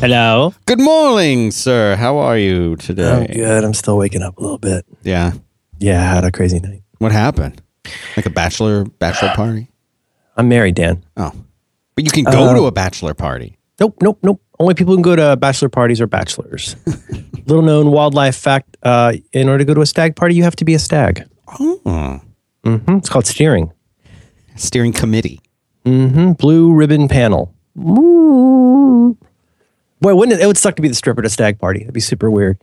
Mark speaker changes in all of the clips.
Speaker 1: Hello.
Speaker 2: Good morning, sir. How are you today?
Speaker 1: I'm good. I'm still waking up a little bit.
Speaker 2: Yeah.
Speaker 1: Yeah, I had a crazy night.
Speaker 2: What happened? Like a bachelor bachelor party?
Speaker 1: I'm married, Dan.
Speaker 2: Oh. But you can go
Speaker 1: Uh,
Speaker 2: to a bachelor party.
Speaker 1: Nope, nope, nope. Only people who can go to bachelor parties are bachelors. Little known wildlife fact: uh, in order to go to a stag party, you have to be a stag.
Speaker 2: Oh.
Speaker 1: hmm It's called steering.
Speaker 2: Steering committee.
Speaker 1: hmm Blue ribbon panel. Ooh. Boy, wouldn't it, it would suck to be the stripper at a stag party? That'd be super weird.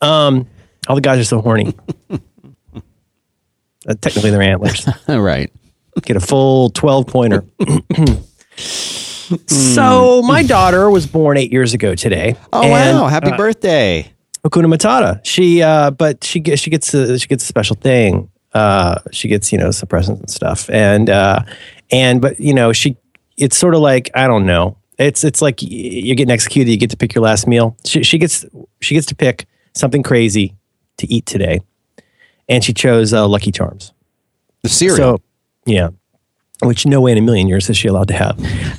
Speaker 1: Um, all the guys are so horny. uh, technically, they're antlers.
Speaker 2: right.
Speaker 1: Get a full 12 pointer. so, my daughter was born eight years ago today.
Speaker 2: Oh
Speaker 1: and,
Speaker 2: wow. Happy
Speaker 1: uh,
Speaker 2: birthday.
Speaker 1: Hakuna Matata. She, uh, but she gets, she gets, a, she gets a special thing. Uh, she gets, you know, some presents and stuff. And, uh, and, but, you know, she, it's sort of like, I don't know. It's, it's like you're getting executed. You get to pick your last meal. She, she gets, she gets to pick something crazy to eat today. And she chose uh, Lucky Charms.
Speaker 2: The cereal.
Speaker 1: So, yeah, which no way in a million years is she allowed to have.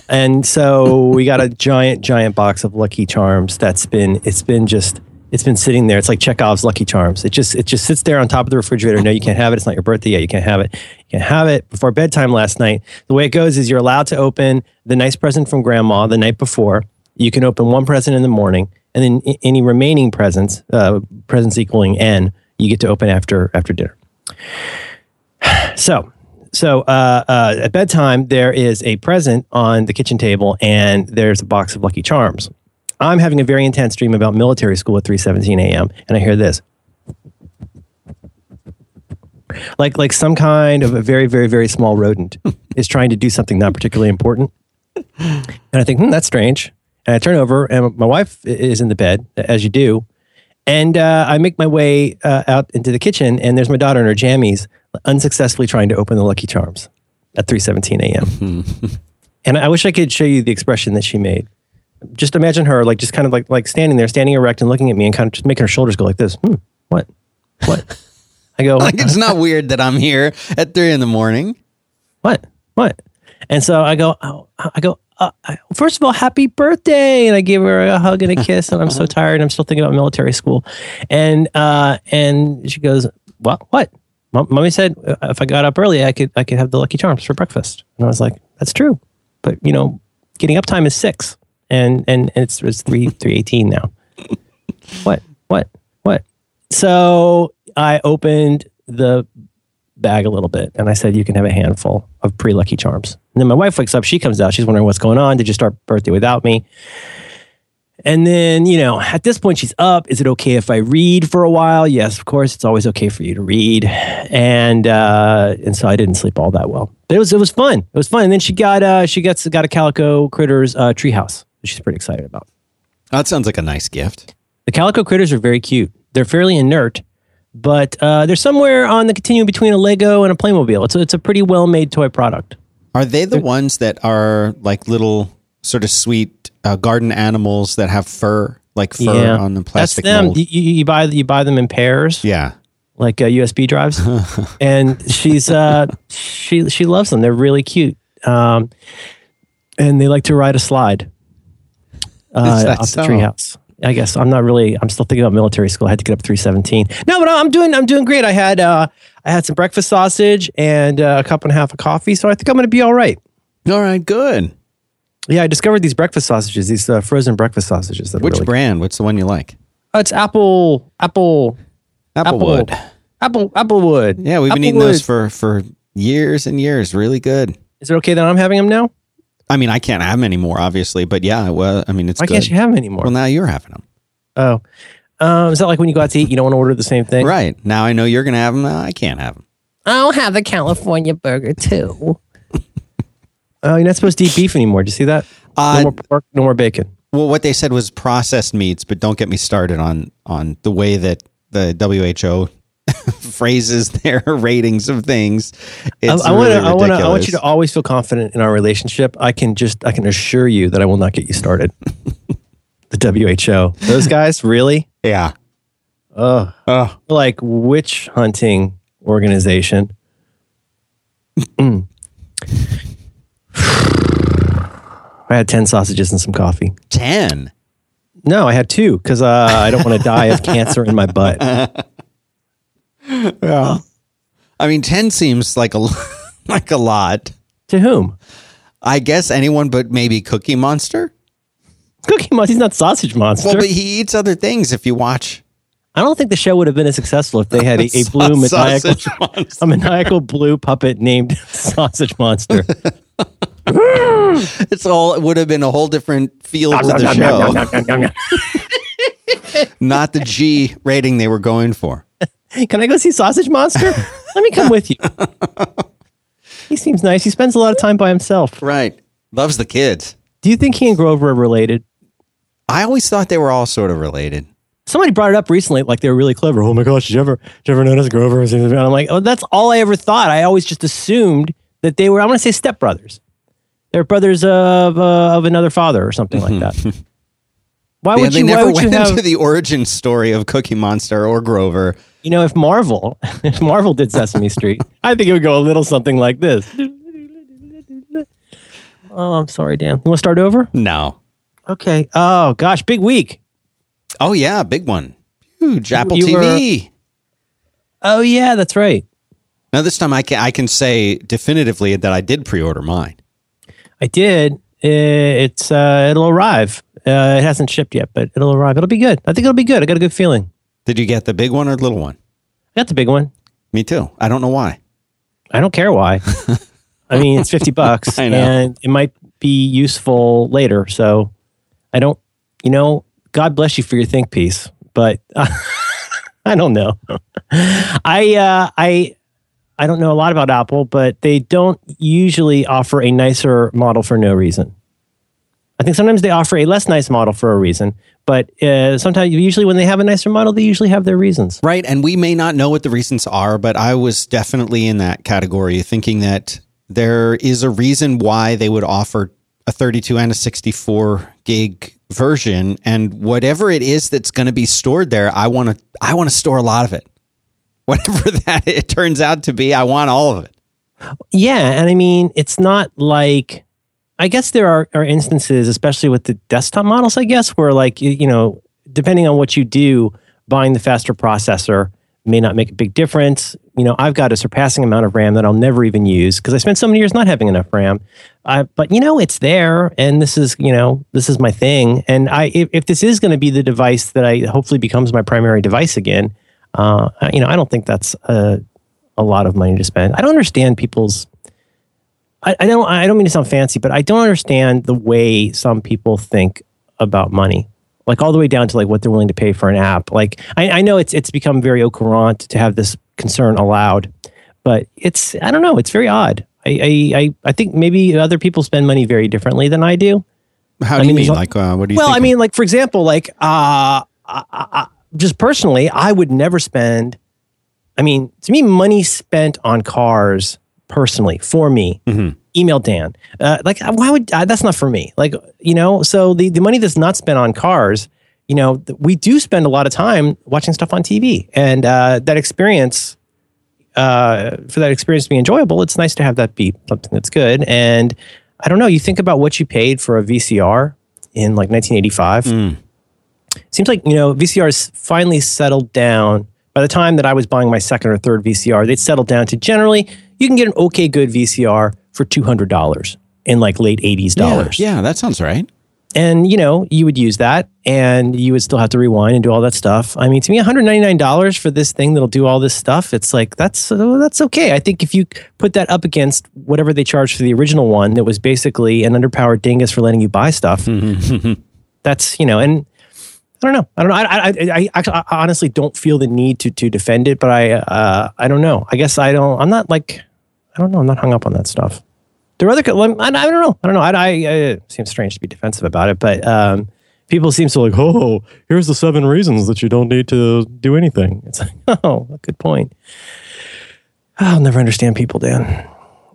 Speaker 1: And so we got a giant, giant box of Lucky Charms that's been, it's been just, it's been sitting there. It's like Chekhov's Lucky Charms. It just, it just sits there on top of the refrigerator. No, you can't have it. It's not your birthday yet. You can't have it. You can't have it before bedtime last night. The way it goes is you're allowed to open the nice present from grandma the night before. You can open one present in the morning, and then any remaining presents, uh, presents equaling n, you get to open after after dinner. So, so uh, uh, at bedtime, there is a present on the kitchen table, and there's a box of Lucky Charms. I'm having a very intense dream about military school at 3:17 a.m., and I hear this, like like some kind of a very very very small rodent is trying to do something not particularly important, and I think, hmm, that's strange. And I turn over, and my wife is in the bed, as you do, and uh, I make my way uh, out into the kitchen, and there's my daughter in her jammies, unsuccessfully trying to open the Lucky Charms at 3:17 a.m. and I wish I could show you the expression that she made. Just imagine her, like, just kind of like like standing there, standing erect, and looking at me, and kind of just making her shoulders go like this. Hmm, what? What? I go.
Speaker 2: like it's not weird that I'm here at three in the morning.
Speaker 1: what what and so i go oh, i go uh, first of all happy birthday and i give her a hug and a kiss and i'm so tired and i'm still thinking about military school and uh and she goes what what Mom, mommy said uh, if i got up early i could i could have the lucky charms for breakfast and i was like that's true but you know getting up time is six and and, and it's it's three three eighteen now what what what so i opened the bag a little bit and I said, You can have a handful of pre Lucky Charms. And then my wife wakes up, she comes out, she's wondering what's going on. Did you start birthday without me? And then, you know, at this point, she's up. Is it okay if I read for a while? Yes, of course. It's always okay for you to read. And uh, and so I didn't sleep all that well. But it was it was fun. It was fun. And then she got uh, she gets got a Calico Critters uh, treehouse, which she's pretty excited about.
Speaker 2: That sounds like a nice gift.
Speaker 1: The Calico Critters are very cute. They're fairly inert, but uh, they're somewhere on the continuum between a Lego and a Playmobil. It's a, it's a pretty well made toy product.
Speaker 2: Are they the ones that are like little sort of sweet uh, garden animals that have fur, like fur on the plastic
Speaker 1: That's them.
Speaker 2: mold?
Speaker 1: You, you you buy you buy them in pairs,
Speaker 2: Yeah.
Speaker 1: like uh, USB drives, and she's uh, she she loves them. They're really cute, um, and they like to ride a slide uh, off
Speaker 2: so?
Speaker 1: the treehouse. I guess I'm not really. I'm still thinking about military school. I had to get up three seventeen. No, but I'm doing. I'm doing great. I had uh, I had some breakfast sausage and uh, a cup and a half of coffee, so I think I'm going to be all right.
Speaker 2: All right, good.
Speaker 1: Yeah, I discovered these breakfast sausages, these uh, frozen breakfast sausages. That
Speaker 2: Which
Speaker 1: really
Speaker 2: brand? What's the one you like?
Speaker 1: Oh, it's apple, apple,
Speaker 2: Applewood.
Speaker 1: apple, applewood.
Speaker 2: Yeah, we've been eating those for for years and years. Really good.
Speaker 1: Is it okay that I'm having them now?
Speaker 2: I mean, I can't have them anymore, obviously, but yeah, well, I mean, it's
Speaker 1: Why
Speaker 2: good.
Speaker 1: can't you have them anymore?
Speaker 2: well, now you're having them.
Speaker 1: oh, um, is that like when you go out to eat, you don't want to order the same thing?
Speaker 2: Right. Now I know you're going to have them. I can't have them.
Speaker 1: I'll have a California burger too. Oh, you're not supposed to eat beef anymore. Do you see that?
Speaker 2: Uh,
Speaker 1: no more pork, no more bacon.
Speaker 2: Well, what they said was processed meats, but don't get me started on on the way that the WHO phrases their ratings of things. It's
Speaker 1: I, I want
Speaker 2: really
Speaker 1: I want to. I want you to always feel confident in our relationship. I can just. I can assure you that I will not get you started. the WHO. Those guys, really?
Speaker 2: Yeah. Oh,
Speaker 1: like witch hunting organization. Mm. I had 10 sausages and some coffee.
Speaker 2: 10.
Speaker 1: No, I had two because uh, I don't want to die of cancer in my butt.
Speaker 2: Yeah. I mean, 10 seems like a like a lot.
Speaker 1: To whom?
Speaker 2: I guess anyone but maybe Cookie Monster.
Speaker 1: Cookie Monster. He's not Sausage Monster.
Speaker 2: Well, but he eats other things if you watch.
Speaker 1: I don't think the show would have been as successful if they had a, a blue maniacal, a maniacal blue puppet named Sausage Monster.
Speaker 2: It's all it would have been a whole different feel to the show. Not the G rating they were going for.
Speaker 1: Can I go see Sausage Monster? Let me come with you. He seems nice. He spends a lot of time by himself.
Speaker 2: Right. Loves the kids.
Speaker 1: Do you think he and Grover are related?
Speaker 2: I always thought they were all sort of related.
Speaker 1: Somebody brought it up recently, like they were really clever. Oh my gosh, did you ever, did you ever notice Grover? was in the-" And I'm like, oh, that's all I ever thought. I always just assumed that they were, I want to say stepbrothers. They're brothers of, uh, of another father or something like that. Why
Speaker 2: Yeah,
Speaker 1: would
Speaker 2: they
Speaker 1: you, why
Speaker 2: never
Speaker 1: you
Speaker 2: went
Speaker 1: have,
Speaker 2: into the origin story of Cookie Monster or Grover.
Speaker 1: you know, if Marvel, if Marvel did Sesame Street, I think it would go a little something like this. Oh, I'm sorry, Dan. You want to start over?
Speaker 2: No.
Speaker 1: Okay. Oh gosh, big week.
Speaker 2: Oh yeah, big one. Huge Apple
Speaker 1: you were-
Speaker 2: TV.
Speaker 1: Oh yeah, that's right.
Speaker 2: Now this time I can I can say definitively that I did pre-order mine.
Speaker 1: I did. It's uh, it'll arrive. Uh, it hasn't shipped yet, but it'll arrive. It'll be good. I think it'll be good. I got a good feeling.
Speaker 2: Did you get the big one or the little one?
Speaker 1: I got the big one.
Speaker 2: Me too. I don't know why.
Speaker 1: I don't care why. I mean, it's fifty bucks,
Speaker 2: I know.
Speaker 1: and it might be useful later. So I don't. You know, God bless you for your think piece, but I don't know. I uh, I I don't know a lot about Apple, but they don't usually offer a nicer model for no reason. I think sometimes they offer a less nice model for a reason, but uh, sometimes usually when they have a nicer model, they usually have their reasons.
Speaker 2: Right. And we may not know what the reasons are, but I was definitely in that category thinking that there is a reason why they would offer a 32 and a 64 gig version and whatever it is that's going to be stored there I want to I want to store a lot of it whatever that it turns out to be I want all of it
Speaker 1: Yeah, and I mean, it's not like I guess there are, are instances, especially with the desktop models, I guess, where like you, you know, depending on what you do, buying the faster processor may not make a big difference. You know, I've got a surpassing amount of RAM that I'll never even use because I spent so many years not having enough RAM. Uh, but you know, it's there, and this is you know this is my thing. And I if, if this is going to be the device that I hopefully becomes my primary device again, uh, you know, I don't think that's a, a lot of money to spend. I don't understand people's I, I don't I don't mean to sound fancy, but I don't understand the way some people think about money. Like all the way down to like what they're willing to pay for an app. Like I, I know it's it's become very au courant to have this concern allowed, but it's I don't know, it's very odd. I I, I, think maybe other people spend money very differently than I do.
Speaker 2: how do
Speaker 1: I
Speaker 2: you
Speaker 1: mean,
Speaker 2: mean
Speaker 1: there's a-
Speaker 2: like uh, what do you think?
Speaker 1: Well,
Speaker 2: think
Speaker 1: I mean, like for example, like uh, I, I, just personally, I would never spend. I mean, to me, money spent on cars personally for me. Email Dan. Uh, like, why would uh, that's not for me? Like, you know, so the the money that's not spent on cars, you know, we do spend a lot of time watching stuff on TV, and uh, that experience uh, for that experience to be enjoyable, it's nice to have that be something that's good. And I don't know, you think about what you paid for a VCR in like 1985. Seems like, you know, VCRs finally settled down. By the time that I was buying my second or third VCR, they'd settled down to generally you can get an okay good VCR for $200 in like late 80s
Speaker 2: yeah,
Speaker 1: dollars.
Speaker 2: yeah that sounds right
Speaker 1: And, you know, you would use that and you would still have to rewind and do all that stuff. I mean, to me, $199 for this thing that'll do all this stuff, it's like, that's, uh, that's okay. I think if you put that up against whatever they charged for the original one that was basically an underpowered dingus for letting you buy stuff, that's, you know, and I don't know. I don't know. I, I, I, actually, I honestly don't feel the need to, to defend it, but I, uh, I don't know. I guess I don't, I'm not like, I don't know. I'm not hung up on that stuff. There are other, I, I don't know. I don't know. I, I, it seems strange to be defensive about it, but um, people seem to like, oh, here's the seven reasons that you don't need to do anything. It's like, oh, good point. I'll never understand people, Dan.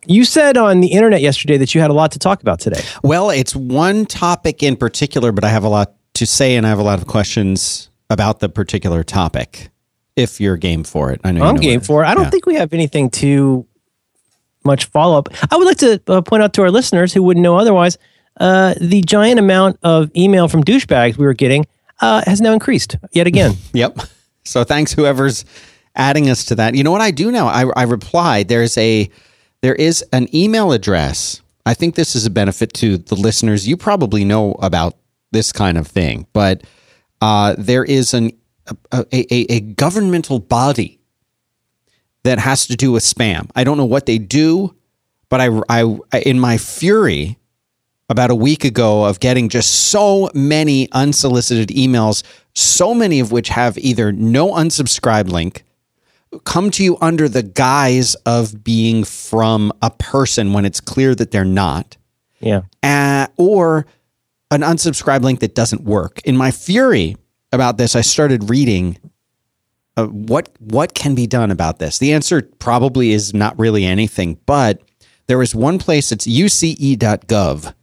Speaker 1: You said on the internet yesterday that you had a lot to talk about today.
Speaker 2: Well, it's one topic in particular, but I have a lot to say and I have a lot of questions about the particular topic. If you're game for it, I know you
Speaker 1: I'm
Speaker 2: know
Speaker 1: game for it. I don't
Speaker 2: Yeah.
Speaker 1: think we have anything too much follow up. I would like to uh, point out to our listeners who wouldn't know otherwise uh, the giant amount of email from douchebags we were getting uh, has now increased yet again.
Speaker 2: Yep. So thanks whoever's adding us to that. You know what I do now? I, I replied. There's a there is an email address. I think this is a benefit to the listeners. You probably know about this kind of thing, but uh, there is an a, a, a governmental body that has to do with spam. I don't know what they do, but I, I in my fury about a week ago of getting just so many unsolicited emails, so many of which have either no unsubscribe link, come to you under the guise of being from a person when it's clear that they're not.
Speaker 1: Yeah.
Speaker 2: Uh, or an unsubscribe link that doesn't work. In my fury about this, I started reading uh, what what can be done about this. The answer probably is not really anything, but there is one place it's uce.gov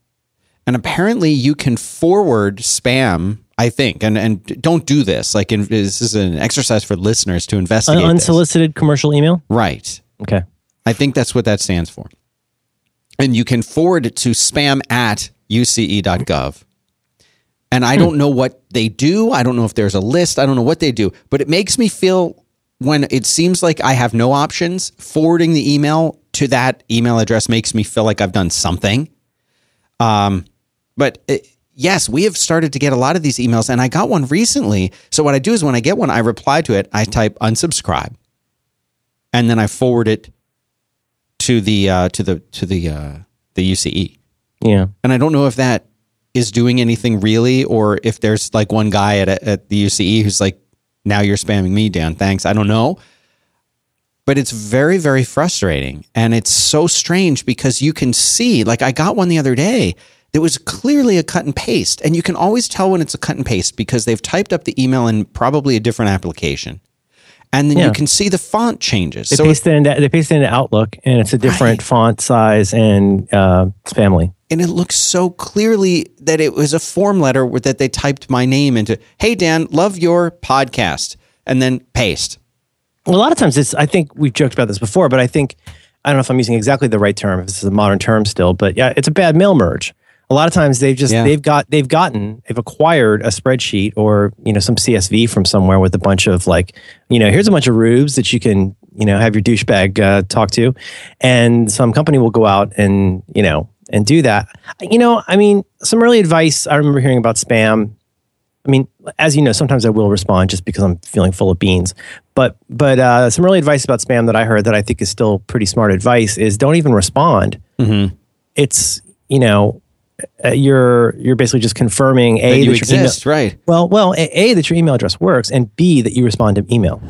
Speaker 2: and apparently you can forward spam I think, and and don't do this. Like, in, this is an exercise for listeners to investigate.
Speaker 1: An unsolicited this. commercial email.
Speaker 2: Right.
Speaker 1: Okay.
Speaker 2: I think that's what that stands for. And you can forward it to spam at uce.gov. And I don't know what they do. I don't know if there's a list. I don't know what they do. But it makes me feel when it seems like I have no options, forwarding the email to that email address makes me feel like I've done something. Um, but it, yes, we have started to get a lot of these emails, and I got one recently. So what I do is when I get one, I reply to it. I type unsubscribe, and then I forward it to the uh, to the to the uh, the UCE.
Speaker 1: Yeah,
Speaker 2: and I don't know if that is doing anything really, or if there's like one guy at at the UCE who's like, "Now you're spamming me, Dan. Thanks." I don't know. But it's very, very frustrating. And it's so strange because you can see, like, I got one the other day it was clearly a cut and paste. And you can always tell when it's a cut and paste because they've typed up the email in probably a different application. And then yeah. you can see the font changes.
Speaker 1: They so paste it into they paste it into Outlook, and it's a different right. font size and uh, family.
Speaker 2: And it looks so clearly that it was a form letter that they typed my name into. Hey Dan, love your podcast, and then paste.
Speaker 1: Well, a lot of times it's. I think we've joked about this before, but I think I don't know if I'm using exactly the right term. If this is a modern term still, but yeah, it's a bad mail merge a lot of times they've just yeah. they've got they've gotten they've acquired a spreadsheet or you know some CSV from somewhere with a bunch of like you know here's a bunch of rubes that you can you know have your douchebag uh, talk to, and some company will go out and you know and do that. You know, I mean, some early advice I remember hearing about spam. I mean, as you know, sometimes I will respond just because I'm feeling full of beans. But but uh, some early advice about spam that I heard that I think is still pretty smart advice is don't even respond.
Speaker 2: Mm-hmm.
Speaker 1: It's you know uh, you're you're basically just confirming a
Speaker 2: that, you that exist, email, right?
Speaker 1: Well, well, a, a, that your email address works, and b that you respond to email,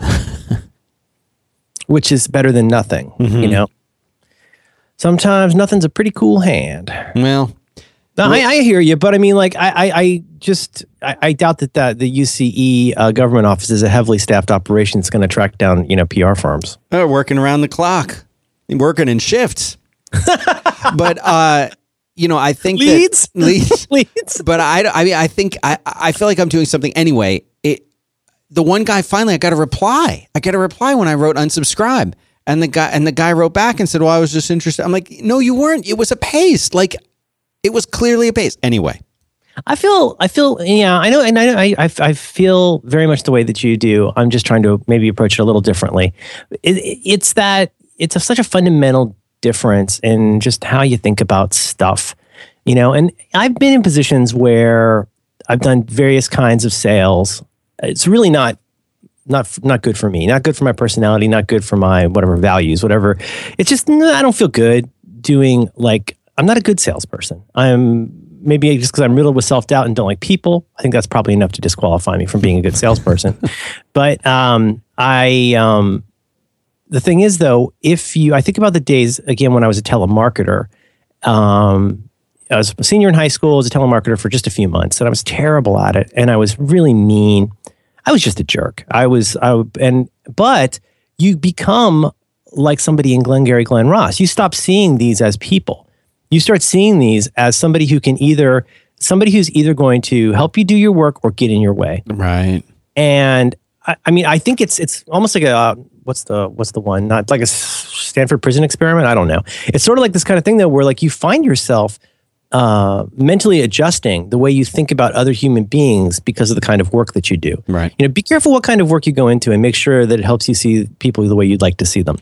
Speaker 1: which is better than nothing. Mm-hmm. You know, sometimes nothing's a pretty cool hand.
Speaker 2: Well,
Speaker 1: no, I, I, hear you, but I mean, like, I, I, I just, I, I, doubt that the, the UCE uh, government office is a heavily staffed operation that's going to track down, you know, PR firms.
Speaker 2: They're working around the clock, working in shifts. but uh, you know, I think
Speaker 1: leads,
Speaker 2: that, leads, leads. But I, I mean, I think I, I feel like I'm doing something anyway. It, the one guy finally, I got a reply. I got a reply when I wrote unsubscribe, and the guy and the guy wrote back and said, "Well, I was just interested." I'm like, "No, you weren't. It was a paste. Like, it was clearly a paste." Anyway,
Speaker 1: I feel, I feel, yeah, I know, and I, I, I feel very much the way that you do. I'm just trying to maybe approach it a little differently. It, it's that it's a, such a fundamental difference in just how you think about stuff. You know, and I've been in positions where I've done various kinds of sales. It's really not not not good for me, not good for my personality, not good for my whatever values, whatever. It's just I don't feel good doing like I'm not a good salesperson. I'm maybe just because I'm riddled with self doubt and don't like people. I think that's probably enough to disqualify me from being a good salesperson. but um, I um, the thing is, though, if you, I think about the days again when I was a telemarketer. Um, I was a senior in high school, as a telemarketer for just a few months, and I was terrible at it, and I was really mean. I was just a jerk. I was, I and but you become like somebody in Glengarry Glen Ross. You stop seeing these as people. You start seeing these as somebody who can either somebody who's either going to help you do your work or get in your way.
Speaker 2: Right.
Speaker 1: And I, I mean, I think it's it's almost like a what's the what's the one? Not like a Stanford prison experiment. I don't know. It's sort of like this kind of thing though, where like you find yourself uh, mentally adjusting the way you think about other human beings because of the kind of work that you do.
Speaker 2: Right.
Speaker 1: You know, be careful what kind of work you go into and make sure that it helps you see people the way you'd like to see them.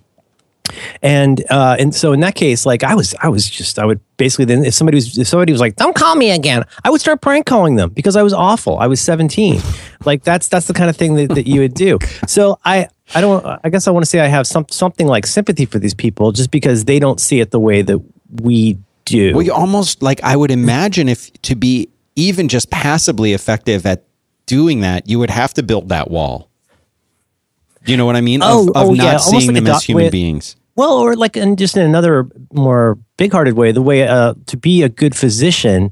Speaker 1: And uh, and so in that case, like I was, I was just, I would basically then if somebody was, if somebody was like, "Don't call me again," I would start prank calling them because I was awful. I was seventeen. like that's that's the kind of thing that, that you would do. So I I don't. I guess I want to say I have some something like sympathy for these people just because they don't see it the way that we do.
Speaker 2: Well, you almost like I would imagine if to be even just passively effective at doing that, you would have to build that wall. Do you know what I mean?
Speaker 1: Oh,
Speaker 2: of, of
Speaker 1: oh,
Speaker 2: not
Speaker 1: yeah, almost
Speaker 2: seeing
Speaker 1: like a
Speaker 2: them as human
Speaker 1: with-
Speaker 2: beings.
Speaker 1: Well, or like, and just in another more big-hearted way, the way uh, to be a good physician,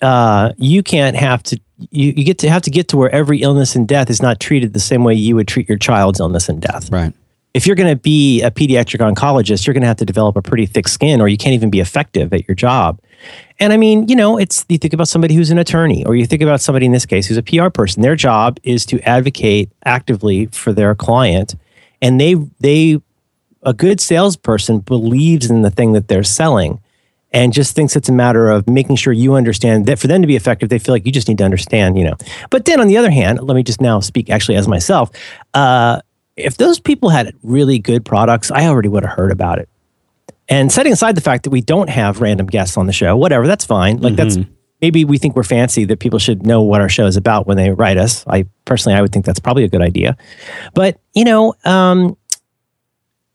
Speaker 1: uh, you can't have to. You, you get to have to get to where every illness and death is not treated the same way you would treat your child's illness and death.
Speaker 2: Right.
Speaker 1: If you're going to be a pediatric oncologist, you're going to have to develop a pretty thick skin, or you can't even be effective at your job. And I mean, you know, it's you think about somebody who's an attorney, or you think about somebody in this case who's a PR person. Their job is to advocate actively for their client, and they they a good salesperson believes in the thing that they're selling and just thinks it's a matter of making sure you understand that for them to be effective, they feel like you just need to understand, you know. But then on the other hand, let me just now speak actually as myself. Uh, if those people had really good products, I already would have heard about it. And setting aside the fact that we don't have random guests on the show, whatever, that's fine. Like that's maybe we think we're fancy that people should know what our show is about when they write us. I personally, I would think that's probably a good idea. But you know, um,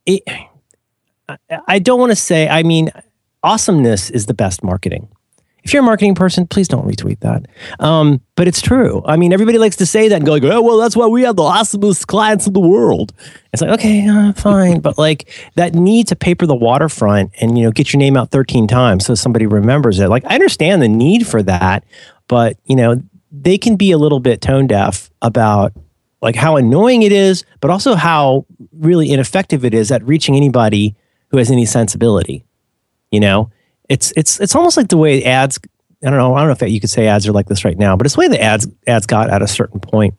Speaker 1: it, I- I don't want to say. I mean, awesomeness is the best marketing. If you're a marketing person, please don't retweet that. Um, but it's true. I mean, everybody likes to say that and go like, "Oh, well, that's why we have the awesomest clients in the world." It's like, okay, uh, fine, but like that need to paper the waterfront and you know get your name out 13 times so somebody remembers it. Like, I understand the need for that, but you know they can be a little bit tone deaf about like how annoying it is, but also how really ineffective it is at reaching anybody who has any sensibility. You know, it's it's it's almost like the way ads. I don't know. I don't know if you could say ads are like this right now, but it's the way the ads ads got at a certain point.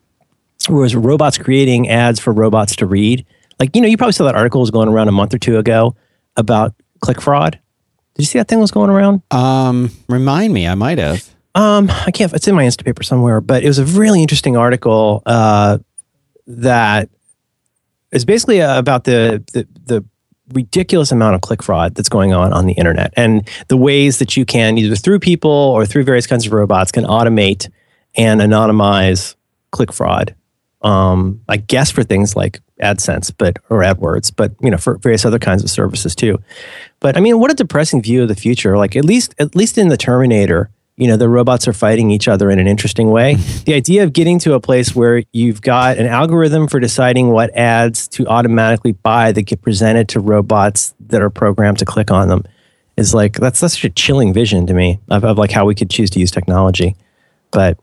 Speaker 1: Whereas robots creating ads for robots to read, like you know, you probably saw that article was going around a month or two ago about click fraud. Did you see that thing was going around?
Speaker 2: Um, remind me, I might have.
Speaker 1: Um, I can't. It's in my Instapaper somewhere, but it was a really interesting article uh, that is basically uh, about the, the the ridiculous amount of click fraud that's going on on the internet and the ways that you can either through people or through various kinds of robots can automate and anonymize click fraud. Um, I guess for things like AdSense, but or AdWords, but you know for various other kinds of services too. But I mean, what a depressing view of the future. Like at least at least in the Terminator, you know, the robots are fighting each other in an interesting way. the idea of getting to a place where you've got an algorithm for deciding what ads to automatically buy that get presented to robots that are programmed to click on them is like that's that's such a chilling vision to me of, of like how we could choose to use technology. But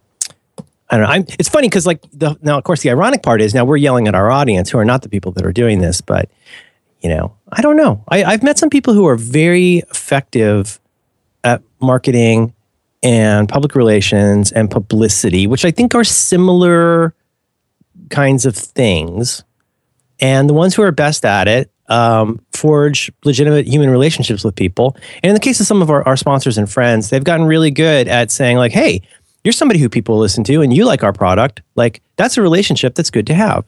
Speaker 1: I don't know. I'm, it's funny because like the, now, of course, the ironic part is now we're yelling at our audience who are not the people that are doing this, but you know, I don't know. I, I've met some people who are very effective at marketing and public relations and publicity, which I think are similar kinds of things. And the ones who are best at it um, forge legitimate human relationships with people. And in the case of some of our, our sponsors and friends, they've gotten really good at saying, like, hey, you're somebody who people listen to and you like our product. Like, that's a relationship that's good to have.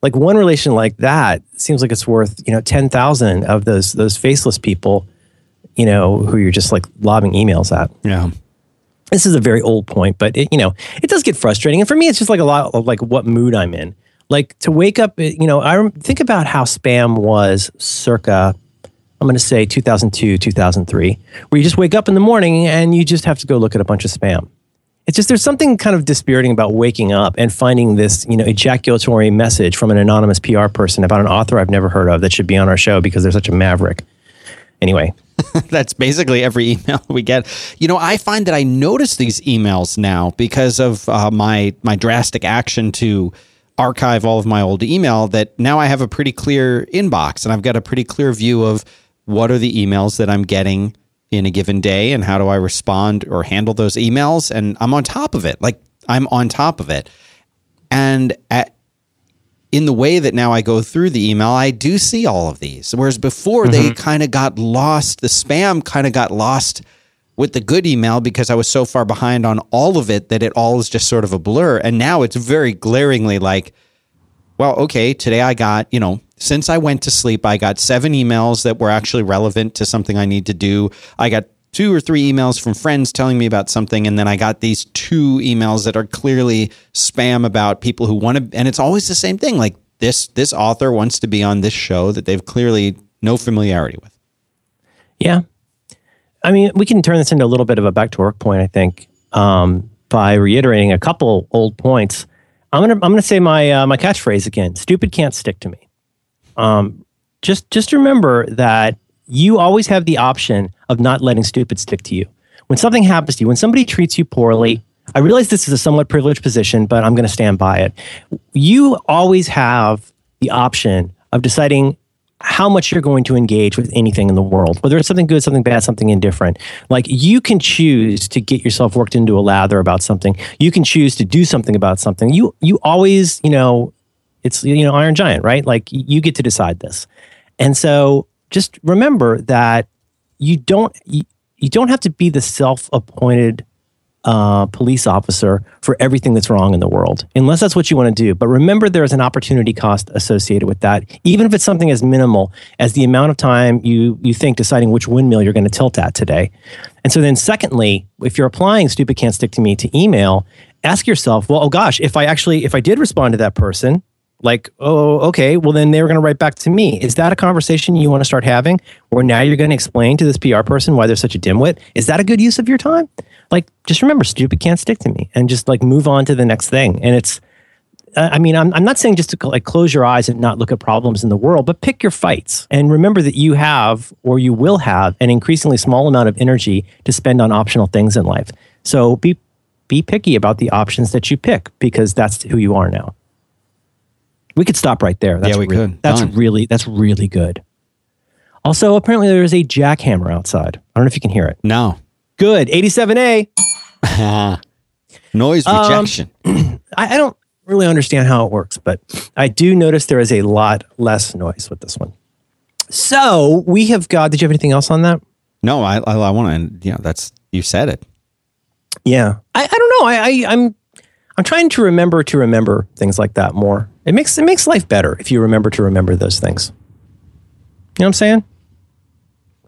Speaker 1: Like one relation like that seems like it's worth, you know, 10,000 of those those faceless people, you know, who you're just like lobbing emails at
Speaker 2: Yeah.
Speaker 1: This is a very old point, but it, you know, it does get frustrating. And for me, it's just like a lot of like what mood I'm in. Like to wake up, you know, I think about how spam was circa, I'm going to say 2002, 2003, where you just wake up in the morning and you just have to go look at a bunch of spam. It's just there's something kind of dispiriting about waking up and finding this, you know, ejaculatory message from an anonymous PR person about an author I've never heard of that should be on our show because they're such a maverick. Anyway,
Speaker 2: That's basically every email we get. You know, I find that I notice these emails now because of uh, my my drastic action to archive all of my old email. That now I have a pretty clear inbox, and I've got a pretty clear view of what are the emails that I'm getting in a given day, and how do I respond or handle those emails. And I'm on top of it. Like I'm on top of it. And at in the way that now I go through the email, I do see all of these. Whereas before they mm-hmm. kind of got lost, the spam kind of got lost with the good email because I was so far behind on all of it that it all is just sort of a blur. And now it's very glaringly like, well, okay, today I got, you know, since I went to sleep, I got seven emails that were actually relevant to something I need to do. I got two or three emails from friends telling me about something. And then I got these two emails that are clearly spam about people who want to, and it's always the same thing. Like this, this author wants to be on this show that they've clearly no familiarity with.
Speaker 1: Yeah. I mean, we can turn this into a little bit of a back to work point, I think, um, by reiterating a couple old points. I'm gonna I'm gonna say my uh, my catchphrase again. Stupid can't stick to me. Um, just just remember that you always have the option of not letting stupid stick to you. When something happens to you, when somebody treats you poorly, I realize this is a somewhat privileged position, but I'm going to stand by it. You always have the option of deciding how much you're going to engage with anything in the world, whether it's something good, something bad, something indifferent. Like you can choose to get yourself worked into a lather about something. You can choose to do something about something. You you always, you know, it's you know Iron Giant, right? Like you get to decide this. And so just remember that you don't you, you don't have to be the self-appointed uh, police officer for everything that's wrong in the world, unless that's what you want to do. But remember, there is an opportunity cost associated with that, even if it's something as minimal as the amount of time you you think deciding which windmill you're going to tilt at today. And so then, secondly, if you're applying "stupid can't stick to me" to email, ask yourself, well, oh gosh, if I actually if I did respond to that person, like, oh, okay, well, then they were going to write back to me. Is that a conversation you want to start having where now you're going to explain to this PR person why they're such a dimwit? Is that a good use of your time? Like, just remember, stupid can't stick to me and just like move on to the next thing. And it's, I mean, I'm, I'm not saying just to like close your eyes and not look at problems in the world, but pick your fights and remember that you have or you will have an increasingly small amount of energy to spend on optional things in life. So be, be picky about the options that you pick because that's who you are now. We could stop right there. That's
Speaker 2: Yeah, we
Speaker 1: really,
Speaker 2: could.
Speaker 1: That's
Speaker 2: Done.
Speaker 1: really that's really good. Also, apparently there is a jackhammer outside. I don't know if you can hear it.
Speaker 2: No.
Speaker 1: Good. 87A.
Speaker 2: Noise
Speaker 1: Um,
Speaker 2: rejection.
Speaker 1: I, I don't really understand how it works, but I do notice there is a lot less noise with this one. So we have got. Did you have anything else on that?
Speaker 2: no, I, I, I want to, you know, that's, you said it.
Speaker 1: Yeah, I, I don't know. I, I I'm I'm trying to remember to remember things like that more. It makes it makes life better if you remember to remember those things. You know what I'm saying?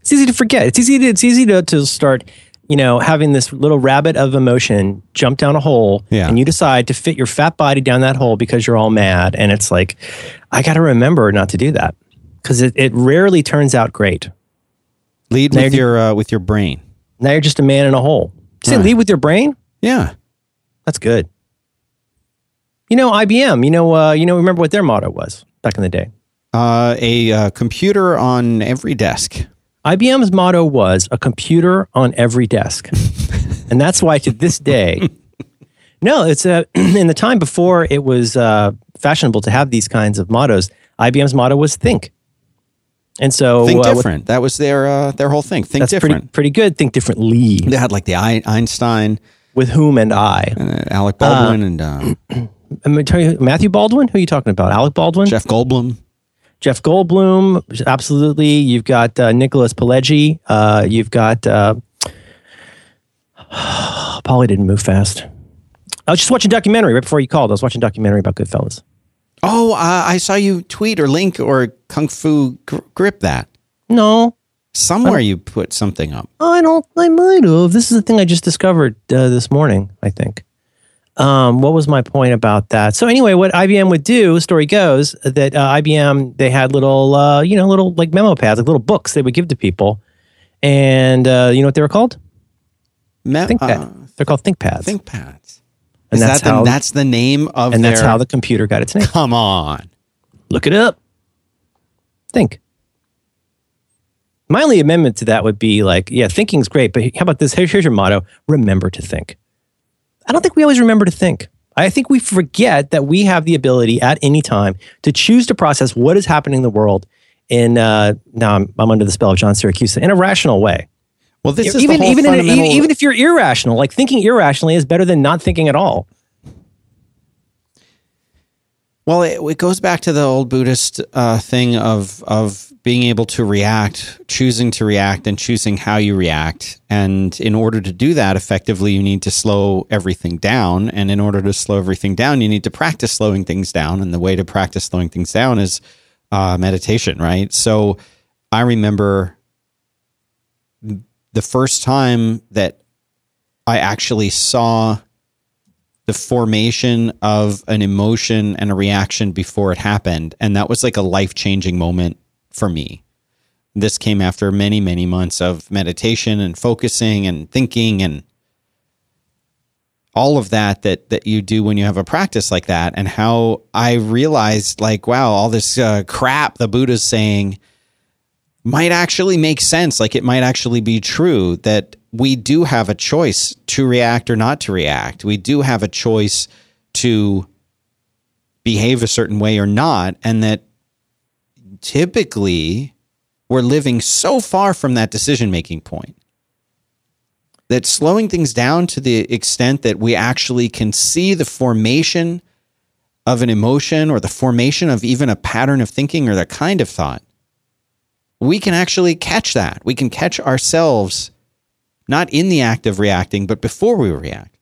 Speaker 1: It's easy to forget. It's easy to it's easy to, to start, you know, having this little rabbit of emotion jump down a hole
Speaker 2: Yeah.
Speaker 1: and you decide to fit your fat body down that hole because you're all mad. And it's like, I gotta remember not to do that. Because it, it rarely turns out great.
Speaker 2: Lead
Speaker 1: Now
Speaker 2: with your, uh, with your brain.
Speaker 1: Now you're just a man in a hole. Say lead with your brain?
Speaker 2: Yeah.
Speaker 1: That's good. You know, IBM. You know, uh, you know. Remember what their motto was back in the day.
Speaker 2: Uh, a uh, computer on every desk.
Speaker 1: IBM's motto was a computer on every desk, and that's why to this day. No, it's uh, in the time before it was uh, fashionable to have these kinds of mottos. IBM's motto was think, and so
Speaker 2: Think
Speaker 1: uh, with-
Speaker 2: different. that was their uh, their whole thing. Think
Speaker 1: that's
Speaker 2: different.
Speaker 1: pretty pretty good. Think differently
Speaker 2: They had like the I- Einstein,
Speaker 1: with whom and I.
Speaker 2: uh, Alec Baldwin, and uh,
Speaker 1: I'm gonna tell you, Matthew Baldwin. Who are you talking about? Alec Baldwin.
Speaker 2: Jeff Goldblum.
Speaker 1: Jeff Goldblum, absolutely. You've got uh, Nicholas Pileggi. Uh, you've got uh, Polly didn't move fast. I was just watching a documentary right before you called. I was watching a documentary about Goodfellas.
Speaker 2: Oh, uh, I saw you tweet or link or kung fu gr- grip that
Speaker 1: No,
Speaker 2: somewhere. You put something up.
Speaker 1: I don't. I might have. This is the thing I just discovered uh, this morning. I think. Um, what was my point about that? So anyway, what IBM would do, story goes that uh, IBM they had little, uh, you know, little like memo pads, like little books they would give to people, and uh, you know what they were called?
Speaker 2: Me-
Speaker 1: ThinkPad.
Speaker 2: uh,
Speaker 1: They're called ThinkPads.
Speaker 2: ThinkPads.
Speaker 1: And
Speaker 2: Is
Speaker 1: that's
Speaker 2: that the,
Speaker 1: how-
Speaker 2: that's the name of
Speaker 1: and
Speaker 2: their?
Speaker 1: that's how the computer got its name.
Speaker 2: come on.
Speaker 1: Look it up. Think. My only amendment to that would be like, yeah, thinking's great, but how about this? Here's, here's your motto remember to think. I don't think we always remember to think. I think we forget that we have the ability at any time to choose to process what is happening in the world in, uh, now I'm, I'm under the spell of John Siracusa, in a rational way.
Speaker 2: Well, this is
Speaker 1: even,
Speaker 2: the whole
Speaker 1: even, in,
Speaker 2: fundamental.
Speaker 1: even, even if you're irrational, like thinking irrationally is better than not thinking at all.
Speaker 2: Well, it, it goes back to the old Buddhist uh, thing of of being able to react, choosing to react, and choosing how you react. And in order to do that effectively, you need to slow everything down. And in order to slow everything down, you need to practice slowing things down. And the way to practice slowing things down is uh, meditation, right? So I remember the first time that I actually saw the formation of an emotion and a reaction before it happened. And that was like a life changing moment for me. This came after many, many months of meditation and focusing and thinking and all of that that that you do when you have a practice like that and how I realized like wow all this uh, crap the Buddha's saying might actually make sense like it might actually be true that we do have a choice to react or not to react. We do have a choice to behave a certain way or not. And that typically we're living so far from that decision making point that slowing things down to the extent that we actually can see the formation of an emotion or the formation of even a pattern of thinking or the kind of thought, we can actually catch that. We can catch ourselves not in the act of reacting, but before we react.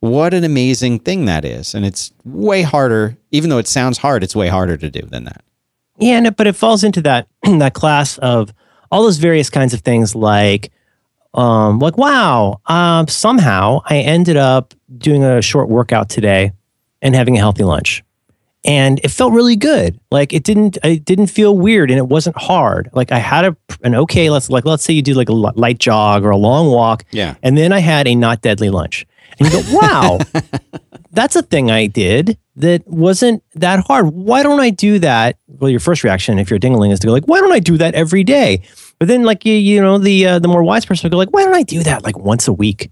Speaker 2: What an amazing thing that is. And it's way harder, even though it sounds hard, it's way harder to do than that.
Speaker 1: Yeah, no, but it falls into that that class of all those various kinds of things like um, like wow, um, somehow I ended up doing a short workout today and having a healthy lunch and it felt really good. Like it didn't, it didn't feel weird, and it wasn't hard. Like I had a an okay. Let's like let's say you do like a light jog or a long walk,
Speaker 2: yeah,
Speaker 1: and then I had a not deadly lunch, and you go, wow, that's a thing I did that wasn't that hard. Why don't I do that? Well, your first reaction, if you're dingling, is to go like, why don't I do that every day? But then, like you, you know, the uh, the more wise person will go like, why don't I do that like once a week?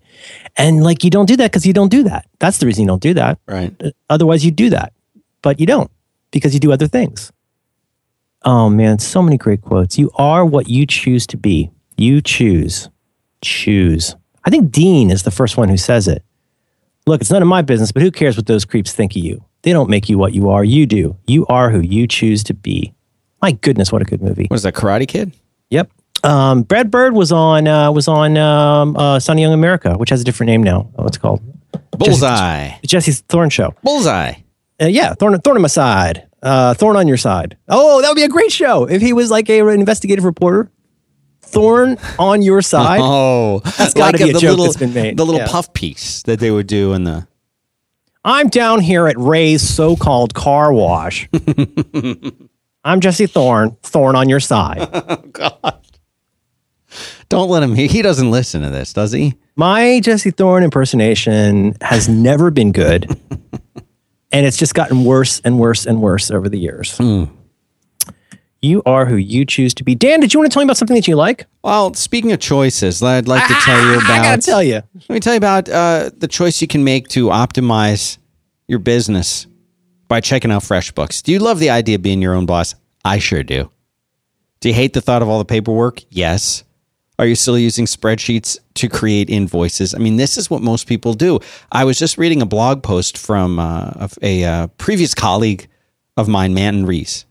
Speaker 1: And like you don't do that because you don't do that. That's the reason you don't do that.
Speaker 2: Right.
Speaker 1: Otherwise, you do that but you don't because you do other things. Oh man, so many great quotes. You are what you choose to be. You choose. Choose. I think Dean is the first one who says it. Look, it's none of my business, but who cares what those creeps think of you? They don't make you what you are. You do. You are who you choose to be. My goodness, what a good movie.
Speaker 2: Was that Karate Kid?
Speaker 1: Yep. Um, Brad Bird was on uh, was on um, uh, Sound of Young America, which has a different name now. What's it called?
Speaker 2: Bullseye.
Speaker 1: Jesse, Jesse's Thorn Show.
Speaker 2: Bullseye
Speaker 1: uh, yeah, thorn, thorn on my side, uh, thorn on your side. Oh, that would be a great show if he was like a, an investigative reporter. Thorn on your side.
Speaker 2: Oh,
Speaker 1: that's got to like be a joke little, that's been made.
Speaker 2: The little yeah. puff piece that they would do in the.
Speaker 1: I'm down here at Ray's so-called car wash. I'm Jesse Thorn. Thorn on your side. Oh God!
Speaker 2: Don't let him. He, he doesn't listen to this, does he?
Speaker 1: My Jesse Thorn impersonation has never been good and it's just gotten worse and worse and worse over the years.
Speaker 2: Mm.
Speaker 1: You are who you choose to be. Dan, did you want to tell me about something that you like?
Speaker 2: Well, speaking of choices, I'd like to tell you about. I
Speaker 1: gotta tell you.
Speaker 2: Let me tell you about uh, the choice you can make to optimize your business by checking out FreshBooks. Do you love the idea of being your own boss? I sure do. Do you hate the thought of all the paperwork? Yes. Are you still using spreadsheets to create invoices? I mean, this is what most people do. I was just reading a blog post from uh, a, uh, previous colleague of mine, Manton Reece.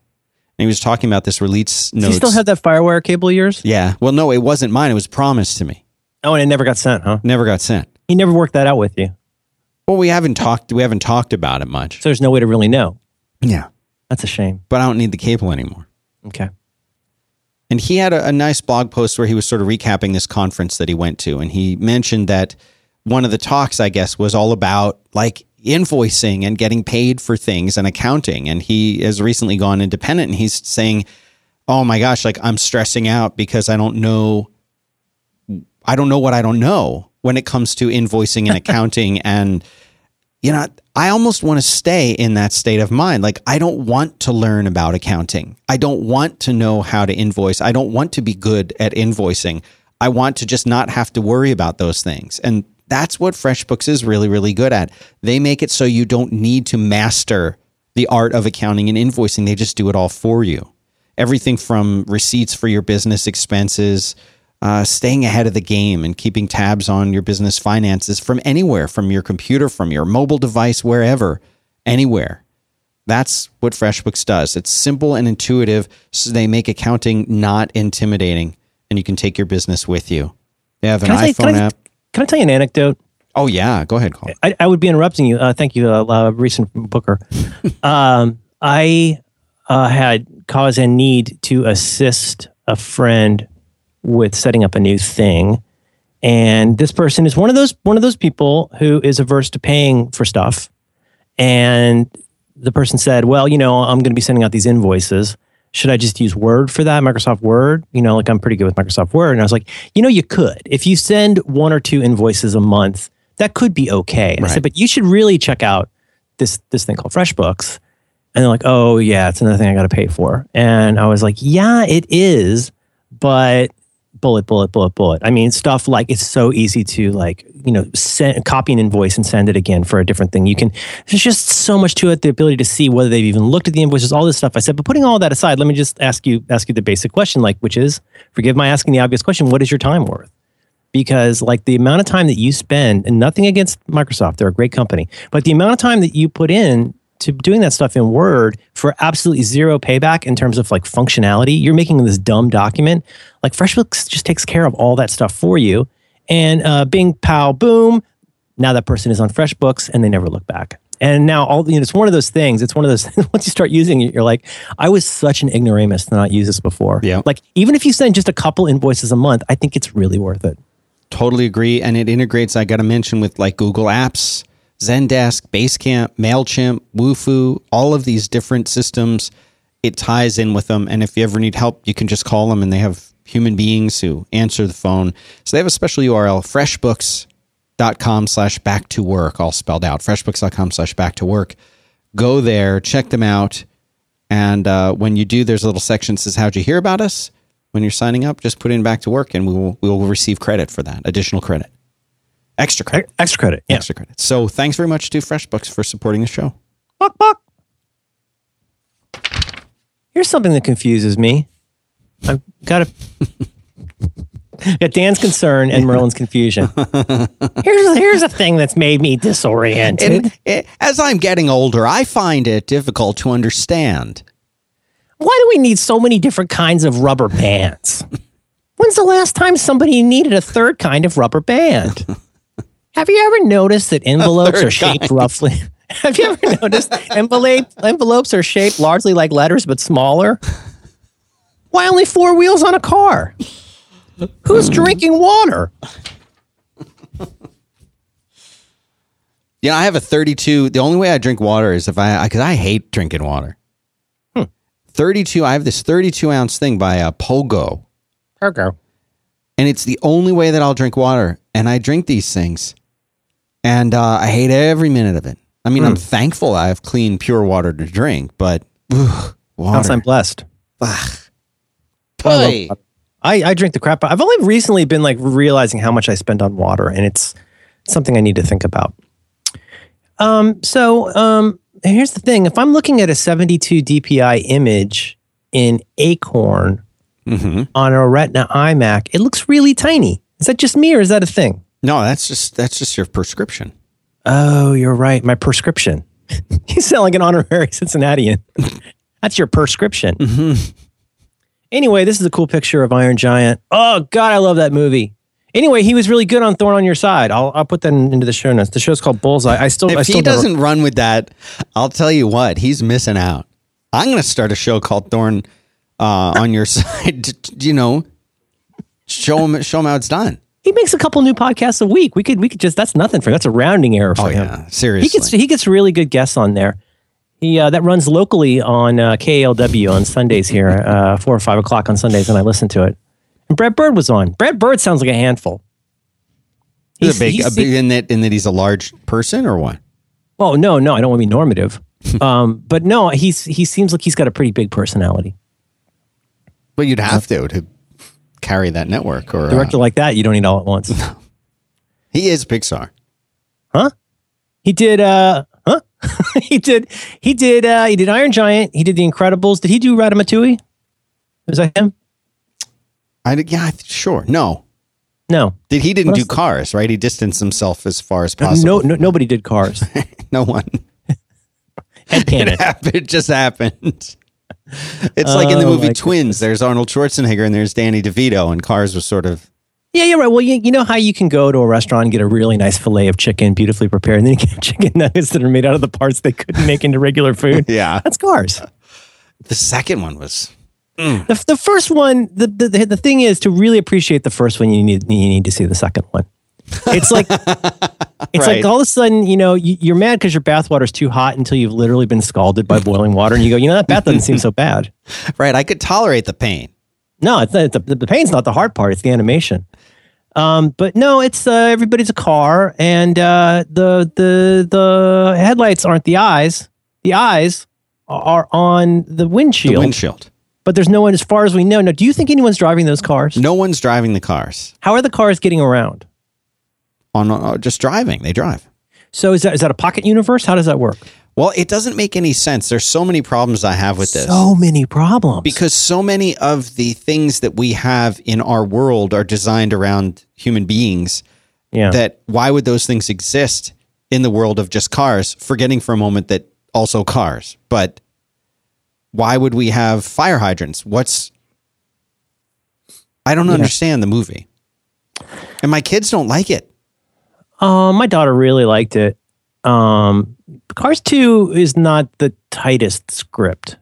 Speaker 2: And he was talking about this release notes.
Speaker 1: You still have that Firewire cable of yours?
Speaker 2: Yeah. Well, no, it wasn't mine. It was promised to me.
Speaker 1: Oh, and it never got sent, huh?
Speaker 2: Never got sent.
Speaker 1: He never worked that out with you.
Speaker 2: Well, we haven't talked. We haven't talked about it much.
Speaker 1: So there's no way to really know.
Speaker 2: Yeah,
Speaker 1: that's a shame.
Speaker 2: But I don't need the cable anymore.
Speaker 1: Okay.
Speaker 2: And he had a, a, nice blog post where he was sort of recapping this conference that he went to. And he mentioned that one of the talks, I guess, was all about like invoicing and getting paid for things and accounting. And he has recently gone independent and he's saying, Oh my gosh, like I'm stressing out because I don't know. I don't know what I don't know when it comes to invoicing and accounting and you know, I almost want to stay in that state of mind. Like, I don't want to learn about accounting. I don't want to know how to invoice. I don't want to be good at invoicing. I want to just not have to worry about those things. And that's what FreshBooks is really, really good at. They make it so you don't need to master the art of accounting and invoicing, they just do it all for you. Everything from receipts for your business expenses, uh, staying ahead of the game and keeping tabs on your business finances from anywhere, from your computer, from your mobile device, wherever, anywhere. That's what FreshBooks does. It's simple and intuitive, so they make accounting not intimidating, and you can take your business with you. They have an
Speaker 1: Can I,
Speaker 2: iPhone
Speaker 1: I,
Speaker 2: app.
Speaker 1: can I tell you an anecdote?
Speaker 2: Oh yeah, go ahead, Cole.
Speaker 1: I, I would be interrupting you. Uh, thank you, uh, uh, recent Booker. um, I uh, had cause and need to assist a friend with setting up a new thing, and this person is one of those one of those people who is averse to paying for stuff. And the person said, "Well, you know, I'm going to be sending out these invoices." Should I just use Word for that? Microsoft Word? You know, like I'm pretty good with Microsoft Word. And I was like, you know, you could. If you send one or two invoices a month, that could be okay. And I said, but you should really check out this this thing called FreshBooks. And they're like, oh yeah, it's another thing I got to pay for. And I was like, yeah, it is, but bullet, bullet, bullet, bullet. I mean, stuff like it's so easy to like, you know, send, copy an invoice and send it again for a different thing. You can, there's just so much to it. The ability to see whether they've even looked at the invoices, all this stuff. I said, but putting all that aside, let me just ask you, ask you the basic question, like, which is, forgive my asking the obvious question, what is your time worth? because like the amount of time that you spend and nothing against microsoft they're a great company but the amount of time that you put in to doing that stuff in word for absolutely zero payback in terms of like functionality you're making this dumb document like freshbooks just takes care of all that stuff for you and uh, bing pow boom now that person is on freshbooks and they never look back and now all you know, it's one of those things. It's one of those once you start using it, you're like, I was such an ignoramus to not use this before.
Speaker 2: Yeah.
Speaker 1: Like even if you send just a couple invoices a month, I think it's really worth it.
Speaker 2: Totally agree. And it integrates, I got to mention, with like Google Apps, Zendesk, Basecamp, MailChimp, Wufoo, all of these different systems. It ties in with them. And if you ever need help, you can just call them and they have human beings who answer the phone. So they have a special URL, freshbooks.com slash back to work, all spelled out. Freshbooks.com slash back to work. Go there, check them out. And uh, when you do, there's a little section that says, How'd you hear about us? When you're signing up, just put in back to work and we will, we will receive credit for that, additional credit, extra credit,
Speaker 1: Ex- Extra credit. Yeah.
Speaker 2: extra credit. So thanks very much to FreshBooks for supporting the show.
Speaker 1: Buck, buck. Here's something that confuses me. I've got a got Dan's concern and Merlin's confusion. Here's here's a thing that's made me disoriented.
Speaker 2: And eh, as I'm getting older, I find it difficult to understand.
Speaker 1: Why do we need so many different kinds of rubber bands? When's the last time somebody needed a third kind of rubber band? Have you ever noticed that envelopes are shaped roughly? Have you ever noticed envelope envelopes are shaped largely like letters but smaller? Why only four wheels on a car? Who's drinking water?
Speaker 2: You know, I have a 32. The only way I drink water is if I, because I, hate drinking water. 32. I have this 32 ounce thing by uh, Pogo,
Speaker 1: Ergo.
Speaker 2: and it's the only way that I'll drink water. And I drink these things, and uh, I hate every minute of it. I mean, I'm thankful I have clean, pure water to drink, but ugh, water.
Speaker 1: I'm blessed.
Speaker 2: Ugh.
Speaker 1: I
Speaker 2: Boy.
Speaker 1: I, I drink the crap. I've only recently been like realizing how much I spend on water, and it's something I need to think about. Um, so um, here's the thing: if I'm looking at a 72 DPI image in Acorn
Speaker 2: Mhm.
Speaker 1: on a Retina iMac, it looks really tiny. Is that just me, or is that a thing?
Speaker 2: No, that's just that's just your prescription.
Speaker 1: Oh, you're right. My prescription. you sound like an honorary Cincinnatian. That's your prescription. Anyway, this is a cool picture of Iron Giant. Oh God, I love that movie. Anyway, he was really good on Thorn on Your Side. I'll, I'll put that in- into the show notes. The show's called Bullseye. I still, I
Speaker 2: If
Speaker 1: still
Speaker 2: he
Speaker 1: never-
Speaker 2: doesn't run with that, I'll tell you what, he's missing out. I'm going to start a show called Thorn uh, on Your Side. to, You know, show him show him how it's done.
Speaker 1: He makes a couple new podcasts a week. We could, we could just. That's nothing for. That's a rounding error for
Speaker 2: Oh
Speaker 1: him.
Speaker 2: yeah, seriously, He
Speaker 1: gets he gets really good guests on there. He uh, that runs locally on uh, KALW on Sundays here, uh, four or five o'clock on Sundays, and I listen to it. And Brad Bird was on. Brad Bird sounds like a handful.
Speaker 2: He's a big,
Speaker 1: he's-
Speaker 2: a big in that in that he's a large person or what?
Speaker 1: Oh no, no, I don't want to be normative. um, but no, he's he seems like he's got a pretty big personality.
Speaker 2: Well, you'd have to to carry that network. Or uh,
Speaker 1: Director like that, you don't need all at once.
Speaker 2: he is Pixar.
Speaker 1: huh? He did uh huh? he did he did uh he did Iron Giant, he did The Incredibles. Did he do Ratatouille? Was that him?
Speaker 2: I did- yeah, sure. No,
Speaker 1: No.
Speaker 2: did he didn't do? Cars? Right, he distanced himself as far as possible.
Speaker 1: no nobody did cars.
Speaker 2: no one. It happened. It just happened. It's like in the
Speaker 1: Oh,
Speaker 2: movie
Speaker 1: my
Speaker 2: Twins. There's Arnold Schwarzenegger and there's Danny DeVito, and Cars was sort of
Speaker 1: Yeah, you're right. Well, you, you know how you can go to a restaurant and get a really nice fillet of chicken, beautifully prepared, and then you get chicken nuggets that are made out of the parts they couldn't make into regular food.
Speaker 2: yeah.
Speaker 1: That's cars.
Speaker 2: The second one was mm.
Speaker 1: The, the first one, the, the the the thing is to really appreciate the first one, you need you need to see the second one. It's like it's
Speaker 2: Right.
Speaker 1: like all of a sudden, you know, you, you're mad because your bathwater's too hot until you've literally been scalded by boiling water, and you go, you know, that bath doesn't seem so bad.
Speaker 2: right. I could tolerate the pain.
Speaker 1: No, it's not, the, the pain's not the hard part; it's the animation. Um, but no, it's uh, everybody's a car, and uh, the the the headlights aren't the eyes. The eyes are on the windshield.
Speaker 2: The
Speaker 1: windshield,
Speaker 2: windshield.
Speaker 1: but there's no one as far as we know. Now, do you think anyone's driving those cars?
Speaker 2: No one's driving the cars.
Speaker 1: How are the cars getting around?
Speaker 2: On uh, just driving, they drive.
Speaker 1: So is that is that a pocket universe? How does that work?
Speaker 2: Well, it doesn't make any sense. There's so many problems I have with this.
Speaker 1: So many problems.
Speaker 2: because so many of the things that we have in our world are designed around human beings
Speaker 1: yeah,
Speaker 2: that why would those things exist in the world of just cars forgetting for a moment that also cars but why would we have fire hydrants what's i don't understand the movie and my kids don't like it
Speaker 1: um, my daughter really liked it. Um, Cars Two is not the tightest script.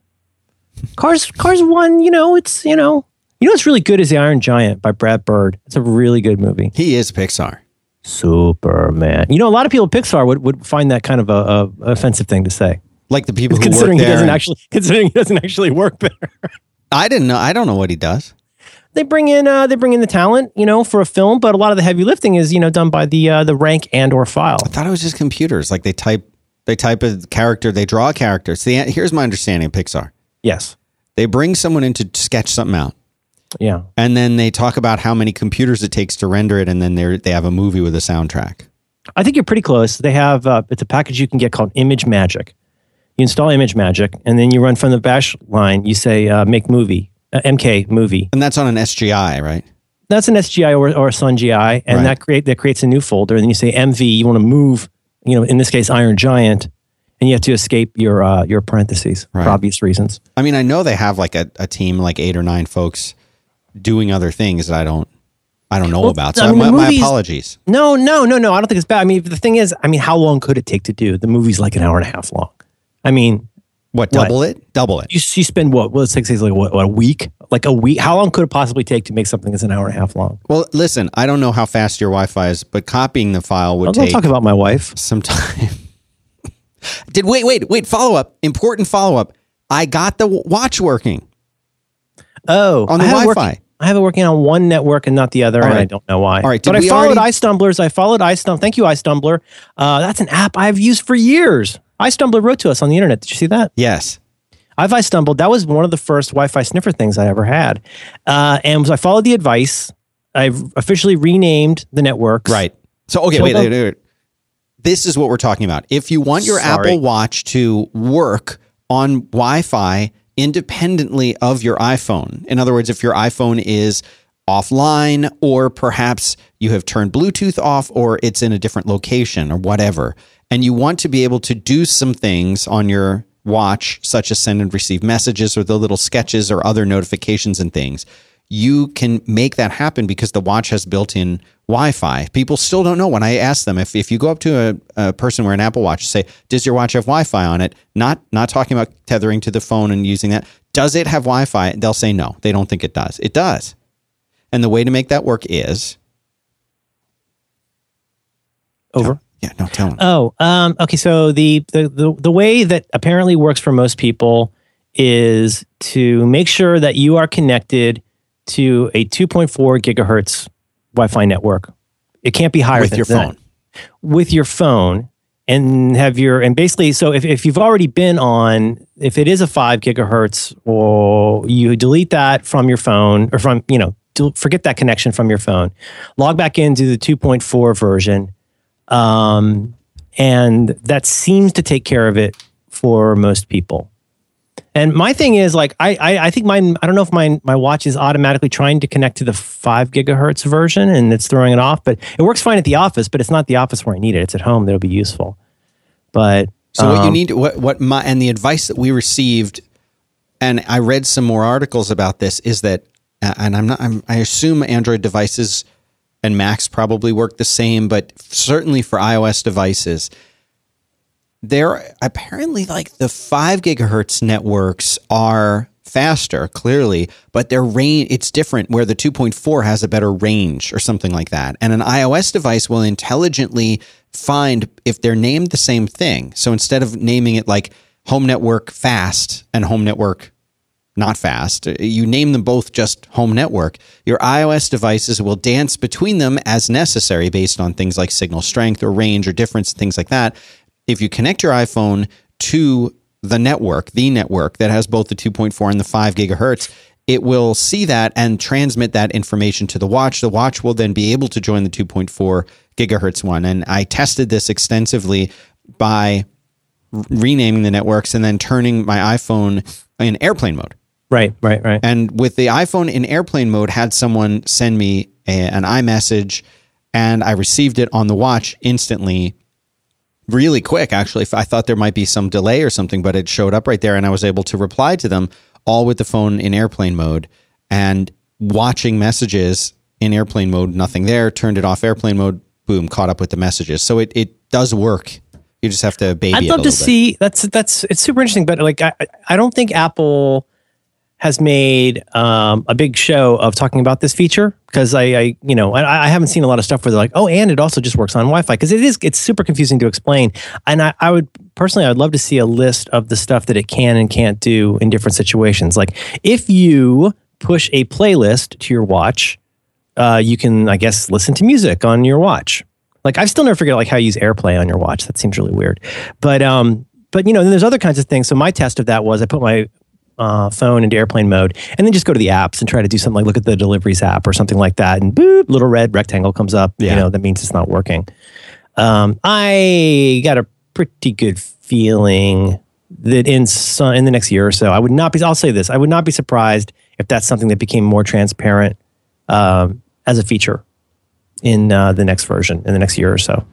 Speaker 1: Cars Cars One, you know, it's you know, you know, what's really good is the Iron Giant by Brad Bird. It's a really good movie.
Speaker 2: he is pixar
Speaker 1: Superman. You know, a lot of people at Pixar would, would find that kind of a, a offensive thing to say,
Speaker 2: like the people who work
Speaker 1: considering he doesn't
Speaker 2: and-
Speaker 1: actually considering he doesn't actually work there.
Speaker 2: i didn't know i don't know what he does
Speaker 1: they bring in uh, they bring in the talent, you know, for a film, but a lot of the heavy lifting is you know done by the uh, the rank and or file.
Speaker 2: I thought it was just computers. Like they type, they type a character, they draw a character. See, here's my understanding of Pixar.
Speaker 1: Yes.
Speaker 2: They bring someone in to sketch something out,
Speaker 1: Yeah.
Speaker 2: and then they talk about how many computers it takes to render it, and then they they have a movie with a soundtrack.
Speaker 1: I think you're pretty close. They have uh, it's a package you can get called ImageMagick. You install ImageMagick, and then you run from the bash line. You say uh, make movie, uh, MK movie.
Speaker 2: And that's on an SGI, right?
Speaker 1: That's an SGI or, or a Sun GI, and
Speaker 2: Right.
Speaker 1: that create that creates a new folder. And then you say MV. You want to move, you know, in this case Iron Giant, and you have to escape your uh, your parentheses
Speaker 2: Right.
Speaker 1: for obvious reasons.
Speaker 2: I mean, I know they have like a, a team, like eight or nine folks, doing other things that I don't, I don't know
Speaker 1: Well,
Speaker 2: about. So
Speaker 1: I mean,
Speaker 2: my, my apologies.
Speaker 1: No, no, no, no. I don't think it's bad. I mean, the thing is, I mean, how long could it take to do? The movie's like an hour and a half long. I mean,
Speaker 2: What
Speaker 1: What?
Speaker 2: double it? Double it.
Speaker 1: you, you spend what? Well, it takes like what, what, a week? Like a week? How long could it possibly take to make something that's an hour and a half long?
Speaker 2: Well, listen, I don't know how fast your Wi-Fi is, but copying the file would
Speaker 1: I'll
Speaker 2: take
Speaker 1: talk about my wife.
Speaker 2: some time. Did wait, wait, wait? Follow up. Important follow up. I got the w- watch working.
Speaker 1: Oh,
Speaker 2: On the
Speaker 1: I
Speaker 2: Wi-Fi.
Speaker 1: working- I have it working on one network and not the other, and. I don't know why.
Speaker 2: All right, did
Speaker 1: but I followed
Speaker 2: already-
Speaker 1: iStumblers. I followed iStum. Thank you, iStumbler. Uh, that's an app I've used for years. iStumbler wrote to us on the internet. Did you see that?
Speaker 2: Yes.
Speaker 1: I've iStumbled. That was one of the first Wi-Fi sniffer things I ever had, uh, and so I followed the advice. I've officially renamed the networks.
Speaker 2: Right. So okay,
Speaker 1: So
Speaker 2: wait, wait, wait. This is what we're talking about. If you want your
Speaker 1: Sorry.
Speaker 2: Apple Watch to work on Wi-Fi independently of your iPhone, in other words, if your iPhone is offline or perhaps you have turned Bluetooth off or it's in a different location or whatever, and you want to be able to do some things on your watch, such as send and receive messages or the little sketches or other notifications and things, you can make that happen because the watch has built in Wi Fi. People still don't know. When I ask them, if, if you go up to a, a person wearing an Apple Watch, say, Does your watch have Wi Fi on it? Not, not talking about tethering to the phone and using that. Does it have Wi Fi? They'll say no. They don't think it does. It does. And the way to make that work is
Speaker 1: Over.
Speaker 2: Yeah, no, tell them.
Speaker 1: Oh, um, okay. So the, the the the way that apparently works for most people is to make sure that you are connected to a 2.4 gigahertz Wi-Fi network. It can't be higher
Speaker 2: with
Speaker 1: than
Speaker 2: your
Speaker 1: that.
Speaker 2: phone.
Speaker 1: with your phone and have your and basically so if, if you've already been on if it is a five gigahertz or you delete that from your phone or from you know forget that connection from your phone log back into the 2.4 version um, and that seems to take care of it for most people and my thing is like I, I I think mine I don't know if my my watch is automatically trying to connect to the five gigahertz version and it's throwing it off, but it works fine at the office, but it's not the office where I need it. It's at home that'll be useful. But
Speaker 2: So what you
Speaker 1: Um,
Speaker 2: need, what what my and the advice that we received, and I read some more articles about this is that, uh, and I'm not, I'm, I assume Android devices and Macs probably work the same, but certainly for iOS devices, they're apparently like the five gigahertz networks are faster, clearly, but their range it's different where the 2.4 has a better range or something like that. And an iOS device will intelligently find if they're named the same thing. So instead of naming it like home network fast and home network not fast. You name them both just home network. Your iOS devices will dance between them as necessary based on things like signal strength or range or difference, things like that. If you connect your iPhone to the network, the network that has both the 2.4 and the 5 gigahertz, it will see that and transmit that information to the watch. The watch will then be able to join the 2.4 gigahertz one. And I tested this extensively by renaming the networks and then turning my iPhone in airplane mode.
Speaker 1: Right, right, right.
Speaker 2: And with the iPhone in airplane mode, had someone send me a, an iMessage, and I received it on the watch instantly, really quick. Actually, I thought there might be some delay or something, but it showed up right there, and I was able to reply to them all with the phone in airplane mode and watching messages in airplane mode. Nothing there. Turned it off airplane mode. Boom, caught up with the messages. So it it does work. You just have to baby.
Speaker 1: I'd love to
Speaker 2: bit.
Speaker 1: see that's that's it's super interesting, but like I I don't think Apple has made um, a big show of talking about this feature because I, I you know I, I haven't seen a lot of stuff where they're like oh and it also just works on Wi-Fi because it is it's super confusing to explain and I, I would personally I'd love to see a list of the stuff that it can and can't do in different situations like if you push a playlist to your watch uh, you can I guess listen to music on your watch like I've still never figured out like how you use AirPlay on your watch. That seems really weird. But um, but you know, then there's other kinds of things. So my test of that was I put my uh, phone into airplane mode and then just go to the apps and try to do something like look at the deliveries app or something like that. And boop, little red rectangle comes up. You know, that means it's not working. Um, I got a pretty good feeling that in some, in the next year or so, I would not be. I'll say this: I would not be surprised if that's something that became more transparent um, as a feature in uh, the next version in the next year or so.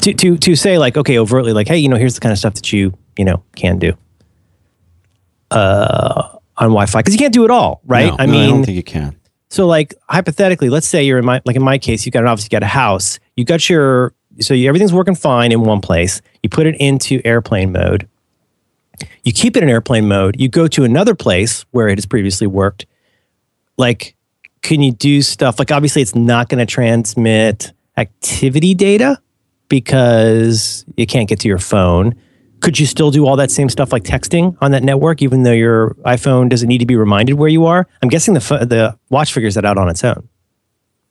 Speaker 1: To to to say like okay overtly like hey you know here's the kind of stuff that you you know can do uh, on Wi-Fi because you can't do it all right.
Speaker 2: No,
Speaker 1: I
Speaker 2: no,
Speaker 1: mean
Speaker 2: I don't think you can.
Speaker 1: so like hypothetically, let's say you're in my like in my case, you've got an, obviously got a house. You got your so you, everything's working fine in one place. You put it into airplane mode. You keep it in airplane mode. You go to another place where it has previously worked. Like, can you do stuff like obviously it's not going to transmit activity data because you can't get to your phone. Could you still do all that same stuff like texting on that network, even though your iPhone doesn't need to be reminded where you are? I'm guessing the the watch figures that out on its own.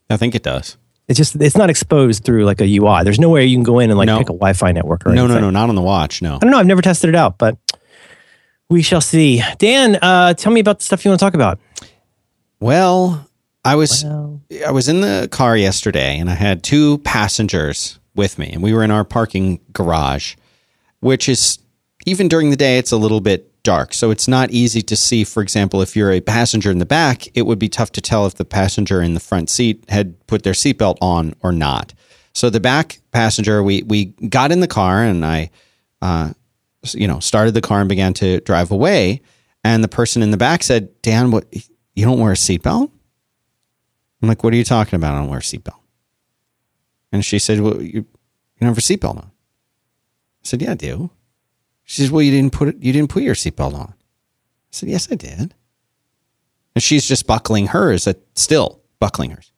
Speaker 2: I think it does.
Speaker 1: It's just it's not exposed through like a UI. There's no way you can go in and like
Speaker 2: No.
Speaker 1: pick a Wi-Fi network or
Speaker 2: No,
Speaker 1: anything.
Speaker 2: no, no, not on the watch. No.
Speaker 1: I don't know. I've never tested it out, but we shall see. Dan, uh, tell me about the stuff you want to talk about.
Speaker 2: Well, I was
Speaker 1: Well,
Speaker 2: I was in the car yesterday and I had two passengers with me and we were in our parking garage, which is even during the day it's a little bit dark. So it's not easy to see, for example, if you're a passenger in the back, it would be tough to tell if the passenger in the front seat had put their seatbelt on or not. So the back passenger, we we got in the car and I uh, you know, started the car and began to drive away. And the person in the back said, Dan, what you don't wear a seatbelt? I'm like, what are you talking about? I don't wear a seatbelt. And she said, well, you, you don't have a seatbelt on. Said, yeah, I do. She says, well, you didn't put it, you didn't put your seatbelt on. I said, yes, I did. And she's just buckling hers, at, still buckling hers.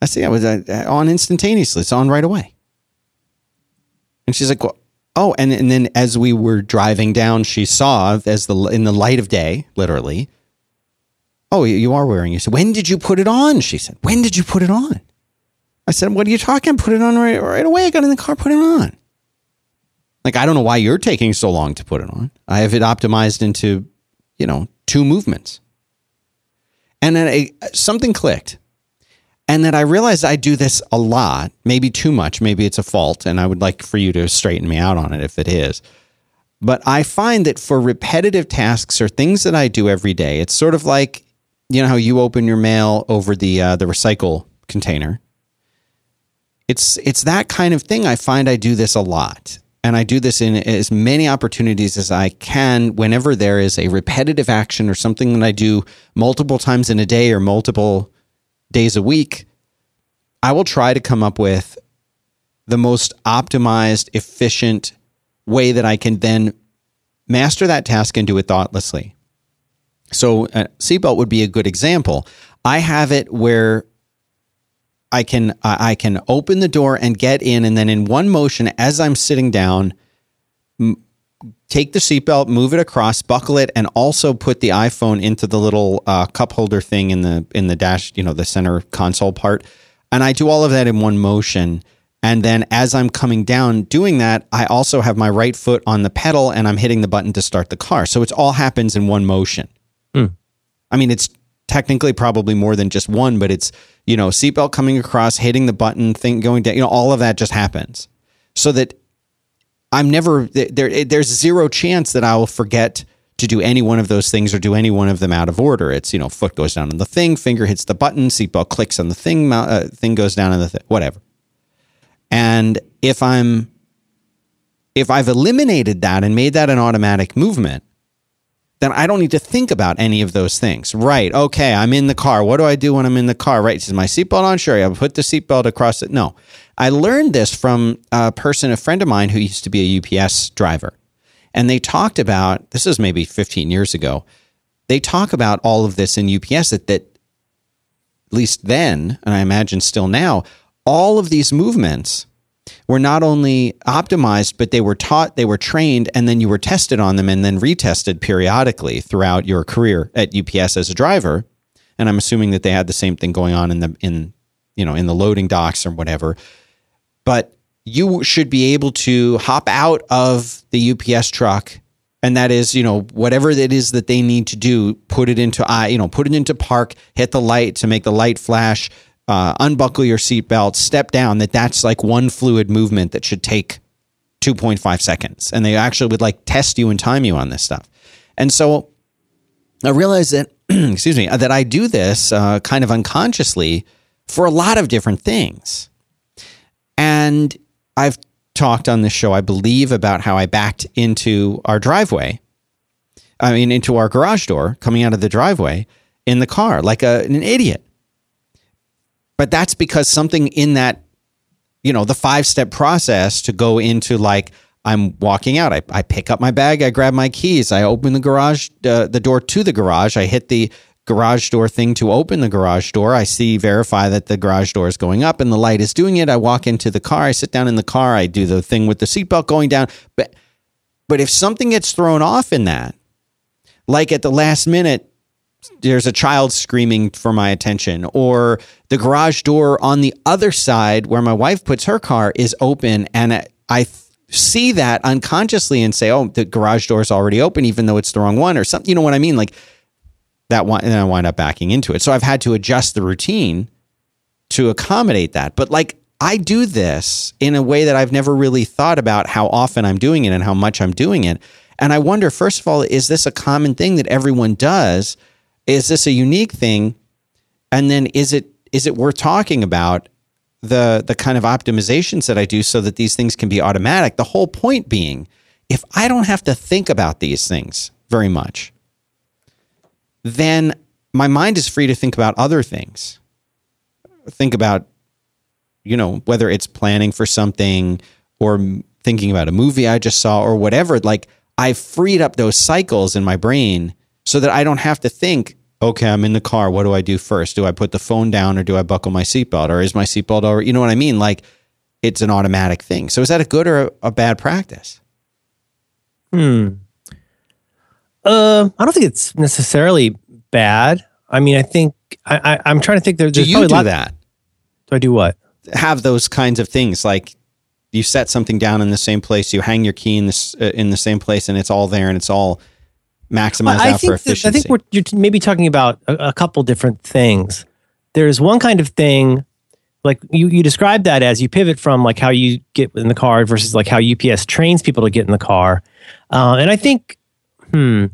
Speaker 2: I said, yeah, was uh, on instantaneously. It's on right away. And she's like, well, oh, and, and then as we were driving down, she saw as the in the light of day, literally, Oh, you- you are wearing. You said, when did you put it on? She said, when did you put it on? I said, what are you talking? Put it on right, right away. I got in the car, put it on. Like, I don't know why you're taking so long to put it on. I have it optimized into, you know, two movements. And then I, something clicked. And then I realized I do this a lot, maybe too much. Maybe it's a fault. And I would like for you to straighten me out on it if it is. But I find that for repetitive tasks or things that I do every day, it's sort of like, you know, how you open your mail over the uh, the recycle container. It's it's that kind of thing. I find I do this a lot, and I do this in as many opportunities as I can whenever there is a repetitive action or something that I do multiple times in a day or multiple days a week, I will try to come up with the most optimized, efficient way that I can then master that task and do it thoughtlessly. So, a uh, seatbelt would be a good example. I have it where I can I can open the door and get in, and then in one motion, as I'm sitting down, m- take the seatbelt, move it across, buckle it, and also put the iPhone into the little uh, cup holder thing in the in the dash, you know, the center console part. And I do all of that in one motion. And then as I'm coming down doing that, I also have my right foot on the pedal and I'm hitting the button to start the car. So it all happens in one motion. Hmm. I mean, it's technically probably more than just one, but it's, you know, seatbelt coming across, hitting the button, thing going down, you know, all of that just happens. So that I'm never there there's zero chance that I will forget to do any one of those things or do any one of them out of order. It's, you know, foot goes down on the thing, finger hits the button, seatbelt clicks on the thing, uh, thing goes down on the thing, whatever. And if I'm if I've eliminated that and made that an automatic movement, then I don't need to think about any of those things. Right. Okay. I'm in the car. What do I do when I'm in the car? Right. Is my seatbelt on? Sure. I put the seatbelt across it. No. I learned this from a person, a friend of mine who used to be a UPS driver. And they talked about this is maybe 15 years ago. They talk about all of this in UPS that, that at least then, and I imagine still now, all of these movements were not only optimized, but they were taught, they were trained, and then you were tested on them and then retested periodically throughout your career at UPS as a driver. And I'm assuming that they had the same thing going on in the in you know in the loading docks or whatever. But you should be able to hop out of the UPS truck and that is you know whatever it is that they need to do put it into i you know put it into park hit the light to make the light flash uh, unbuckle your seatbelt, step down, that that's like one fluid movement that should take 2.5 seconds. And they actually would like test you and time you on this stuff. And so I realized that, excuse me, that I do this uh, kind of unconsciously for a lot of different things. And I've talked on this show, I believe, about how I backed into our driveway. I mean, into our garage door coming out of the driveway in the car like a, an idiot. But that's because something in that, you know, the five step process to go into like, I'm walking out. I, I pick up my bag. I grab my keys. I open the garage, uh, the door to the garage. I hit the garage door thing to open the garage door. I see, verify that the garage door is going up and the light is doing it. I walk into the car. I sit down in the car. I do the thing with the seatbelt going down. But, but if something gets thrown off in that, like at the last minute, there's a child screaming for my attention or the garage door on the other side where my wife puts her car is open and I see that unconsciously and say oh the garage door is already open even though it's the wrong one or something you know what I mean? Like that one and I wind up backing into it. So I've had to adjust the routine to accommodate that. But like I do this in a way that I've never really thought about how often I'm doing it and how much I'm doing it. And I wonder first of all is this a common thing that everyone does is this a unique thing? And then is it is it worth talking about the the kind of optimizations that I do so that these things can be automatic? The whole point being, if I don't have to think about these things very much, then my mind is free to think about other things. Think about, you know, whether it's planning for something or thinking about a movie I just saw or whatever. Like I've freed up those cycles in my brain so that I don't have to think, okay, I'm in the car. What do I do first? Do I put the phone down or do I buckle my seatbelt or is my seatbelt over? You know what I mean? Like it's an automatic thing. So is that a good or a, a bad practice?
Speaker 1: Hmm. Uh, I don't think it's necessarily bad. I mean, I think I, I am trying to think. There,
Speaker 2: there's do you do lot, that?
Speaker 1: Do I do what?
Speaker 2: Have those kinds of things like you set something down in the same place, you hang your key in this uh, in the same place, and it's all there and it's all maximize I, out for efficiency.
Speaker 1: That, I think we're you're maybe talking about a, a couple different things. There's one kind of thing like you you described that as you pivot from like how you get in the car versus like how UPS trains people to get in the car, uh, and I think, hmm,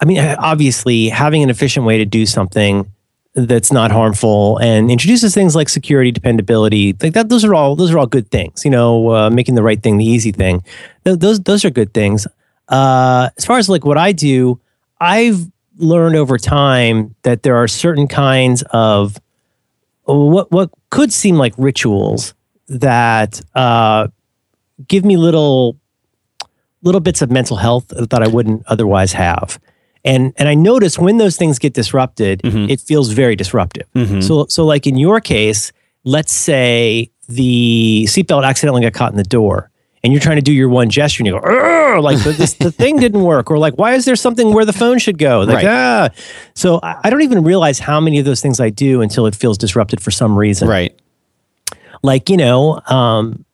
Speaker 1: I mean, obviously having an efficient way to do something that's not harmful and introduces things like security, dependability. Like that, those are all those are all good things. You know, uh, making the right thing the easy thing. Th- those those are good things. Uh, as far as like what I do, I've learned over time that there are certain kinds of what what could seem like rituals that uh, give me little little bits of mental health that I wouldn't otherwise have. And and I notice when those things get disrupted,
Speaker 2: Mhm.
Speaker 1: it feels very disruptive.
Speaker 2: Mhm.
Speaker 1: So so like in your case, let's say the seatbelt accidentally got caught in the door. And you're trying to do your one gesture, and you go, like the, this, the thing didn't work, or like, why is there something where the phone should go? Like,
Speaker 2: Right.
Speaker 1: ah. So I, I don't even realize how many of those things I do until it feels disrupted for some reason
Speaker 2: Right.
Speaker 1: like you know um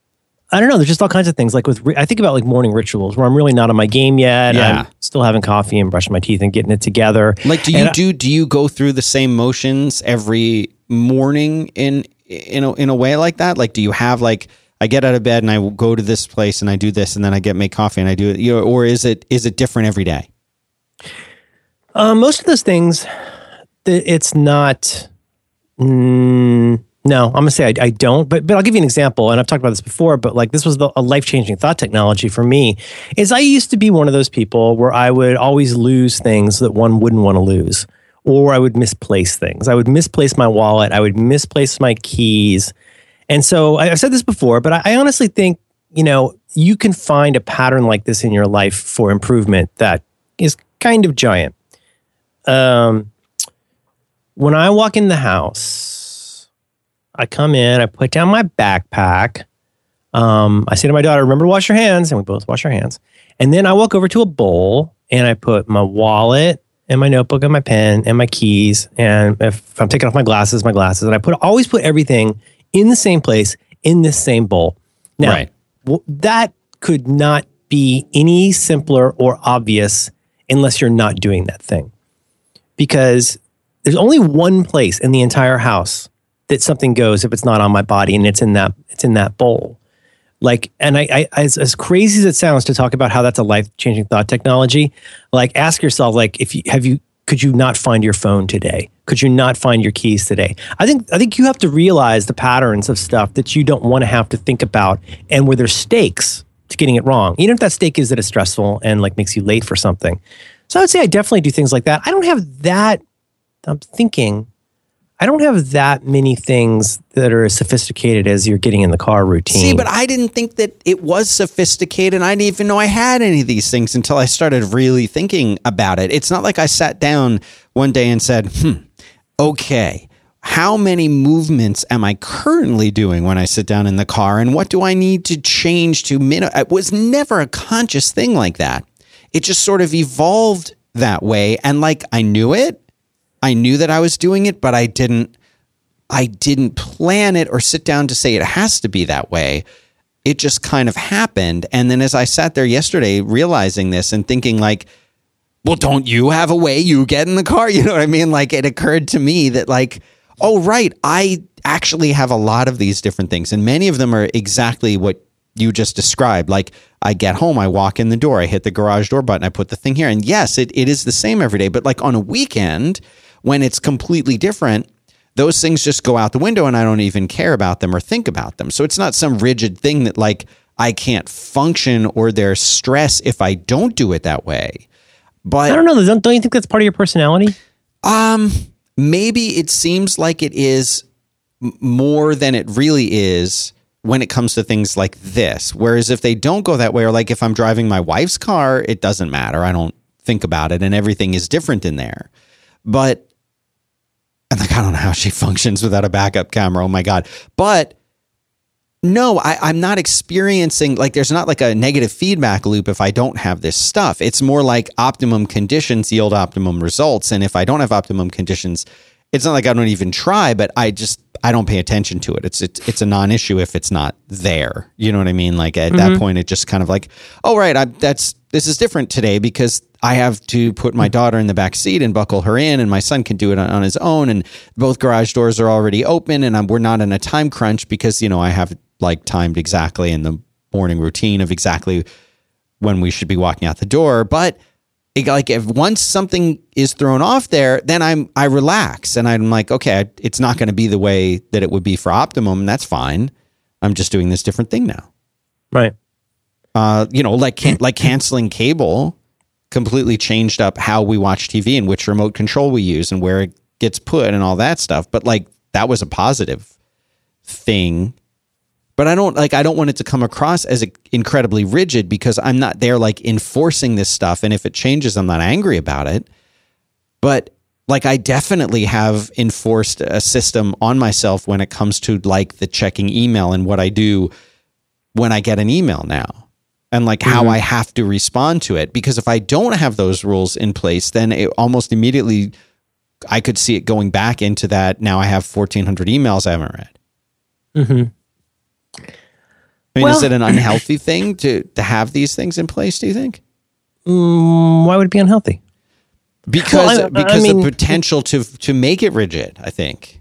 Speaker 1: i don't know there's just all kinds of things like with i think about like morning rituals where i'm really not on my game yet
Speaker 2: Yeah.
Speaker 1: i'm still having coffee and brushing my teeth and getting it together
Speaker 2: Like, do you
Speaker 1: And I-
Speaker 2: do do you go through the same motions every morning in in a, in a way like that? Like, do you have like I get out of bed and I go to this place and I do this and then I get make coffee and I do it, you know, or is it is it different every day?
Speaker 1: uh, most of those things it's not mm, no i'm gonna say I, I don't but but i'll give you an example and i've talked about this before but like this was the, a life-changing thought technology for me is i used to be one of those people where i would always lose things that one wouldn't want to lose or i would misplace things i would misplace my wallet i would misplace my keys and so I- i've said this before but I, I honestly think you know you can find a pattern like this in your life for improvement that is kind of giant um, when I walk in the house, I come in, I put down my backpack. Um, I say to my daughter, remember to wash your hands. And we both wash our hands. And then I walk over to a bowl and I put my wallet and my notebook and my pen and my keys. And if I'm taking off my glasses, my glasses. And I put always put everything in the same place in this same bowl. Now,
Speaker 2: Right.
Speaker 1: w- that could not be any simpler or obvious unless you're not doing that thing because there's only one place in the entire house that something goes if it's not on my body and it's in that it's in that bowl like and i, I as, as crazy as it sounds to talk about how that's a life-changing thought technology like ask yourself like if you have you could you not find your phone today? Could you not find your keys today? I think i think you have to realize the patterns of stuff that you don't want to have to think about and where there's stakes to getting it wrong. Even if that stake is that it's stressful and like makes you late for something. So i would say i definitely do things like that. I don't have that i'm thinking I don't have that many things that are as sophisticated as you're getting in the car routine.
Speaker 2: See, but I didn't think that it was sophisticated. I didn't even know I had any of these things until I started really thinking about it. It's not like I sat down one day and said, hmm, okay, how many movements am I currently doing when I sit down in the car? And what do I need to change to min? It was never a conscious thing like that. It just sort of evolved that way. And like I knew it, I knew that I was doing it, but I didn't I didn't plan it or sit down to say it has to be that way. It just kind of happened. And then as I sat there yesterday realizing this and thinking like, well, don't you have a way you get in the car? You know what I mean? Like it occurred to me that like, oh right, I actually have a lot of these different things and many of them are exactly what you just described. Like I get home, I walk in the door, I hit the garage door button, I put the thing here. And yes, it, it is the same every day. But like on a weekend, when it's completely different, those things just go out the window and I don't even care about them or think about them. So it's not some rigid thing that like I can't function or there's stress if I don't do it that way. But
Speaker 1: I don't know. Don't, don't you think that's part of your personality?
Speaker 2: um, maybe it seems like it is more than it really is when it comes to things like this. Whereas if they don't go that way, or like if I'm driving my wife's car, it doesn't matter. I don't think about it, and everything is different in there. But and like I don't know how she functions without a backup camera. Oh my god! But no, I, I'm not experiencing like there's not like a negative feedback loop if I don't have this stuff. It's more like optimum conditions yield optimum results. And if I don't have optimum conditions, it's not like I don't even try, but I just I don't pay attention to it. It's it's, it's a non-issue if it's not there. You know what I mean? Like at that mm-hmm. point, it just kind of like, oh right, I, that's this is different today because I have to put my daughter in the back seat and buckle her in, and my son can do it on, on his own, and both garage doors are already open, and I'm, we're not in a time crunch because you know I have like timed exactly in the morning routine of exactly when we should be walking out the door, but it, like if once something is thrown off there, then I'm I relax and I'm like, okay, it's not going to be the way that it would be for optimum, and that's fine. I'm just doing this different thing now.
Speaker 1: Right.
Speaker 2: Uh, you know, like can, like canceling cable completely changed up how we watch TV and which remote control we use and where it gets put and all that stuff. But like that was a positive thing. But I don't like I don't want it to come across as incredibly rigid because I'm not there like enforcing this stuff and if it changes I'm not angry about it. But like I definitely have enforced a system on myself when it comes to like the checking email and what I do when I get an email now and like how mm-hmm. I have to respond to it. Because if I don't have those rules in place, then it almost immediately I could see it going back into that. Now I have 1400 emails I haven't read.
Speaker 1: Mm-hmm.
Speaker 2: I mean, well, is it an unhealthy thing to, to have these things in place, do you think?
Speaker 1: Mm, why would it be unhealthy?
Speaker 2: Because well, I, because I mean, the potential to to make it rigid, I think.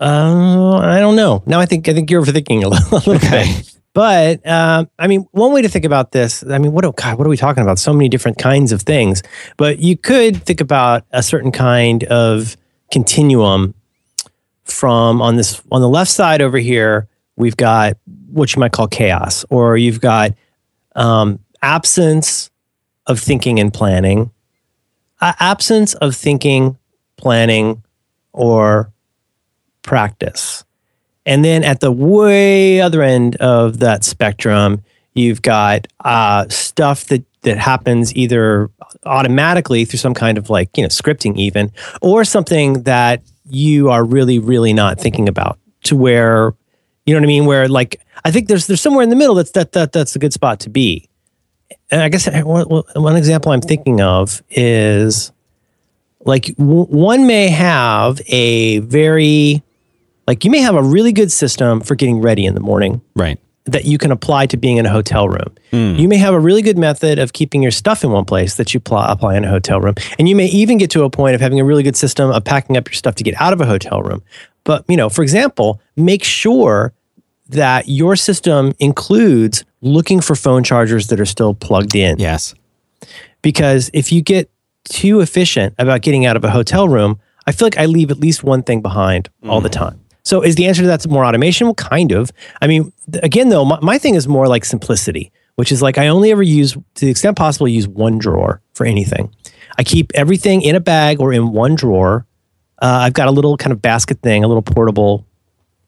Speaker 1: Uh, I don't know. Now I think I think you're overthinking a little, okay. But uh, I mean, one way to think about this, I mean, what God, what are we talking about? So many different kinds of things. But you could think about a certain kind of continuum from on this on the left side over here. We've got what you might call chaos, or you've got um, absence of thinking and planning, uh, absence of thinking, planning, or practice. And then at the way other end of that spectrum, you've got uh, stuff that that happens either automatically through some kind of like you know scripting even, or something that you are really really not thinking about to where you know what I mean. Where like I think there's there's somewhere in the middle that's that that that's a good spot to be. And I guess one, one example I'm thinking of is like w- one may have a very like you may have a really good system for getting ready in the morning.
Speaker 2: Right.
Speaker 1: That you can apply to being in a hotel room.
Speaker 2: Mm.
Speaker 1: You may have a really good method of keeping your stuff in one place that you pl- apply in a hotel room. And you may even get to a point of having a really good system of packing up your stuff to get out of a hotel room. But, you know, for example, make sure that your system includes looking for phone chargers that are still plugged in.
Speaker 2: Yes.
Speaker 1: Because if you get too efficient about getting out of a hotel room, I feel like I leave at least one thing behind mm. all the mm. time. So is the answer to that more automation? Well, kind of. I mean, again, though, my, my thing is more like simplicity, which is like I only ever use, to the extent possible, use one drawer for anything. I keep everything in a bag or in one drawer. Uh, I've got a little kind of basket thing, a little portable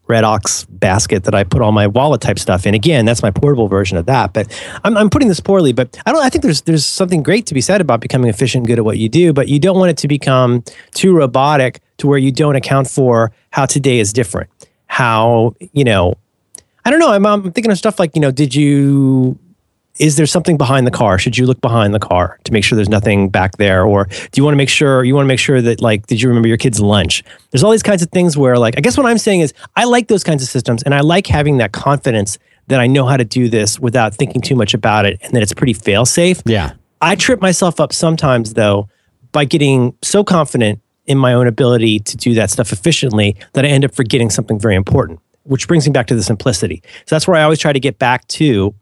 Speaker 1: Redox basket that I put all my wallet type stuff in. Again, that's my portable version of that. But I'm, I'm putting this poorly. But I don't. I think there's there's something great to be said about becoming efficient, and good at what you do. But you don't want it to become too robotic to where you don't account for how today is different. How you know, I don't know. I'm, I'm thinking of stuff like you know, did you is there something behind the car? Should you look behind the car to make sure there's nothing back there? Or do you want to make sure you want to make sure that like did you remember your kid's lunch? There's all these kinds of things where like I guess what I'm saying is I like those kinds of systems and I like having that confidence that I know how to do this without thinking too much about it and that it's pretty fail safe.
Speaker 2: Yeah.
Speaker 1: I trip myself up sometimes though by getting so confident in my own ability to do that stuff efficiently that I end up forgetting something very important, which brings me back to the simplicity. So that's where I always try to get back to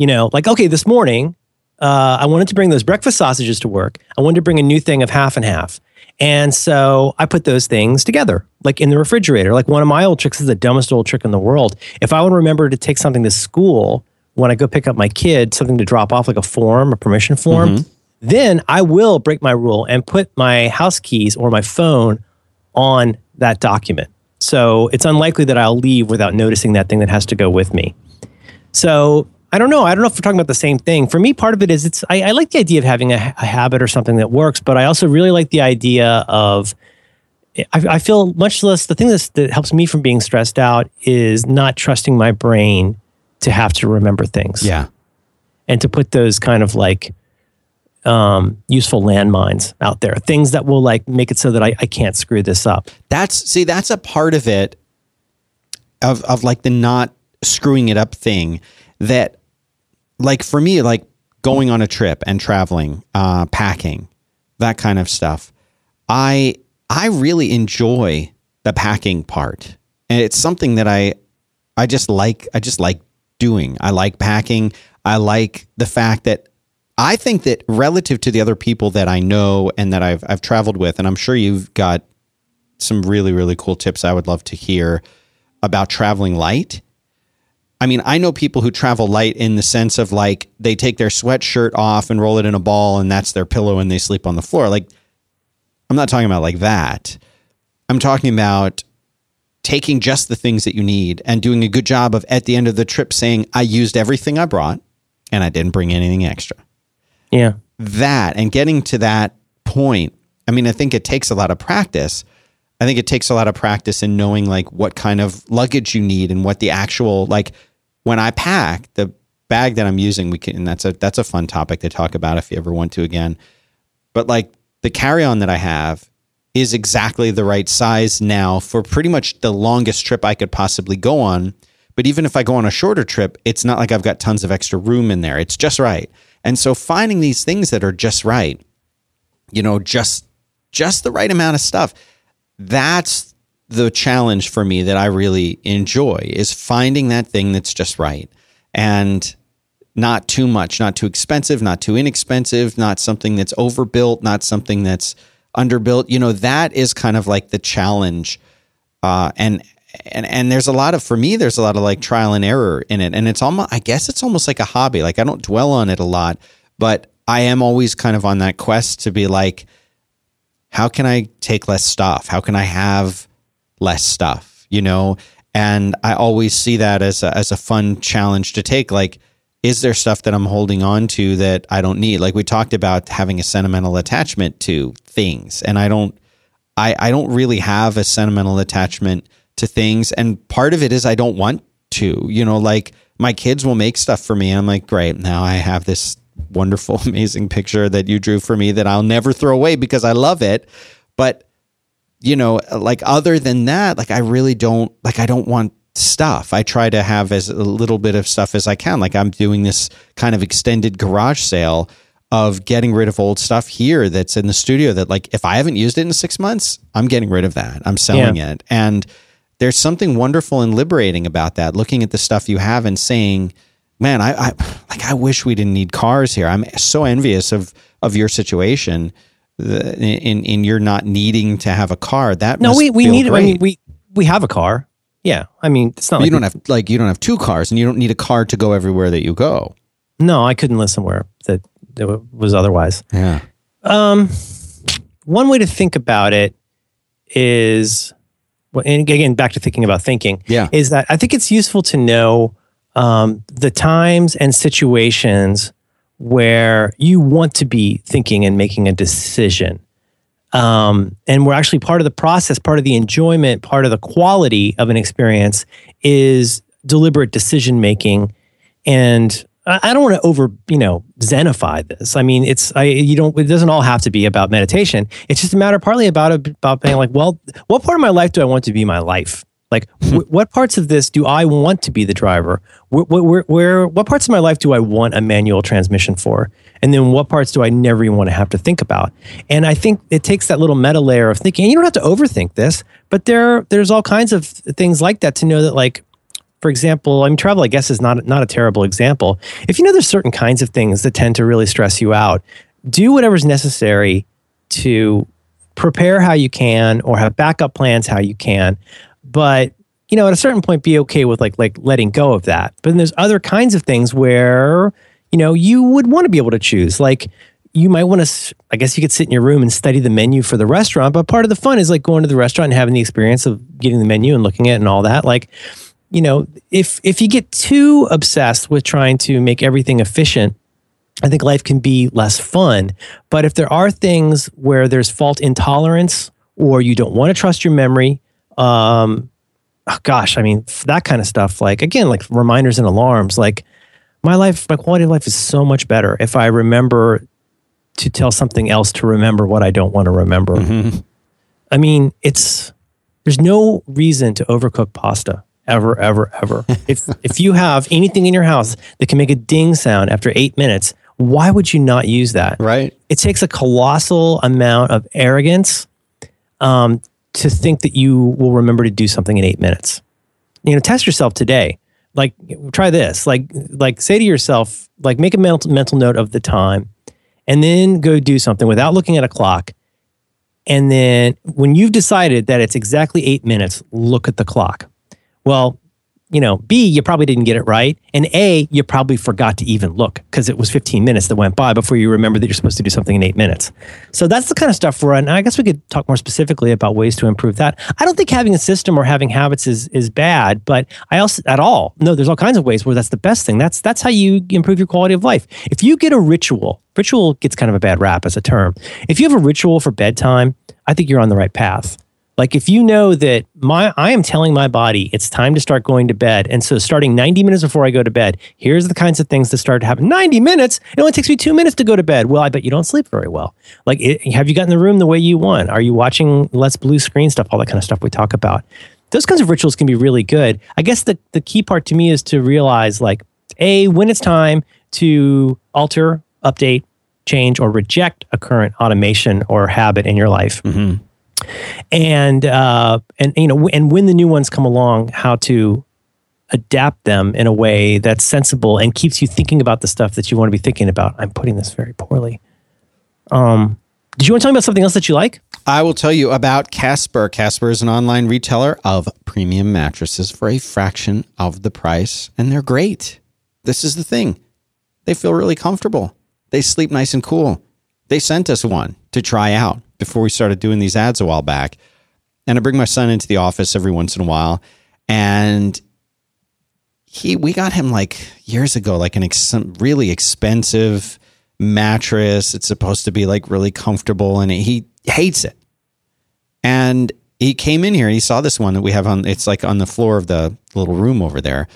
Speaker 1: you know, like, okay, this morning, uh, I wanted to bring those breakfast sausages to work. I wanted to bring a new thing of half and half. And so I put those things together, like in the refrigerator. Like one of my old tricks is the dumbest old trick in the world. If I would remember to take something to school when I go pick up my kid, something to drop off, like a form, a permission form, mm-hmm. then I will break my rule and put my house keys or my phone on that document. So it's unlikely that I'll leave without noticing that thing that has to go with me. So I don't know. I don't know if we're talking about the same thing. For me, part of it is it's I, I like the idea of having a, a, habit or something that works, but I also really like the idea of I, I feel much less. The thing that's, that helps me from being stressed out is not trusting my brain to have to remember things.
Speaker 2: Yeah,
Speaker 1: and to put those kind of like um, useful landmines out there, things that will like make it so that I, I can't screw this up.
Speaker 2: That's see, that's a part of it of of like the not screwing it up thing that like for me, like going on a trip and traveling, uh, packing, that kind of stuff. I I really enjoy the packing part, and it's something that I I just like. I just like doing. I like packing. I like the fact that I think that relative to the other people that I know and that I've I've traveled with, and I'm sure you've got some really really cool tips I would love to hear about traveling light. I mean, I know people who travel light in the sense of like they take their sweatshirt off and roll it in a ball and that's their pillow and they sleep on the floor. Like I'm not talking about like that. I'm talking about taking just the things that you need and doing a good job of at the end of the trip saying I used everything I brought and I didn't bring anything extra.
Speaker 1: Yeah.
Speaker 2: That and getting to that point. I mean, I think it takes a lot of practice. I think it takes a lot of practice in knowing like what kind of luggage you need and what the actual like when I pack the bag that I'm using, we can and that's a that's a fun topic to talk about if you ever want to again. But like the carry-on that I have is exactly the right size now for pretty much the longest trip I could possibly go on. But even if I go on a shorter trip, it's not like I've got tons of extra room in there. It's just right. And so finding these things that are just right, you know, just just the right amount of stuff, that's the challenge for me that I really enjoy is finding that thing that's just right. And not too much, not too expensive, not too inexpensive, not something that's overbuilt, not something that's underbuilt. You know, that is kind of like the challenge. Uh, and and and there's a lot of for me there's a lot of like trial and error in it and it's almost i guess it's almost like a hobby like i don't dwell on it a lot but i am always kind of on that quest to be like how can i take less stuff how can i have less stuff you know and i always see that as a, as a fun challenge to take like is there stuff that i'm holding on to that i don't need like we talked about having a sentimental attachment to things and i don't i i don't really have a sentimental attachment to things. And part of it is I don't want to, you know, like my kids will make stuff for me. And I'm like, great. Now I have this wonderful, amazing picture that you drew for me that I'll never throw away because I love it. But, you know, like other than that, like I really don't, like, I don't want stuff. I try to have as a little bit of stuff as I can. Like I'm doing this kind of extended garage sale of getting rid of old stuff here that's in the studio that like if I haven't used it in 6 months, I'm getting rid of that. I'm selling yeah. it. And there's something wonderful and liberating about that. Looking at the stuff you have and saying, "Man, I, I like I wish we didn't need cars here." I'm so envious of of your situation in in you're not needing to have a car. That
Speaker 1: no, we we need. Great. I mean, we we have a car. Yeah, I mean, it's not.
Speaker 2: Like you don't have like you don't have two cars, and you don't need a car to go everywhere that you go.
Speaker 1: No, I couldn't live somewhere that, that was otherwise.
Speaker 2: Yeah.
Speaker 1: Um, one way to think about it is and again, back to thinking about thinking,
Speaker 2: yeah.
Speaker 1: is that I think it's useful to know um, the times and situations where you want to be thinking and making a decision. Um, and we're actually part of the process, part of the enjoyment, part of the quality of an experience is deliberate decision making and I don't want to over, you know, zenify this. I mean, it's I you don't it doesn't all have to be about meditation. It's just a matter partly about about being like, well, what part of my life do I want to be my life? Like, wh- what parts of this do I want to be the driver? Where, where, where, what parts of my life do I want a manual transmission for? And then what parts do I never even want to have to think about? And I think it takes that little meta layer of thinking. And you don't have to overthink this, but there, there's all kinds of things like that to know that, like, for example, I mean, travel, I guess, is not not a terrible example. If you know there's certain kinds of things that tend to really stress you out, do whatever's necessary to prepare how you can or have backup plans how you can. But you know, at a certain point, be okay with like like letting go of that. But then there's other kinds of things where you know you would want to be able to choose, like you might want to i guess you could sit in your room and study the menu for the restaurant but part of the fun is like going to the restaurant and having the experience of getting the menu and looking at it and all that like you know, if if you get too obsessed with trying to make everything efficient, I think life can be less fun. But if there are things where there's fault intolerance or you don't want to trust your memory, um, oh gosh, I mean, that kind of stuff, like again, like reminders and alarms, like my life, my quality of life is so much better if I remember to tell something else to remember what I don't want to remember. Mm-hmm. I mean, it's there's no reason to overcook pasta ever, ever, ever. if if you have anything in your house that can make a ding sound after eight minutes, why would you not use that?
Speaker 2: Right.
Speaker 1: It takes a colossal amount of arrogance um, to think that you will remember to do something in eight minutes. You know, test yourself today. like try this like like say to yourself like make a mental, mental note of the time and then go do something without looking at a clock and then when you've decided that it's exactly eight minutes look at the clock well you know, B, you probably didn't get it right. And A, you probably forgot to even look because it was 15 minutes that went by before you remember that you're supposed to do something in eight minutes. So that's the kind of stuff we're, and I guess we could talk more specifically about ways to improve that. I don't think having a system or having habits is, is bad, but I also, at all, no, there's all kinds of ways where that's the best thing. That's, that's how you improve your quality of life. If you get a ritual, ritual gets kind of a bad rap as a term. If you have a ritual for bedtime, I think you're on the right path. Like if you know that my I am telling my body it's time to start going to bed. And so starting 90 minutes before I go to bed, here's the kinds of things that start to happen. 90 minutes? It only takes me 2 minutes to go to bed. Well, I bet you don't sleep very well. Like it, have you gotten the room the way you want? Are you watching less blue screen stuff, all that kind of stuff we talk about? Those kinds of rituals can be really good. I guess the the key part to me is to realize like a when it's time to alter, update, change or reject a current automation or habit in your life. Mm-hmm and uh, and you know, and when the new ones come along, how to adapt them in a way that's sensible and keeps you thinking about the stuff that you want to be thinking about. I'm putting this very poorly. Um, did you want to tell me about something else that you like?
Speaker 2: I will tell you about Casper. Casper is an online retailer of premium mattresses for a fraction of the price, and they're great. This is the thing. They feel really comfortable. They sleep nice and cool. They sent us one to try out before we started doing these ads a while back. And I bring my son into the office every once in a while. And he, we got him like years ago, like an ex- really expensive mattress. It's supposed to be like really comfortable, and he hates it. And he came in here and he saw this one that we have on. It's like on the floor of the little room over there,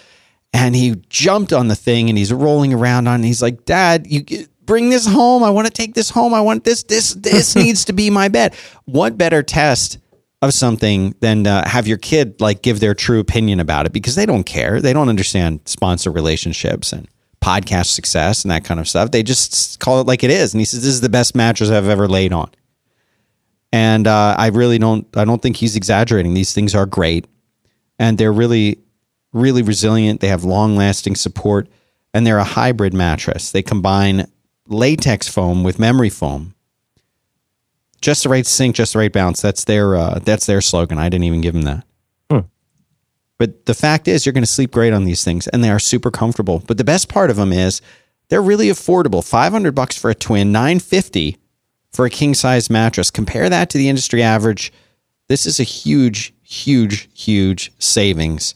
Speaker 2: and he jumped on the thing and he's rolling around on. It. he's like, "Dad, you bring this home. I want to take this home. I want this. This this needs to be my bed. What better test of something than uh, have your kid like give their true opinion about it because they don't care. They don't understand sponsor relationships and podcast success and that kind of stuff. They just call it like it is. And he says, "This is the best mattress I've ever laid on." And uh, I really don't. I don't think he's exaggerating. These things are great, and they're really, really resilient. They have long lasting support, and they're a hybrid mattress. They combine latex foam with memory foam. Just the right sink, just the right bounce. That's their uh, that's their slogan. I didn't even give them that. Hmm. But the fact is, you're going to sleep great on these things, and they are super comfortable. But the best part of them is they're really affordable. Five hundred bucks for a twin, nine fifty for a king size mattress. Compare that to the industry average. This is a huge, huge, huge savings.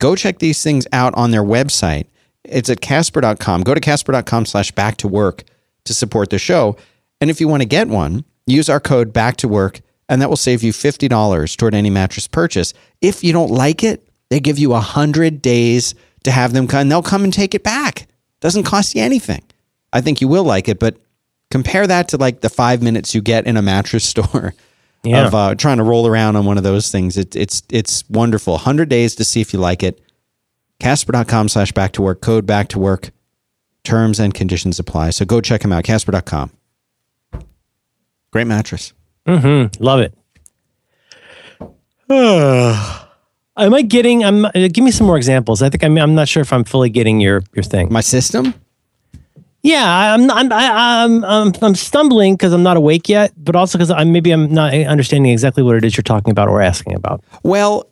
Speaker 2: Go check these things out on their website it's at casper.com. Go to casper.com slash back to work to support the show. And if you want to get one, use our code back to work, and that will save you $50 toward any mattress purchase. If you don't like it, they give you 100 days to have them come, and they'll come and take it back. Doesn't cost you anything. I think you will like it, but compare that to like the five minutes you get in a mattress store yeah. of uh, trying to roll around on one of those things. It, it's it's wonderful. 100 days to see if you like it. Casper.com slash back to work, code back to work. Terms and conditions apply. So go check them out. Casper.com. Great mattress.
Speaker 1: Mm-hmm. Love it. Am I getting? I'm. Uh, give me some more examples. I think I'm. I'm not sure if I'm fully getting your your thing.
Speaker 2: My system.
Speaker 1: Yeah, I'm. I'm. I, I'm. I'm, I'm stumbling because I'm not awake yet, but also because I'm maybe I'm not understanding exactly what it is you're talking about or asking about.
Speaker 2: Well,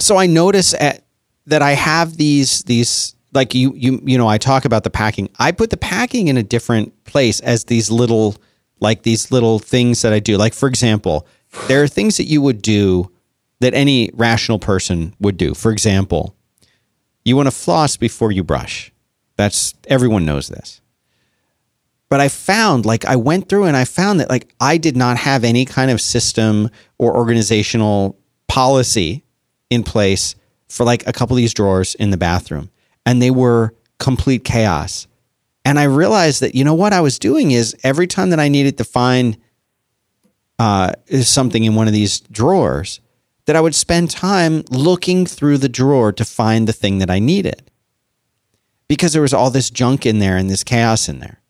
Speaker 2: so I notice at that I have these these like you you you know I talk about the packing. I put the packing in a different place as these little like these little things that I do. Like for example, there are things that you would do that any rational person would do. For example, you want to floss before you brush. That's everyone knows this. But I found like I went through and I found that like I did not have any kind of system or organizational policy in place for like a couple of these drawers in the bathroom and they were complete chaos. And I realized that, you know, what I was doing is every time that I needed to find uh, something in one of these drawers, that I would spend time looking through the drawer to find the thing that I needed because there was all this junk in there and this chaos in there.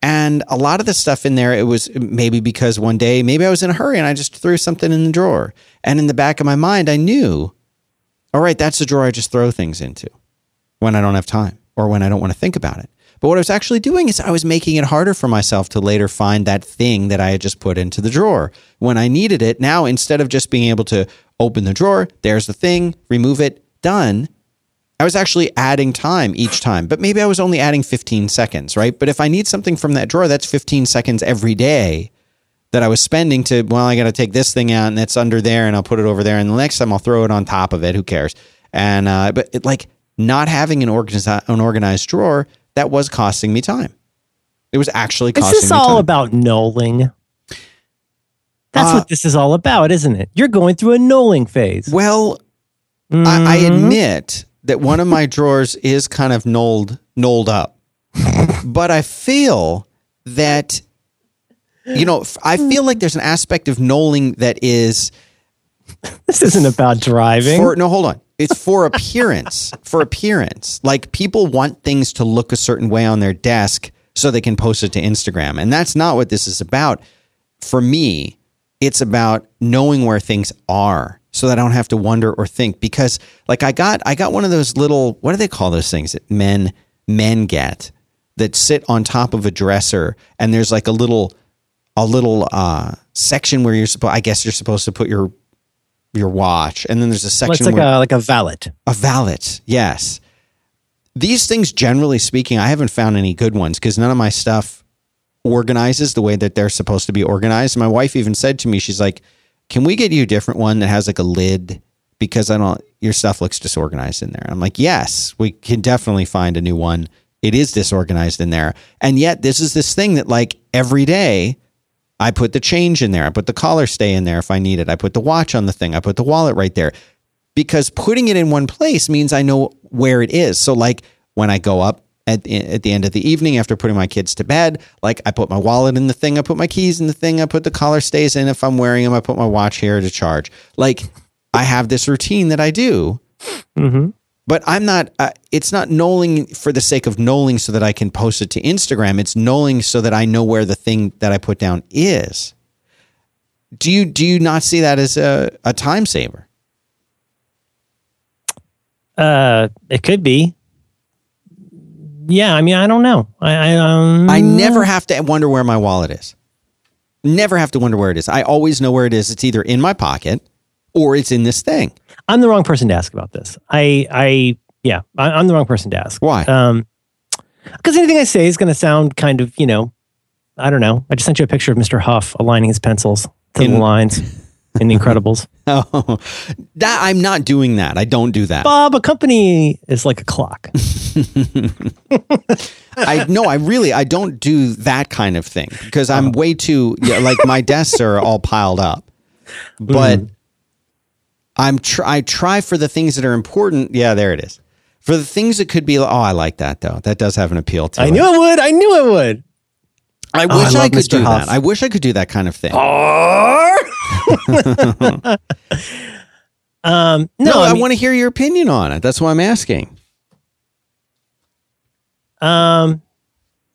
Speaker 2: And a lot of the stuff in there, it was maybe because one day, maybe I was in a hurry and I just threw something in the drawer. And in the back of my mind, I knew All right, that's the drawer I just throw things into when I don't have time or when I don't want to think about it. But what I was actually doing is I was making it harder for myself to later find that thing that I had just put into the drawer. When I needed it, now instead of just being able to open the drawer, there's the thing, remove it, done. I was actually adding time each time, but maybe I was only adding 15 seconds, right? But if I need something from that drawer, that's 15 seconds every day that I was spending to, well, I got to take this thing out and it's under there and I'll put it over there. And the next time I'll throw it on top of it. Who cares? And, uh, but it, like not having an organized, an organized drawer, that was costing me time. It was actually costing
Speaker 1: Is this all
Speaker 2: time.
Speaker 1: about knolling? That's
Speaker 2: Uh,
Speaker 1: what this is all about, isn't it? You're going through a knolling phase.
Speaker 2: well, I, I
Speaker 1: Mhm.
Speaker 2: admit that one of my drawers is kind of knolled, knolled up, but I feel that, you know, I feel like there's an aspect of knolling that is
Speaker 1: This isn't about driving.
Speaker 2: for no, hold on. It's for appearance. for appearance, like people want things to look a certain way on their desk so they can post it to Instagram, and that's not what this is about. For me, it's about knowing where things are so that I don't have to wonder or think because like I got I got one of those little what do they call those things that men men get that sit on top of a dresser and there's like a little a little uh section where you're supposed I guess you're supposed to put your your watch and then there's a
Speaker 1: It's
Speaker 2: section
Speaker 1: like
Speaker 2: where
Speaker 1: a like a valet.
Speaker 2: a valet, yes. These things, generally speaking, I haven't found any good ones because none of my stuff organizes the way that they're supposed to be organized. My wife even said to me, she's like, "Can we get you a different one that has like a lid because I don't your stuff looks disorganized in there." I'm like, "Yes, we can definitely find a new one. It is disorganized in there." And yet this is this thing that like every day I put the change in there. I put the collar stay in there if I need it. I put the watch on the thing. I put the wallet right there because putting it in one place means I know where it is. So like when I go up at at the end of the evening after putting my kids to bed, like I put my wallet in the thing, I put my keys in the thing, I put the collar stays in if I'm wearing them, I put my watch here to charge. Like I have this routine that I do.
Speaker 1: Mm-hmm.
Speaker 2: But I'm not. Uh, it's not knolling for the sake of knolling so that I can post it to Instagram. It's knowing so that I know where the thing that I put down is. Do you do you not see that as a, a time saver?
Speaker 1: Uh, it could be. Yeah, I mean, I don't know. I I, um,
Speaker 2: I never have to wonder where my wallet is. Never have to wonder where it is. I always know where it is. It's either in my pocket or it's in this thing.
Speaker 1: I'm the wrong person to ask about this. I I yeah, I, I'm the wrong person to ask.
Speaker 2: Why?
Speaker 1: Um, because anything I say is going to sound kind of you know, I don't know. I just sent you a picture of Mr. Huph aligning his pencils to
Speaker 2: In-
Speaker 1: the lines in The Incredibles.
Speaker 2: Oh, that I'm not doing that. I don't do that.
Speaker 1: Bob, a company is like a clock.
Speaker 2: I no, I really I don't do that kind of thing because I'm way too yeah, like my desks are all piled up. But I'm tr- I try for the things that are important. Yeah, there it is. For the things that could be, oh, I like that though. That does have an appeal to it.
Speaker 1: I
Speaker 2: it.
Speaker 1: knew it would. I knew it would.
Speaker 2: I
Speaker 1: Oh,
Speaker 2: wish I,
Speaker 1: love
Speaker 2: could
Speaker 1: Mr.
Speaker 2: do
Speaker 1: Huph.
Speaker 2: that. I wish I could do that kind of thing.
Speaker 1: um, no,
Speaker 2: no,
Speaker 1: I,
Speaker 2: I,
Speaker 1: mean,
Speaker 2: want to hear your opinion on it. That's why I'm asking.
Speaker 1: Um,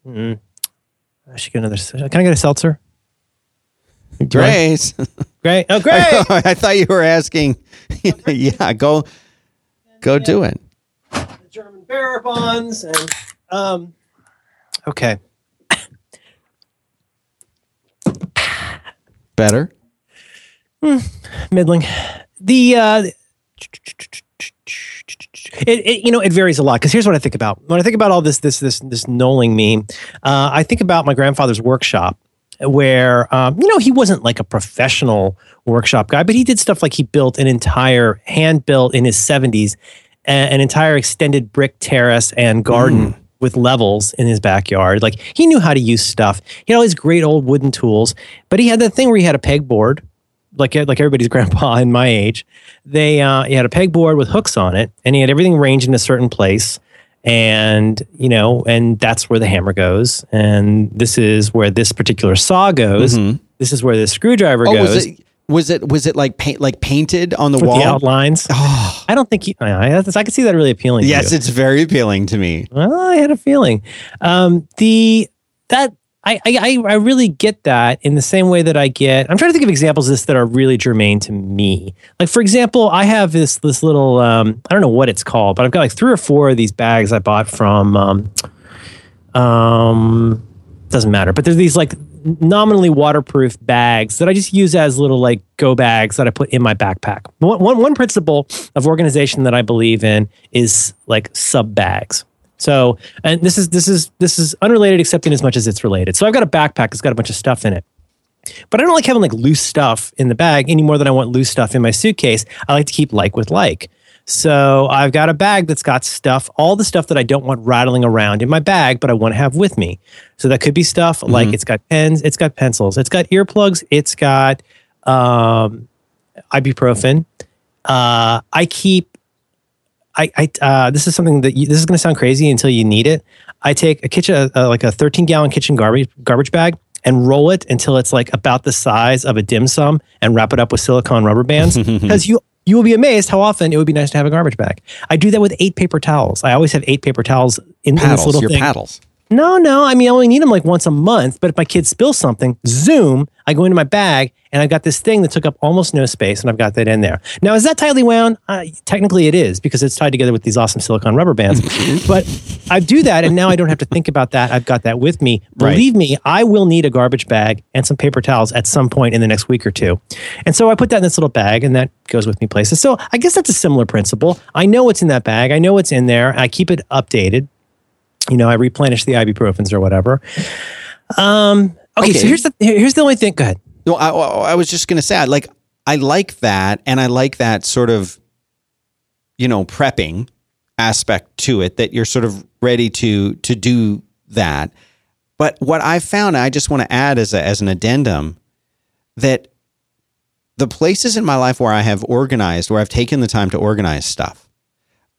Speaker 1: mm, I should get another. Can I get a seltzer?
Speaker 2: Grace,
Speaker 1: Great. Oh, great.
Speaker 2: I thought you were asking. yeah, go, go do it.
Speaker 1: the German bearer bonds and um. Okay.
Speaker 2: Better.
Speaker 1: middling. The uh, it, it you know it varies a lot because here's what I think about when I think about all this this this this knolling meme. Uh, I think about my grandfather's workshop where um, you know he wasn't like a professional workshop guy, but he did stuff like he built an entire hand built in his 70s a- an entire extended brick terrace and garden. With levels in his backyard. Like he knew how to use stuff. He had all these great old wooden tools, but he had that thing where he had a pegboard like like everybody's grandpa in my age, they uh, he had a pegboard with hooks on it, and he had everything ranged in a certain place, and you know, and that's where the hammer goes, and this is where this particular saw goes. This is where the screwdriver
Speaker 2: Mm-hmm. Oh,
Speaker 1: goes
Speaker 2: was it? Was it? Was it like paint? Like painted on the
Speaker 1: with
Speaker 2: wall?
Speaker 1: the outlines.
Speaker 2: Oh,
Speaker 1: I don't think he, I, I could see that really appealing. to
Speaker 2: yes,
Speaker 1: you.
Speaker 2: it's very appealing to me.
Speaker 1: Well, I had a feeling. Um, the that I, I I really get that in the same way that I get. I'm trying to think of examples of this that are really germane to me. Like for example, I have this this little um, I don't know what it's called, but I've got like three or four of these bags I bought from um, um doesn't matter. But there's these like nominally waterproof bags that I just use as little like go bags that I put in my backpack. One, one, one principle of organization that I believe in is like sub bags. So, and this is this is this is unrelated except in as much as it's related. So I've got a backpack that's got a bunch of stuff in it. But I don't like having like loose stuff in the bag any more than I want loose stuff in my suitcase. I like to keep like with like. So I've got a bag that's got stuff, all the stuff that I don't want rattling around in my bag, but I want to have with me. So that could be stuff mm-hmm. like it's got pens, it's got pencils, it's got earplugs, it's got um, ibuprofen. Uh, I keep I, I uh, this is something that you, this is going to sound crazy until you need it. I take a kitchen, uh, like a 13 gallon kitchen garbage garbage bag, and roll it until it's like about the size of a dim sum, and wrap it up with silicone rubber bands because you you will be amazed how often it would be nice to have a garbage bag. I do that with eight paper towels. I always have eight paper towels in, paddles, in this little
Speaker 2: your
Speaker 1: thing.
Speaker 2: paddles.
Speaker 1: No, no. I mean, I only need them like once a month. But if my kid spills something, zoom, I go into my bag and I've got this thing that took up almost no space and I've got that in there. Now, is that tightly wound? Uh, technically, it is because it's tied together with these awesome silicone rubber bands. but I do that and now I don't have to think about that. I've got that with me. Believe right. me, I will need a garbage bag and some paper towels at some point in the next week or two. And so I put that in this little bag and that goes with me places. So I guess that's a similar principle. I know what's in that bag, I know what's in there. I keep it updated you know, I replenish the ibuprofens or whatever. Um, okay, okay, so here's the here's the only thing. Go ahead.
Speaker 2: No, I, I was just going to say, I like I like that, and I like that sort of, you know, prepping aspect to it. That you're sort of ready to to do that. But what I found, I just want to add as a, as an addendum, that the places in my life where I have organized, where I've taken the time to organize stuff,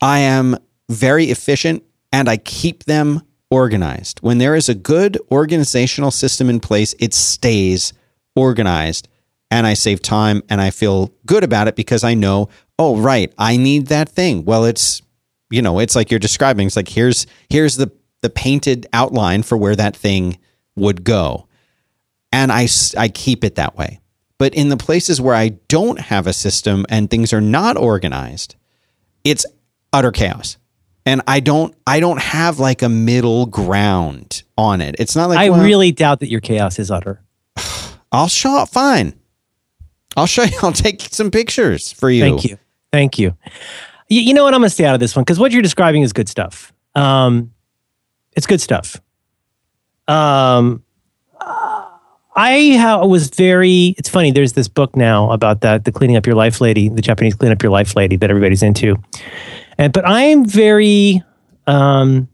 Speaker 2: I am very efficient and I keep them organized. When there is a good organizational system in place, it stays organized and I save time and I feel good about it because I know, oh right, I need that thing. Well, it's you know, it's like you're describing. It's like here's here's the the painted outline for where that thing would go. And I I keep it that way. But in the places where I don't have a system and things are not organized, it's utter chaos and I don't I don't have like a middle ground on it. It's not like
Speaker 1: I well, really doubt that your chaos is utter.
Speaker 2: I'll show up fine. I'll show you. I'll take some pictures for you.
Speaker 1: Thank you. Thank you. You, you know what? I'm gonna stay out of this one because what you're describing is good stuff. Um, it's good stuff. Um, I ha- was very. It's funny. There's this book now about that, the cleaning up your life lady, the Japanese clean up your life lady that everybody's into, and but I'm very um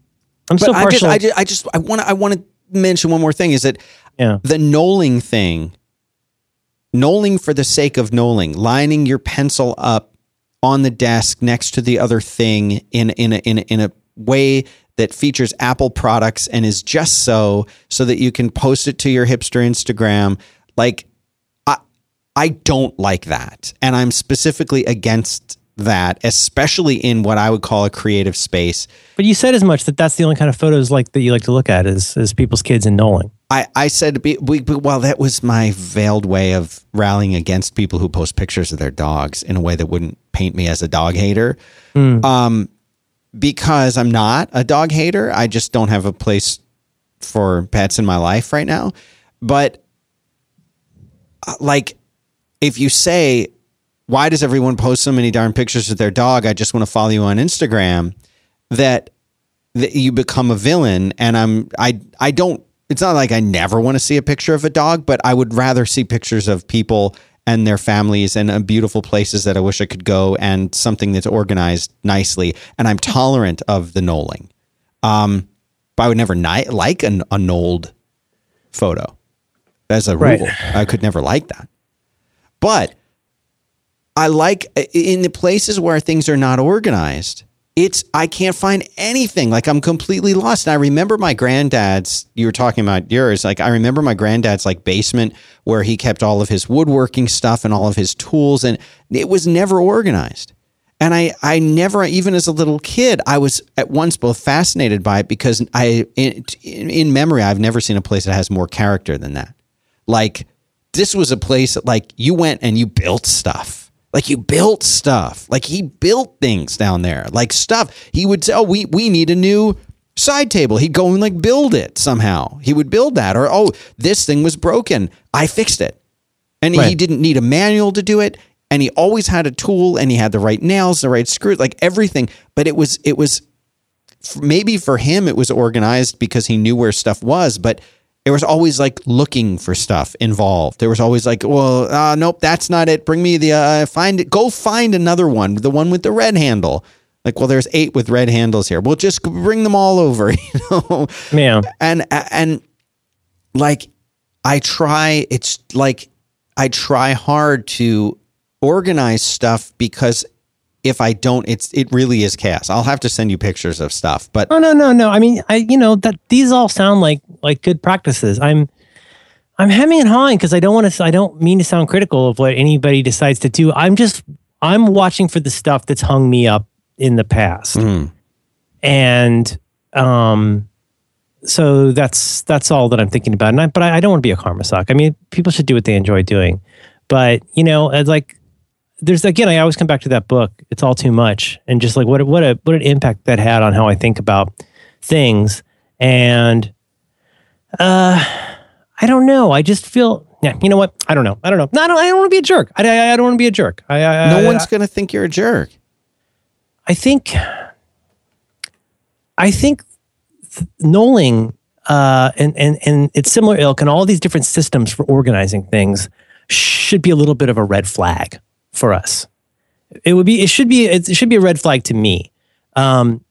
Speaker 1: I'm but so partial.
Speaker 2: I just I just I want to I want to mention one more thing is that
Speaker 1: yeah.
Speaker 2: the knolling thing knolling for the sake of knolling, lining your pencil up on the desk next to the other thing in in a, in a, in a way that features Apple products and is just so so that you can post it to your hipster Instagram like I I don't like that and I'm specifically against that, especially in what I would call a creative space.
Speaker 1: But you said as much that that's the only kind of photos like that you like to look at is, is people's kids in knolling.
Speaker 2: I, I said, we, we, well, that was my veiled way of rallying against people who post pictures of their dogs in a way that wouldn't paint me as a dog hater. Mm. Um, because I'm not a dog hater. I just don't have a place for pets in my life right now. But uh, like, if you say, why does everyone post so many darn pictures of their dog? I just want to follow you on Instagram. That that you become a villain, and I'm I I don't. It's not like I never want to see a picture of a dog, but I would rather see pictures of people and their families and uh, beautiful places that I wish I could go and something that's organized nicely. And I'm tolerant of the knolling. Um, but I would never ni- like an, a knolled photo as a rule. Right. I could never like that. But I like uh, in the places where things are not organized. It's I can't find anything. Like I'm completely lost. And I remember my granddad's. You were talking about yours. Like I remember my granddad's like basement where he kept all of his woodworking stuff and all of his tools, and it was never organized. And I, I never, even as a little kid, I was at once both fascinated by it because I, in, in memory, I've never seen a place that has more character than that. Like, this was a place that, like, you went and you built stuff. Like, you built stuff. Like, he built things down there. Like, stuff. He would say, oh, we, we need a new side table. He'd go and, like, build it somehow. He would build that. Or, oh, this thing was broken. I fixed it. And right. he didn't need a manual to do it and he always had a tool and he had the right nails, the right screws, like everything. But it was it was maybe for him it was organized because he knew where stuff was, but there was always like looking for stuff involved. There was always like, well, uh, nope, that's not it. Bring me the uh, find it. Go find another one, the one with the red handle. Like, well, there's eight with red handles here. We'll just bring them all over, you know.
Speaker 1: Yeah.
Speaker 2: And and like, I try. It's like I try hard to organize stuff because if I don't, it's it really is chaos. I'll have to send you pictures of stuff. But
Speaker 1: oh no, no, no. I mean, I you know that these all sound like like good practices. I'm I'm hemming and hawing because I don't want to. I don't mean to sound critical of what anybody decides to do. I'm just I'm watching for the stuff that's hung me up in the past, mm. and um, so that's that's all that I'm thinking about. And I, but I, I don't want to be a karma suck. I mean, people should do what they enjoy doing. But you know, it's like there's again, I always come back to that book. It's all too much, and just like what what a what an impact that had on how I think about things. And uh, I don't know. I just feel yeah. You know what? I don't know. I don't know. No, I don't. I don't want to be a jerk. I, I, I don't want to be a jerk. I, I
Speaker 2: no one's gonna think you're a jerk.
Speaker 1: I think. I think knolling uh, and and and it's similar ilk and all these different systems for organizing things should be a little bit of a red flag for us. It would be, it should be, it should be a red flag to me. Um,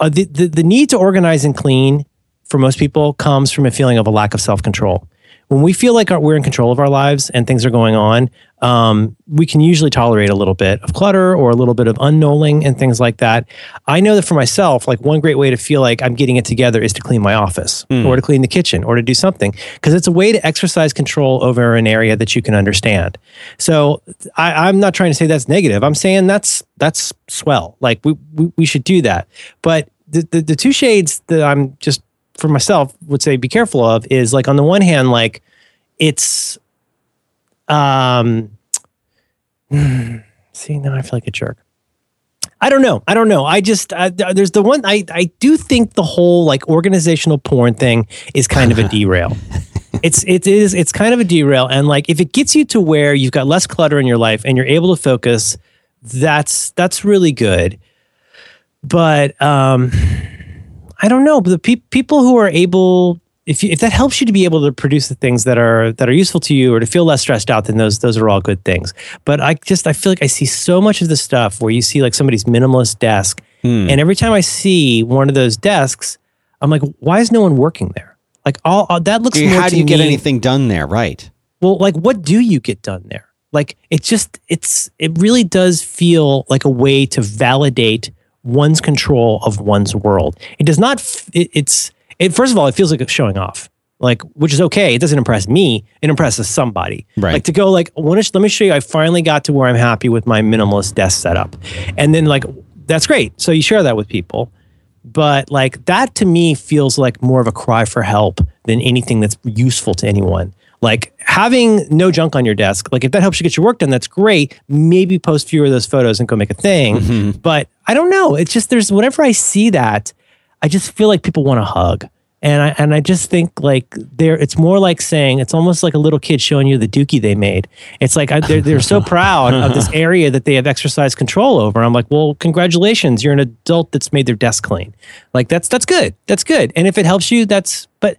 Speaker 1: uh, the, the, the need to organize and clean for most people comes from a feeling of a lack of self control when we feel like we're in control of our lives and things are going on, um, we can usually tolerate a little bit of clutter or a little bit of unknowing and things like that. I know that for myself, like one great way to feel like I'm getting it together is to clean my office mm. or to clean the kitchen or to do something because it's a way to exercise control over an area that you can understand. So I, am not trying to say that's negative. I'm saying that's that's swell. Like we we, we should do that. But the, the, the two shades that I'm just for myself would say be careful of is like on the one hand like it's um see now I feel like a jerk. I don't know. I don't know. I just uh, there's the one I I do think the whole like organizational porn thing is kind of a derail. it's it is it's kind of a derail and like if it gets you to where you've got less clutter in your life and you're able to focus that's that's really good. But um I don't know, but the pe- people who are able, if you, if that helps you to be able to produce the things that are that are useful to you or to feel less stressed out, then those those are all good things. But I just I feel like I see so much of the stuff where you see like somebody's minimalist desk, hmm. and every time I see one of those desks, I'm like, why is no one working there? Like all, all that looks.
Speaker 2: How do you get anything done there? Right.
Speaker 1: Well, like what do you get done there? Like it just it's it really does feel like a way to validate one's control of one's world. It does not. It, it's it. First of all, it feels like it's showing off, like which is okay. It doesn't impress me. It impresses somebody.
Speaker 2: Right.
Speaker 1: Like to go like, let me show you. I finally got to where I'm happy with my minimalist desk setup, and then like that's great. So you share that with people. But like that to me feels like more of a cry for help than anything that's useful to anyone. Like having no junk on your desk, like if that helps you get your work done, that's great. Maybe post fewer of those photos and go make a thing. Mm-hmm. But I don't know. It's just there's whenever I see that, I just feel like people want to hug. And I and I just think like there, it's more like saying it's almost like a little kid showing you the dookie they made. It's like I, they're they're so proud of this area that they have exercised control over. I'm like, well, congratulations, you're an adult that's made their desk clean. Like that's that's good, that's good. And if it helps you, that's. But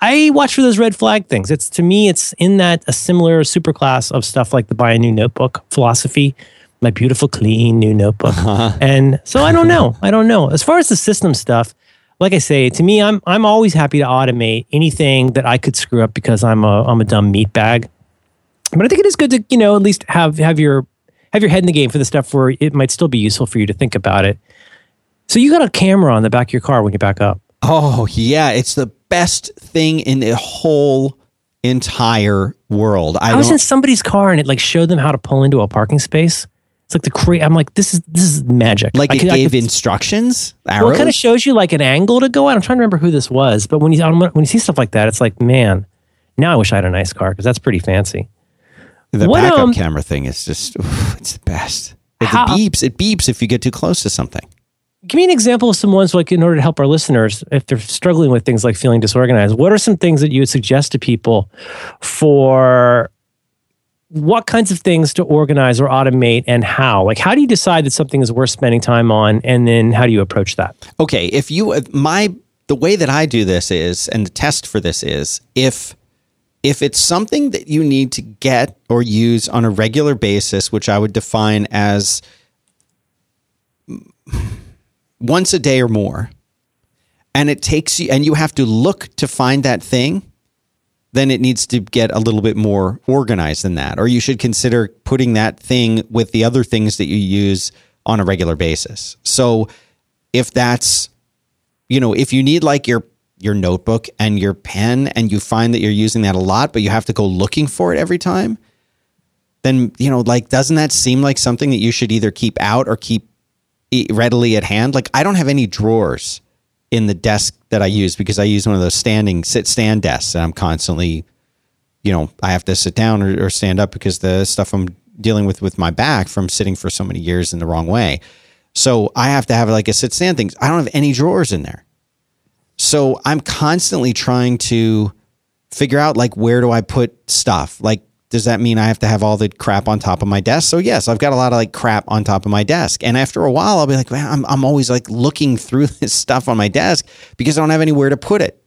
Speaker 1: I watch for those red flag things. It's to me, it's in that a similar superclass of stuff like the buy a new notebook philosophy, my beautiful clean new notebook. Uh-huh. And so I don't know. I don't know. As far as the system stuff, like I say, to me, I'm I'm always happy to automate anything that I could screw up because I'm a I'm a dumb meat bag. But I think it is good to you know at least have have your have your head in the game for the stuff where it might still be useful for you to think about it. So you got a camera on the back of your car when you back up.
Speaker 2: Oh yeah, it's the best thing in the whole entire world.
Speaker 1: I, I was in somebody's car and it like showed them how to pull into a parking space. It's like the cra I'm like, this is this is magic.
Speaker 2: Like
Speaker 1: I
Speaker 2: it
Speaker 1: could-
Speaker 2: gave
Speaker 1: could-
Speaker 2: instructions.
Speaker 1: Well, it kind of shows you like an angle to go at. I'm trying to remember who this was, but when you when you see stuff like that, it's like, man, now I wish I had a nice car because that's pretty fancy.
Speaker 2: the
Speaker 1: what,
Speaker 2: backup
Speaker 1: um,
Speaker 2: camera thing is just oof, it's the best. It
Speaker 1: How-
Speaker 2: beeps. It beeps if you get too close to something.
Speaker 1: Give me an example of some ones like in order to help our listeners if they're struggling with things like feeling disorganized. What are some things that you would suggest to people for what kinds of things to organize or automate and how? Like, how do you decide that something is worth spending time on, and then how do you approach that?
Speaker 2: okay if you uh, my the way that i do this is and the test for this is if if it's something that you need to get or use on a regular basis which i would define as once a day or more. And it takes you and you have to look to find that thing then it needs to get a little bit more organized than that. Or you should consider putting that thing with the other things that you use on a regular basis. So if that's you know if you need like your your notebook and your pen and you find that you're using that a lot but you have to go looking for it every time then you know like doesn't that seem like something that you should either keep out or keep readily at hand like i don't have any drawers in the desk that i use because i use one of those standing sit stand desks and i'm constantly you know i have to sit down or, or stand up because the stuff i'm dealing with with my back from sitting for so many years in the wrong way so I have to have like a sit stand things. I don't have any drawers in there. So I'm constantly trying to figure out like where do I put stuff? Like does that mean I have to have all the crap on top of my desk? So yes, I've got a lot of like crap on top of my desk. And after a while I'll be like, man, I'm I'm always like looking through this stuff on my desk because I don't have anywhere to put it.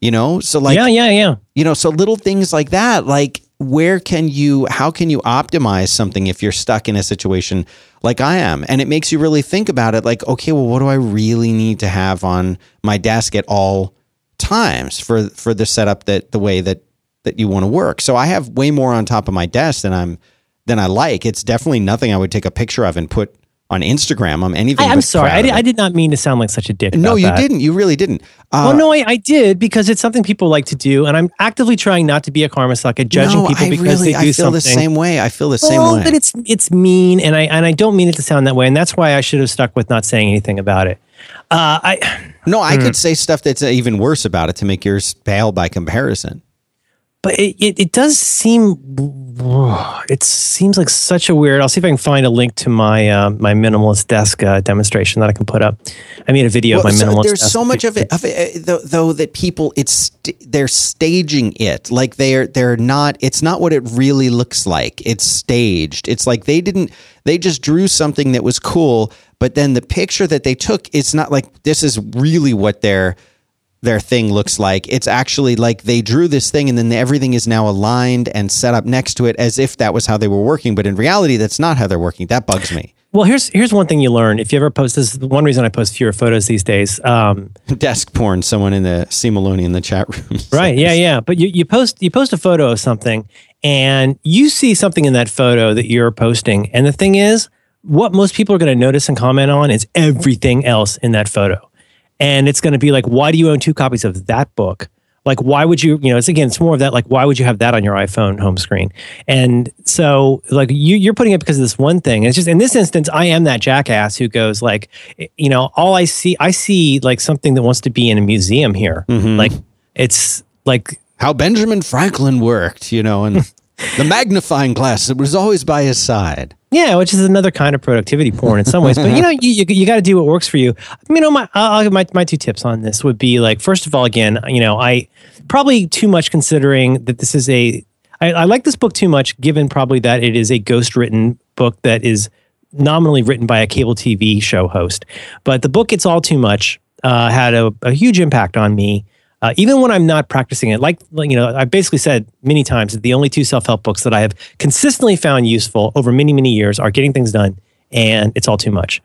Speaker 2: You know? So like
Speaker 1: yeah, yeah, yeah.
Speaker 2: you know so little things like that like where can you how can you optimize something if you're stuck in a situation like i am and it makes you really think about it like okay well what do i really need to have on my desk at all times for for the setup that the way that that you want to work so i have way more on top of my desk than i'm than i like it's definitely nothing i would take a picture of and put on instagram i'm anything
Speaker 1: I, am sorry, I did. I did not mean to sound like such a dick.
Speaker 2: no you
Speaker 1: that.
Speaker 2: didn't you really didn't uh,
Speaker 1: Well, no, I, I did because it's something people like to do, and I'm actively trying not to be a karma sucker, judging
Speaker 2: no,
Speaker 1: people
Speaker 2: I
Speaker 1: because
Speaker 2: really,
Speaker 1: they do
Speaker 2: I feel
Speaker 1: something.
Speaker 2: the same way. I feel the same way.
Speaker 1: but it's it's mean, and I and I don't mean it to sound that way, and that's why I should have stuck with not saying anything about it. Uh, I
Speaker 2: No, I
Speaker 1: Hmm.
Speaker 2: could say stuff that's even worse about it to make yours pale by comparison.
Speaker 1: But it, it, it does seem it seems like such a weird. I'll see if I can find a link to my uh, my minimalist desk uh, demonstration that I can put up. I made a video
Speaker 2: Well,
Speaker 1: of my
Speaker 2: so
Speaker 1: minimalist.
Speaker 2: there's
Speaker 1: desk.
Speaker 2: so much of it, of it uh, though, though that people it's they're staging it like they're they're not. It's not what it really looks like. It's staged. It's like they didn't. They just drew something that was cool, but then the picture that they took, it's not like this is really what their their thing looks like. It's actually like they drew this thing and then everything is now aligned and set up next to it as if that was how they were working. But in reality, that's not how they're working. That bugs me.
Speaker 1: Well, here's here's one thing you learn if you ever post this. is One reason I post fewer photos these days. Um,
Speaker 2: Desk porn. Someone in the C Maloney in the chat room.
Speaker 1: right? Yeah, yeah. But you, you post you post a photo of something, and you see something in that photo that you're posting, and the thing is, what most people are going to notice and comment on is everything else in that photo, and it's going to be like, why do you own two copies of that book? Like, why would you? You know, it's again, it's more of that. Like, why would you have that on your iPhone home screen? And so, like, you you're putting it because of this one thing. It's just in this instance, I am that jackass who goes like, you know, all I see, I see like something that wants to be in a museum here. Mm-hmm. Like, it's like
Speaker 2: how Benjamin Franklin worked, you know, and the magnifying glass that was always by his side.
Speaker 1: Yeah, which is another kind of productivity porn in some ways. But you know, you, you, you got to do what works for you. You know, my I'll, my my two tips on this would be like, first of all, again, you know, I probably too much considering that this is a. I, I like this book too much, given probably that it is a ghost written book that is nominally written by a cable TV show host. But the book, it's all too much, uh, had a, a huge impact on me. Uh, even when I'm not practicing it, like, you know, I've basically said many times that the only two self help books that I have consistently found useful over many, many years are Getting Things Done and It's All Too Much.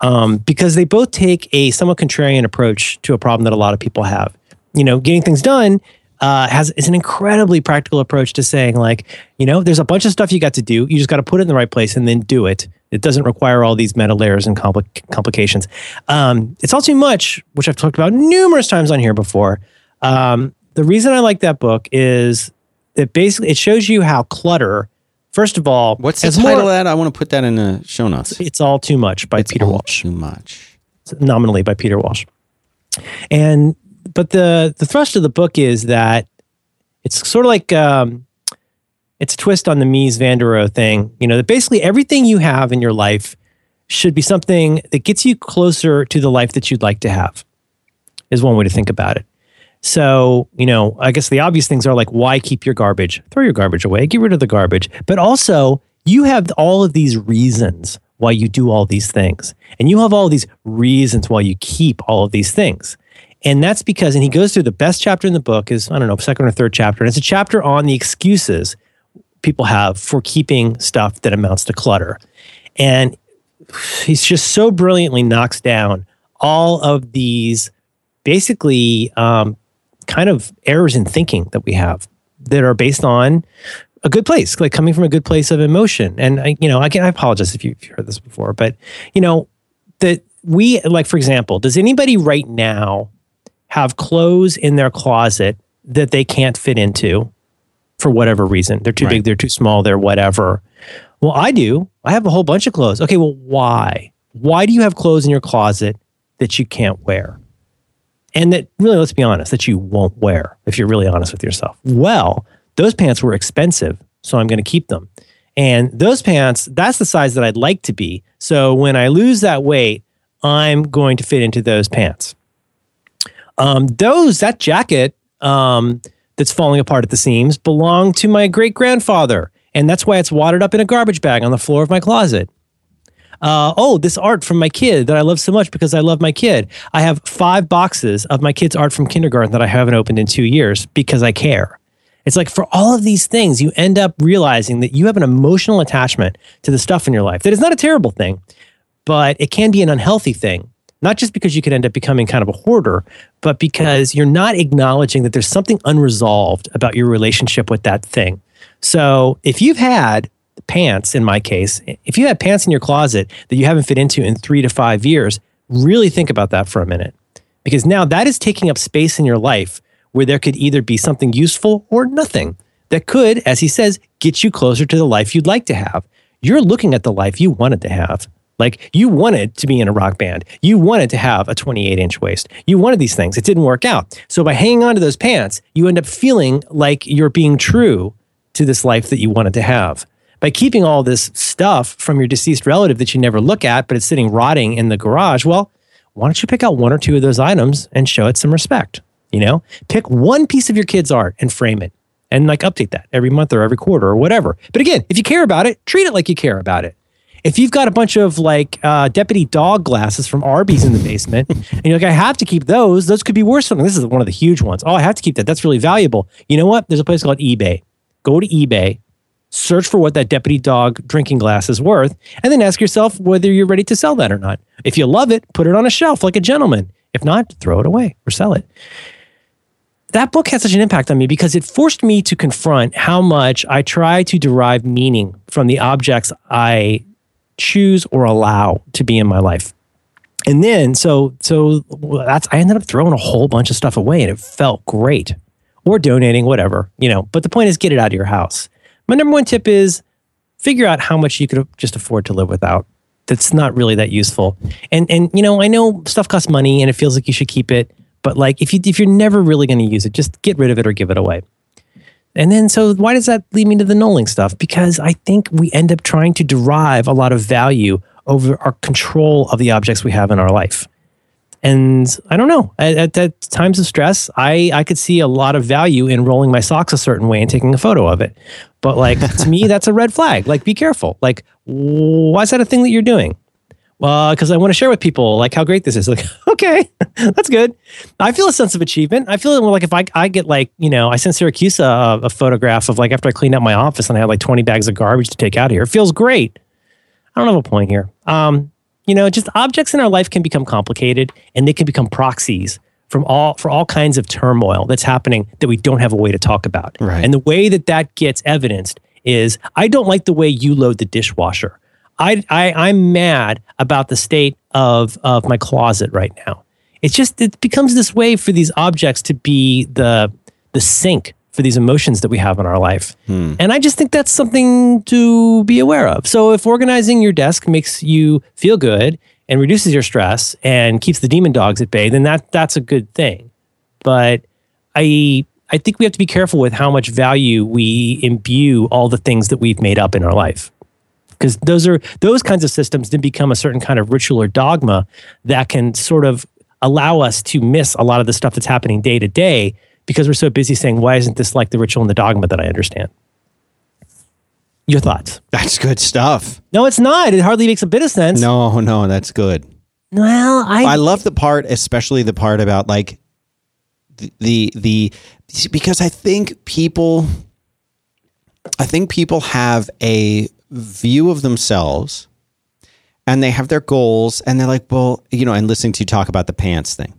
Speaker 1: Um, because they both take a somewhat contrarian approach to a problem that a lot of people have. You know, Getting Things Done uh, has is an incredibly practical approach to saying, like, you know, there's a bunch of stuff you got to do. You just got to put it in the right place and then do it. It doesn't require all these meta layers and compli- complications. Um, it's all too much, which I've talked about numerous times on here before. Um, the reason I like that book is it basically it shows you how clutter First of all,
Speaker 2: What's the title
Speaker 1: more-
Speaker 2: of that? I want to put that in the show notes.
Speaker 1: It's all too much by
Speaker 2: It's
Speaker 1: Peter Walsh.
Speaker 2: Too much.
Speaker 1: nominally by Peter Walsh. And but the the thrust of the book is that it's sort of like um, it's a twist on the Mies van der Rohe thing. You know, that basically everything you have in your life should be something that gets you closer to the life that you'd like to have. Is one way to think about it. So, you know, I guess the obvious things are like why keep your garbage? Throw your garbage away, get rid of the garbage. But also, you have all of these reasons why you do all these things. And you have all these reasons why you keep all of these things. And that's because, and he goes through the best chapter in the book is, I don't know, second or third chapter. And it's a chapter on the excuses people have for keeping stuff that amounts to clutter. And he's just so brilliantly knocks down all of these basically um, kind of errors in thinking that we have that are based on a good place, like coming from a good place of emotion. And I, you know, I apologize if you've heard this before, but you know, that we like, for example, does anybody right now have clothes in their closet that they can't fit into for whatever reason? They're too
Speaker 2: Right.
Speaker 1: big, they're too small, they're whatever. Well, I do. I have a whole bunch of clothes. Okay, well, why? Why do you have clothes in your closet that you can't wear? And that really, let's be honest, that you won't wear if you're really honest with yourself. Well, those pants were expensive, so I'm going to keep them. And those pants, that's the size that I'd like to be. So when I lose that weight, I'm going to fit into those pants. Um, those, that jacket um, that's falling apart at the seams belonged to my great grandfather. And that's why it's wadded up in a garbage bag on the floor of my closet. Uh, oh, this art from my kid that I love so much because I love my kid. I have five boxes of my kid's art from kindergarten that I haven't opened in two years because I care. It's like for all of these things, you end up realizing that you have an emotional attachment to the stuff in your life that is not a terrible thing, but it can be an unhealthy thing. Not just because you could end up becoming kind of a hoarder, but because you're not acknowledging that there's something unresolved about your relationship with that thing. So if you've had pants, in my case, if you had pants in your closet that you haven't fit into in three to five years, really think about that for a minute. Because now that is taking up space in your life where there could either be something useful or nothing that could, as he says, get you closer to the life you'd like to have. You're looking at the life you wanted to have. Like you wanted to be in a rock band. You wanted to have a 28 inch waist. You wanted these things. It didn't work out. So by hanging on to those pants, you end up feeling like you're being true to this life that you wanted to have. By keeping all this stuff from your deceased relative that you never look at, but it's sitting rotting in the garage, well, why don't you pick out one or two of those items and show it some respect? You know, pick one piece of your kid's art and frame it and like update that every month or every quarter or whatever. But again, if you care about it, treat it like you care about it. If you've got a bunch of like uh, Deputy Dawg glasses from Arby's in the basement, and you're like, I have to keep those, those could be worth something. This is one of the huge ones. Oh, I have to keep that. That's really valuable. You know what? There's a place called eBay. Go to eBay, search for what that Deputy Dawg drinking glass is worth, and then ask yourself whether you're ready to sell that or not. If you love it, put it on a shelf like a gentleman. If not, throw it away or sell it that book had such an impact on me because it forced me to confront how much I try to derive meaning from the objects I choose or allow to be in my life. And then, so so that's I ended up throwing a whole bunch of stuff away, and it felt great, or donating, whatever you know. But the point is, get it out of your house. My number one tip is figure out how much you could just afford to live without. That's not really that useful. And and you know, I know stuff costs money, and it feels like you should keep it. But like if you if you're never really going to use it, just get rid of it or give it away. And then so why does that lead me to the knolling stuff? Because I think we end up trying to derive a lot of value over our control of the objects we have in our life. And I don't know. At, at, at times of stress, I, I could see a lot of value in rolling my socks a certain way and taking a photo of it. But like to me, that's a red flag. Like, be careful. Like, why is that a thing that you're doing? Well, because I want to share with people like how great this is. Like, okay, that's good. I feel a sense of achievement. I feel like if I, I get like, you know, I sent Siracusa a, a photograph of like after I cleaned out my office and I had like 20 bags of garbage to take out of here. It feels great. I don't have a point here. Um, you know, just objects in our life can become complicated and they can become proxies from all for all kinds of turmoil that's happening that we don't have a way to talk about.
Speaker 2: Right.
Speaker 1: And the way that that gets evidenced is I don't like the way you load the dishwasher. I, I I'm mad about the state of of my closet right now. It's just it becomes this way for these objects to be the the sink for these emotions that we have in our life. Hmm. And I just think that's something to be aware of. So if organizing your desk makes you feel good and reduces your stress and keeps the demon dogs at bay, then that that's a good thing. But I I think we have to be careful with how much value we imbue all the things that we've made up in our life. Because those are those kinds of systems then become a certain kind of ritual or dogma that can sort of allow us to miss a lot of the stuff that's happening day to day because we're so busy saying, why isn't this like the ritual and the dogma that I understand? Your thoughts?
Speaker 2: That's good stuff.
Speaker 1: No, it's not. It hardly makes a bit of sense.
Speaker 2: No, no, that's good.
Speaker 1: Well, I,
Speaker 2: I love the part, especially the part about like the the, the because I think people I think people have a view of themselves and they have their goals and they're like, well, you know, and listening to you talk about the pants thing.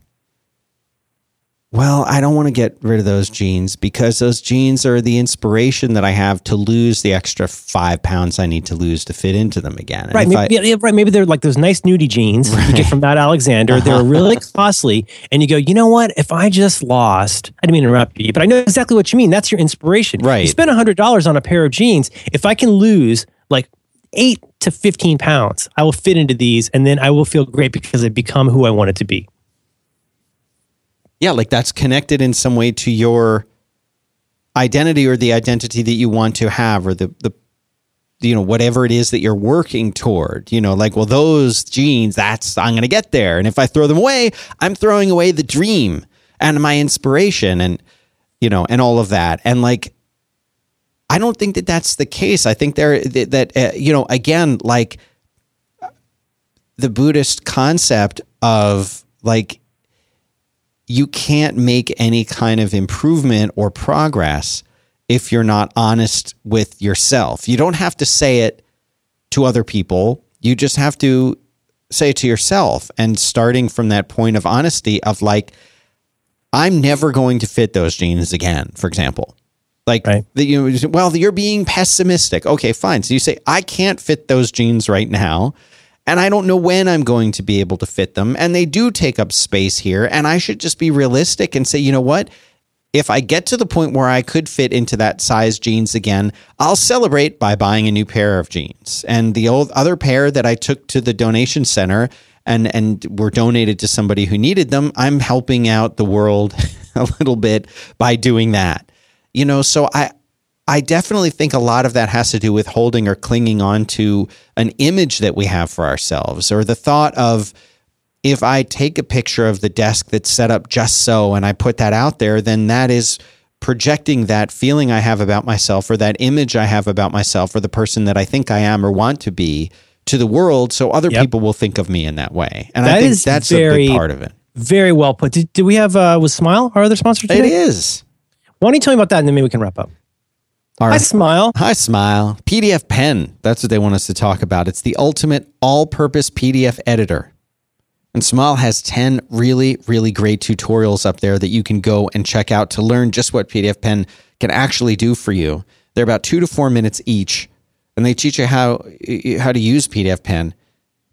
Speaker 2: Well, I don't want to get rid of those jeans because those jeans are the inspiration that I have to lose the extra five pounds I need to lose to fit into them again. And
Speaker 1: Right, maybe,
Speaker 2: I-
Speaker 1: yeah, right. Maybe they're like those nice nudie jeans you get from Matt Alexander. They're uh-huh. really costly, and you go, you know what? If I just lost, I didn't mean to interrupt you, but I know exactly what you mean. That's your inspiration.
Speaker 2: Right.
Speaker 1: You spend hundred dollars on a pair of jeans. If I can lose like eight to fifteen pounds, I will fit into these, and then I will feel great because I've become who I wanted to be.
Speaker 2: yeah, like that's connected in some way to your identity or the identity that you want to have or the the you know whatever it is that you're working toward you know like well those jeans that's i'm going to get there. And if i throw them away i'm throwing away the dream and my inspiration and you know and all of that. And like i don't think that that's the case i think there that, uh, you know again like the buddhist concept of like you can't make any kind of improvement or progress if you're not honest with yourself. You don't have to say it to other people. You just have to say it to yourself. And starting from that point of honesty of like, I'm never going to fit those jeans again, for example. Like,
Speaker 1: Right.
Speaker 2: the, you know, well, you're being pessimistic. Okay, fine. So you say, I can't fit those jeans right now. And I don't know when I'm going to be able to fit them. And they do take up space here. And I should just be realistic and say, you know what? If I get to the point where I could fit into that size jeans again, I'll celebrate by buying a new pair of jeans. And the old other pair that I took to the donation center and and were donated to somebody who needed them, I'm helping out the world a little bit by doing that. You know, so I I definitely think a lot of that has to do with holding or clinging on to an image that we have for ourselves or the thought of if I take a picture of the desk that's set up just so and I put that out there, then that is projecting that feeling I have about myself or that image I have about myself or the person that I think I am or want to be to the world so other
Speaker 1: Yep.
Speaker 2: people will think of me in that way. And I think
Speaker 1: is
Speaker 2: that's a
Speaker 1: very-
Speaker 2: big part of it.
Speaker 1: Very well put. Did, did we have uh, was Smile our other sponsor
Speaker 2: It
Speaker 1: today?
Speaker 2: is.
Speaker 1: Why don't you tell me about that, and then maybe we can wrap up.
Speaker 2: All
Speaker 1: Hi. Smile.
Speaker 2: Hi, Smile. PDF Pen. That's what they want us to talk about. It's the ultimate all purpose PDF editor. And Smile has 10 really, really great tutorials up there that you can go and check out to learn just what PDF Pen can actually do for you. They're about two to four minutes each. And they teach you how, how to use PDF Pen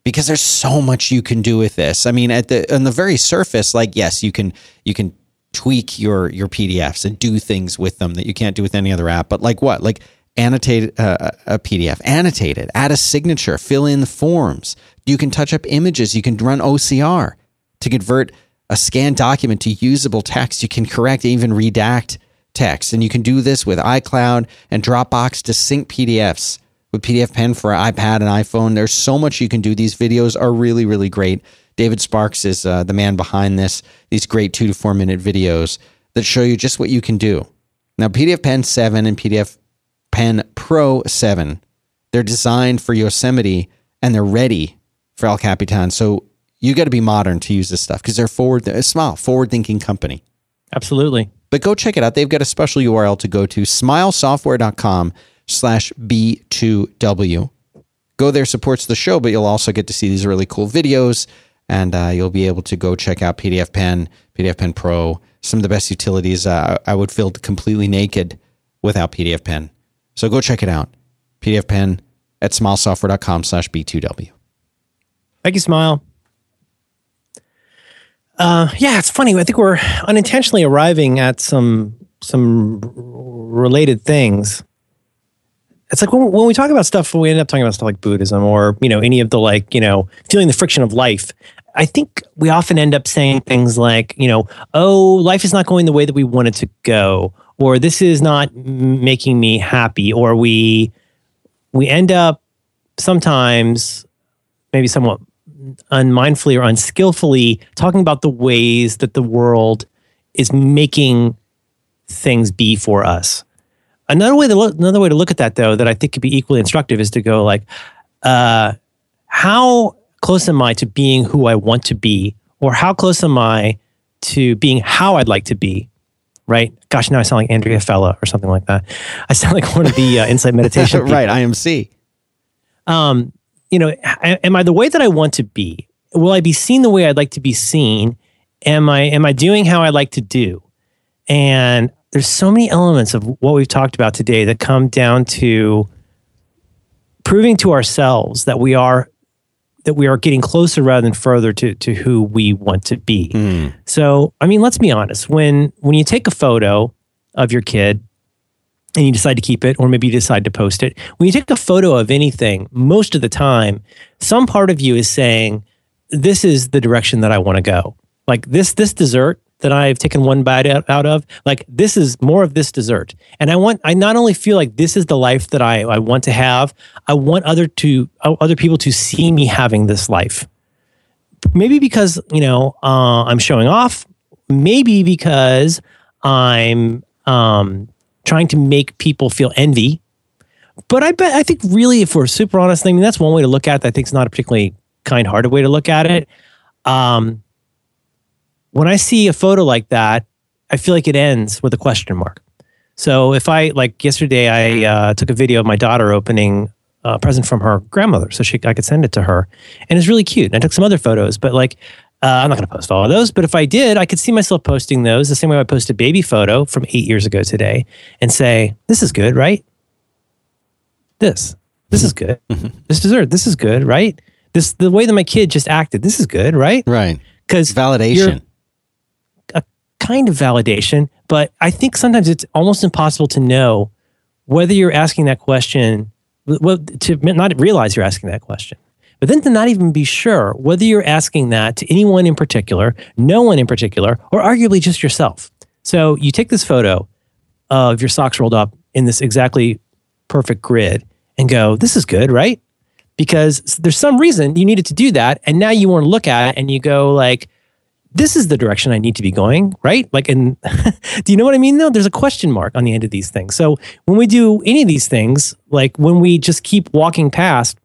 Speaker 2: because there's so much you can do with this. I mean, at the on the very surface, like yes, you can you can tweak your your PDFs and do things with them that you can't do with any other app. But like what? Like annotate uh, a PDF, annotate it, add a signature, fill in the forms. You can touch up images. You can run OCR to convert a scanned document to usable text. You can correct, even redact text, and you can do this with iCloud and Dropbox to sync PDFs with PDF Pen for iPad and iPhone. There's so much you can do. These videos are really, really great. David Sparks is uh, the man behind this. These great two to four minute videos that show you just what you can do. Now, PDF Pen 7 and PDF Pen Pro 7, they're designed for Yosemite and they're ready for El Capitan. So you got to be modern to use this stuff because they're forward, a small, forward thinking company.
Speaker 1: Absolutely.
Speaker 2: But go check it out. They've got a special URL to go to smilesoftware.com slash B2W. Go there, supports the show, but you'll also get to see these really cool videos and uh, you'll be able to go check out PDF Pen, PDF Pen Pro, some of the best utilities. Uh, I would feel completely naked without PDF Pen. So go check it out. PDF Pen at smilesoftware.com slash B2W.
Speaker 1: Thank you, Smile. Uh, yeah, it's funny. I think we're unintentionally arriving at some some related things. It's like when, when we talk about stuff, we end up talking about stuff like Buddhism or you know any of the like you know feeling the friction of life. I think we often end up saying things like you know oh life is not going the way that we want it to go or this is not making me happy or we we end up sometimes maybe somewhat unmindfully or unskillfully talking about the ways that the world is making things be for us. Another way to look, another way to look at that though that I think could be equally instructive is to go like, uh, how close am I to being who I want to be, or how close am I to being how I'd like to be? Right? Gosh, now I sound like Andrea Fella or something like that. I sound like one of the uh, Insight Meditation.
Speaker 2: right, IMC.
Speaker 1: um, you know, am I the way that I want to be? Will I be seen the way I'd like to be seen? Am I am I doing how I like to do? And there's so many elements of what we've talked about today that come down to proving to ourselves that we are that we are getting closer rather than further to to who we want to be. Hmm. So, I mean, let's be honest. When when you take a photo of your kid and you decide to keep it, or maybe you decide to post it, when you take a photo of anything, most of the time, some part of you is saying, "This is the direction that I want to go." Like this this dessert that I've taken one bite out, of, like this is more of this dessert, and I want I not only feel like this is the life that I I want to have, I want other to uh, other people to see me having this life maybe because you know uh, I'm showing off, maybe because I'm um, trying to make people feel envy. But I bet I think really, if we're super honest, I mean that's one way to look at it. I think it's not a particularly kind-hearted way to look at it. Um, when I see a photo like that, I feel like it ends with a question mark. So if I like yesterday, I uh, took a video of my daughter opening a present from her grandmother, so she I could send it to her, and it's really cute. And I took some other photos, but like uh, I'm not going to post all of those. But if I did, I could see myself posting those the same way I post a baby photo from eight years ago today, and say, "This is good, right? This, this is good. This dessert, this is good, right? This the way that my kid just acted, this is good, right?
Speaker 2: Right.
Speaker 1: Because
Speaker 2: Validation.
Speaker 1: Kind of validation, but I think sometimes it's almost impossible to know whether you're asking that question, well, to not realize you're asking that question, but then to not even be sure whether you're asking that to anyone in particular, no one in particular, or arguably just yourself. So you take this photo of your socks rolled up in this exactly perfect grid and go, this is good, right? Because there's some reason you needed to do that. And now you want to look at it and you go like, this is the direction I need to be going, right? Like, and do you know what I mean? Though there's a question mark on the end of these things. So when we do any of these things, like when we just keep walking past,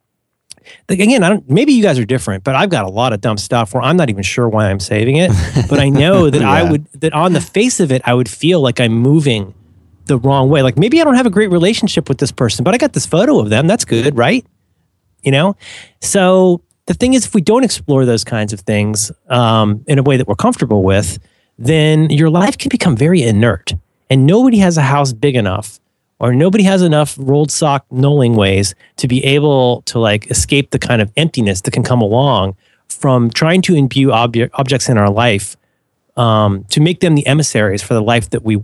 Speaker 1: like again, I don't. Maybe you guys are different, but I've got a lot of dumb stuff where I'm not even sure why I'm saving it. But I know that I would that on the face of it, I would feel like I'm moving the wrong way. Like maybe I don't have a great relationship with this person, but I got this photo of them. That's good, right? You know. So the thing is, if we don't explore those kinds of things um, in a way that we're comfortable with, then your life can become very inert. And nobody has a house big enough, or nobody has enough rolled sock knolling ways to be able to like escape the kind of emptiness that can come along from trying to imbue obje- objects in our life um, to make them the emissaries for the life that we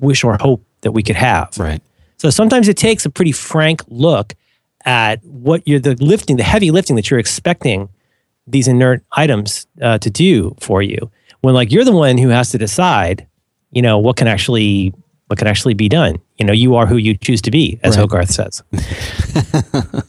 Speaker 1: wish or hope that we could have.
Speaker 2: Right.
Speaker 1: So sometimes it takes a pretty frank look at what you're the lifting, the heavy lifting that you're expecting these inert items uh, to do for you. When like you're the one who has to decide, you know, what can actually what can actually be done. You know, you are who you choose to be, as
Speaker 2: Right.
Speaker 1: Hogarth says.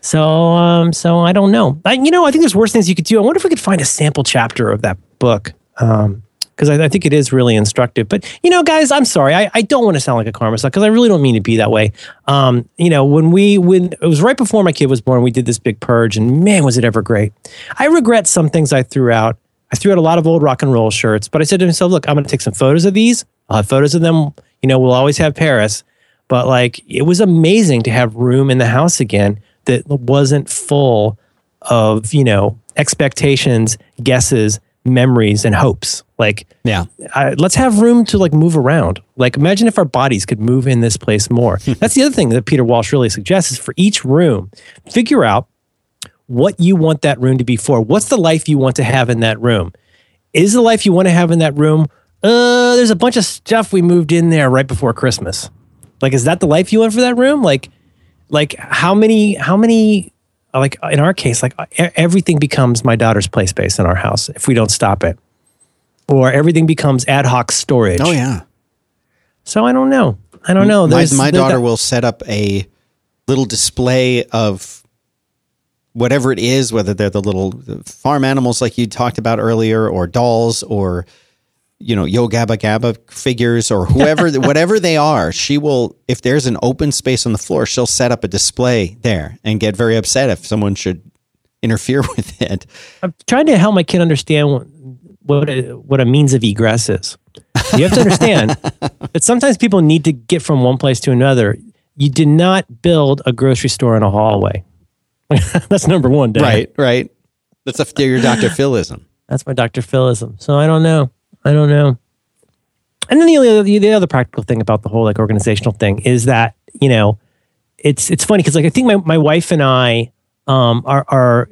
Speaker 1: so, um, so I don't know. I, you know, I think there's worse things you could do. I wonder if we could find a sample chapter of that book. Um, because I, I think it is really instructive. But you know, guys, I'm sorry, I, I don't want to sound like a karma suck because I really don't mean to be that way. Um, you know, when we when it was right before my kid was born, we did this big purge, and man, was it ever great. I regret some things I threw out. I threw out a lot of old rock and roll shirts, but I said to myself, look, I'm going to take some photos of these. I'll have photos of them. You know, we'll always have Paris, but like it was amazing to have room in the house again that wasn't full of you know expectations, guesses, memories, and hopes. Like
Speaker 2: Yeah.
Speaker 1: I, let's have room to like move around. Like imagine if our bodies could move in this place more. That's the other thing that Peter Walsh really suggests is for each room, figure out what you want that room to be for. What's the life you want to have in that room? Is the life you want to have in that room uh, there's a bunch of stuff we moved in there right before Christmas. Like, is that the life you want for that room? Like, like how many, how many, like in our case, like everything becomes my daughter's play space in our house if we don't stop it, or everything becomes ad hoc storage.
Speaker 2: Oh yeah.
Speaker 1: So I don't know. I don't know.
Speaker 2: My,
Speaker 1: There's-
Speaker 2: my
Speaker 1: there-
Speaker 2: daughter will set up a little display of whatever it is, whether they're the little farm animals like you talked about earlier, or dolls, or you know, Yo Gabba Gabba figures, or whoever, whatever they are. She will, if there's an open space on the floor, she'll set up a display there and get very upset if someone should interfere with it.
Speaker 1: I'm trying to help my kid understand what what a, what a means of egress is. You have to understand that sometimes people need to get from one place to another. You did not build a grocery store in a hallway. That's number one. Dad.
Speaker 2: Right, right. That's a your Dr. Philism.
Speaker 1: That's my Dr. Philism. So I don't know. I don't know. And then the other, the, the other practical thing about the whole like organizational thing is that, you know, it's it's funny because like I think my, my wife and I um are are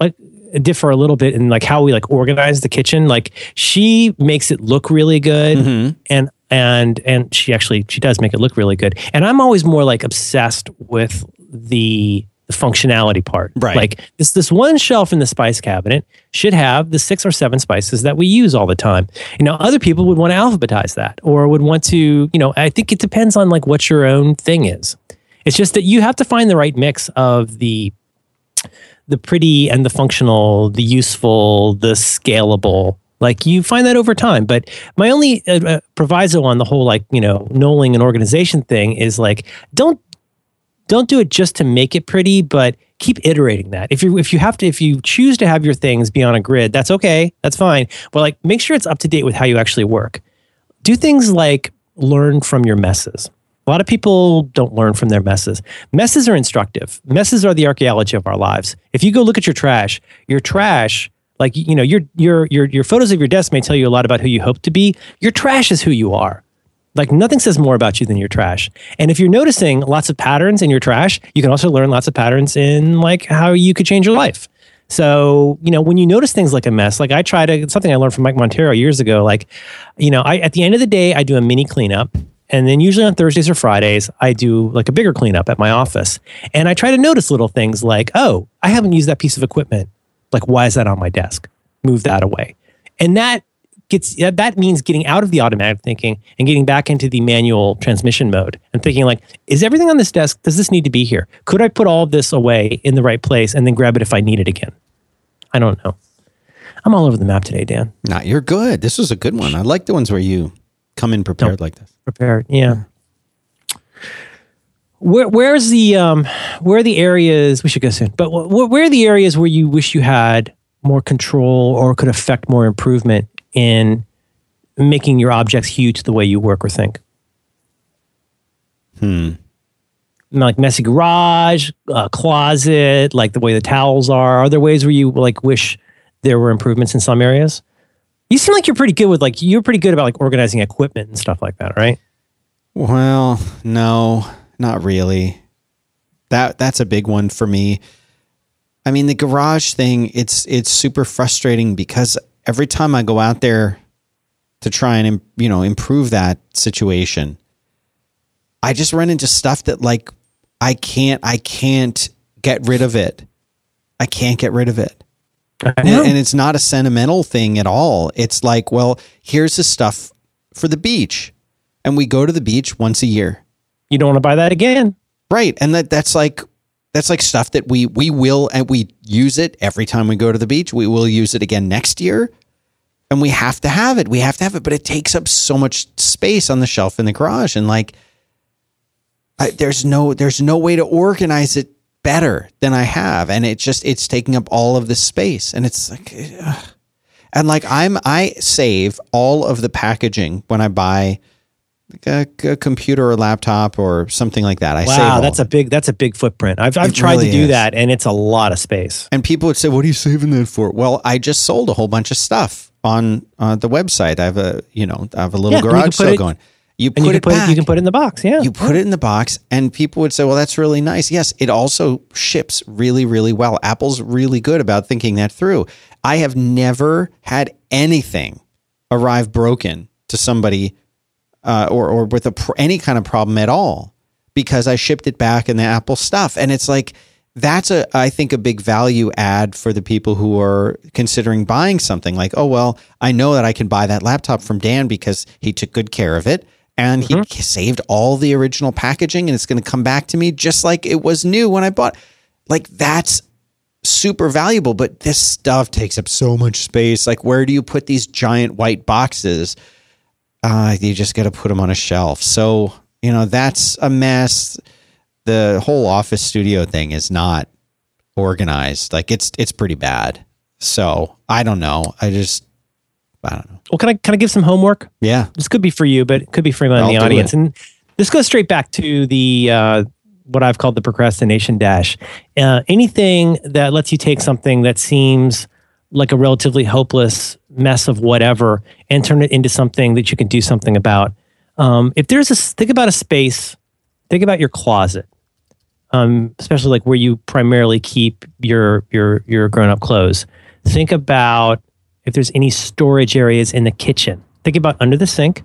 Speaker 1: like differ a little bit in like how we like organize the kitchen. Like she makes it look really good
Speaker 2: Mm-hmm.
Speaker 1: and and and she actually she does make it look really good. And I'm always more like obsessed with the the functionality part.
Speaker 2: Right.
Speaker 1: Like this this one shelf in the spice cabinet should have the six or seven spices that we use all the time. You know, other people would want to alphabetize that or would want to, you know, I think it depends on like what your own thing is. It's just that you have to find the right mix of the the pretty and the functional, the useful, the scalable. Like you find that over time. But my only uh, uh, proviso on the whole, like you know, knolling an organization thing is like don't don't do it just to make it pretty, but keep iterating that. If you if you have to if you choose to have your things be on a grid, that's okay. That's fine. But like make sure it's up to date with how you actually work. Do things like learn from your messes. A lot of people don't learn from their messes. Messes are instructive. Messes are the archaeology of our lives. If you go look at your trash, your trash, like you know, your your your your photos of your desk may tell you a lot about who you hope to be. Your trash is who you are. Like nothing says more about you than your trash. And if you're noticing lots of patterns in your trash, you can also learn lots of patterns in like how you could change your life. So, you know, when you notice things like a mess, like I try to something I learned from Mike Monteiro years ago, like, you know, I at the end of the day, I do a mini cleanup. And then usually on Thursdays or Fridays, I do like a bigger cleanup at my office. And I try to notice little things like, oh, I haven't used that piece of equipment. Like, why is that on my desk? Move that away. And that gets that means getting out of the automatic thinking and getting back into the manual transmission mode and thinking like is everything on this desk does this need to be here could i put all of this away in the right place and then grab it if i need it again i don't know i'm all over the map today dan
Speaker 2: Nah, you're good. This was a good one. I like the ones where you come in prepared like this.
Speaker 1: prepared yeah where, where's the um where are the areas we should go soon but wh- where are the areas where you wish you had more control or could affect more improvement in making your objects huge the way you work or think
Speaker 2: Hmm.
Speaker 1: like messy garage uh, closet like the way the towels are are there ways where you like wish there were improvements in some areas you seem like you're pretty good with like you're pretty good about like organizing equipment and stuff like that right
Speaker 2: Well, no, not really. That that's a big one for me. I mean, the garage thing, it's it's super frustrating because every time I go out there to try and you know improve that situation, I just run into stuff that like I can't I can't get rid of it. I can't get rid of it. And, and it's not a sentimental thing at all. It's like, well, here's the stuff for the beach. And we go to the beach once a year.
Speaker 1: you don't want to buy that again
Speaker 2: Right. And that that's like that's like stuff that we we will and we use it every time we go to the beach. We will use it again next year. And we have to have it. We have to have it, but it takes up so much space on the shelf in the garage and like I, there's no there's no way to organize it better than I have and it just it's taking up all of this space and it's like ugh. and like I'm I save all of the packaging when I buy a, a computer or laptop or something like that. I
Speaker 1: wow that's a big that's a big footprint i've, I've
Speaker 2: It
Speaker 1: tried
Speaker 2: really
Speaker 1: to do
Speaker 2: is.
Speaker 1: that and it's a lot of space
Speaker 2: And people would say, "What are you saving that for?" Well, I just sold a whole bunch of stuff on uh, the website. I have a, you know, I have a little
Speaker 1: Yeah, and you can
Speaker 2: garage sale
Speaker 1: it-
Speaker 2: going. You put
Speaker 1: you can
Speaker 2: it
Speaker 1: put
Speaker 2: back.
Speaker 1: it you can put it in the box yeah
Speaker 2: You put it in the box, and people would say, "Well, that's really nice." Yes, it also ships really, really well. Apple's really good about thinking that through. I have never had anything arrive broken to somebody uh, or or with a pr- any kind of problem at all because I shipped it back in the Apple stuff, and it's like that's a I think a big value add for the people who are considering buying something. Like oh well I know that I can buy that laptop from Dan because he took good care of it and he saved all the original packaging and it's going to come back to me just like it was new when I bought like that's super valuable. But this stuff takes up so much space. Like where do you put these giant white boxes uh, you just got to put them on a shelf so you know that's a mess the whole office studio thing is not organized like it's it's pretty bad so i don't know i just i don't know
Speaker 1: Well, can I can I give some homework?
Speaker 2: yeah
Speaker 1: This could be for you, but it could be for anyone in the audience.
Speaker 2: it.
Speaker 1: And this goes straight back to the uh, what I've called the procrastination dash. Uh, anything that lets you take something that seems like a relatively hopeless mess of whatever and turn it into something that you can do something about. Um, if there's a think about a space, think about your closet, um, especially like where you primarily keep your your your grown up clothes. Think about if there's any storage areas in the kitchen. Think about under the sink.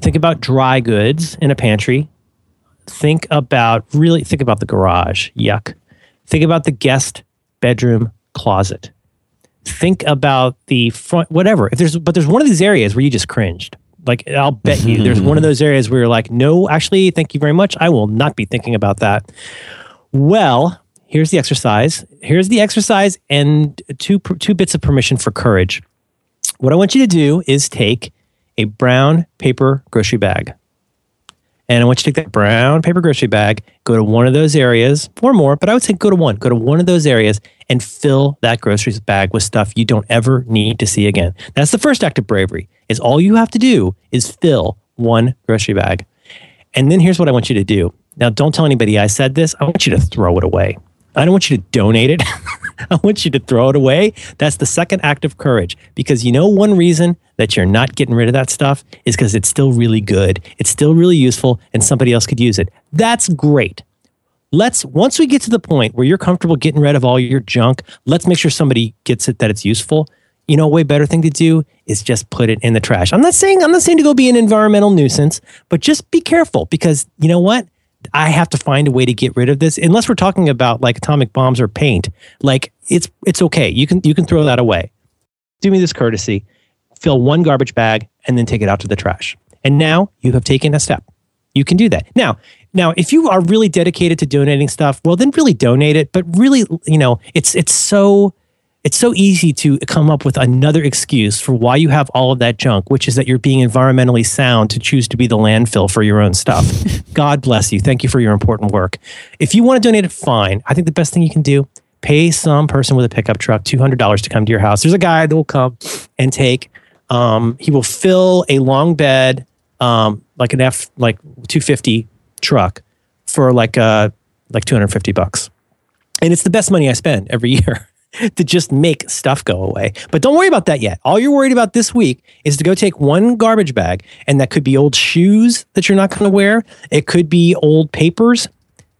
Speaker 1: Think about dry goods in a pantry. Think about really think about the garage. Yuck. Think about the guest bedroom closet. Think about the front whatever. If there's but there's one of these areas where you just cringed. Like I'll bet you there's mm-hmm. one of those areas where you're like, "No, actually, thank you very much. I will not be thinking about that." Well, here's the exercise. Here's the exercise and two two bits of permission for courage. What I want you to do is take a brown paper grocery bag. And I want you to take that brown paper grocery bag, go to one of those areas or more, but I would say go to one. Go to one of those areas and fill that grocery bag with stuff you don't ever need to see again. That's the first act of bravery. Is all you have to do is fill one grocery bag. And then here's what I want you to do. Now, don't tell anybody I said this. I want you to throw it away. I don't want you to donate it. I want you to throw it away. That's the second act of courage. Because you know, one reason that you're not getting rid of that stuff is because it's still really good, it's still really useful, and somebody else could use it. That's great. Let's, once we get to the point where you're comfortable getting rid of all your junk, let's make sure somebody gets it that it's useful. You know, a way better thing to do is just put it in the trash. I'm not saying I'm not saying to go be an environmental nuisance, but just be careful because you know what? I have to find a way to get rid of this. Unless we're talking about like atomic bombs or paint, like it's it's okay. You can you can throw that away. Do me this courtesy. Fill one garbage bag and then take it out to the trash. And now you have taken a step. You can do that. Now, now if you are really dedicated to donating stuff, well then really donate it, but really, you know, it's it's so it's so easy to come up with another excuse for why you have all of that junk, which is that you're being environmentally sound to choose to be the landfill for your own stuff. God bless you. Thank you for your important work. If you want to donate it, fine. I think the best thing you can do, pay some person with a pickup truck $200 to come to your house. There's a guy that will come and take, um, he will fill a long bed, um, like an F, like 250 truck for like, uh, like 250 bucks. And it's the best money I spend every year to just make stuff go away. But don't worry about that yet. All you're worried about this week is to go take one garbage bag, and that could be old shoes that you're not going to wear. It could be old papers.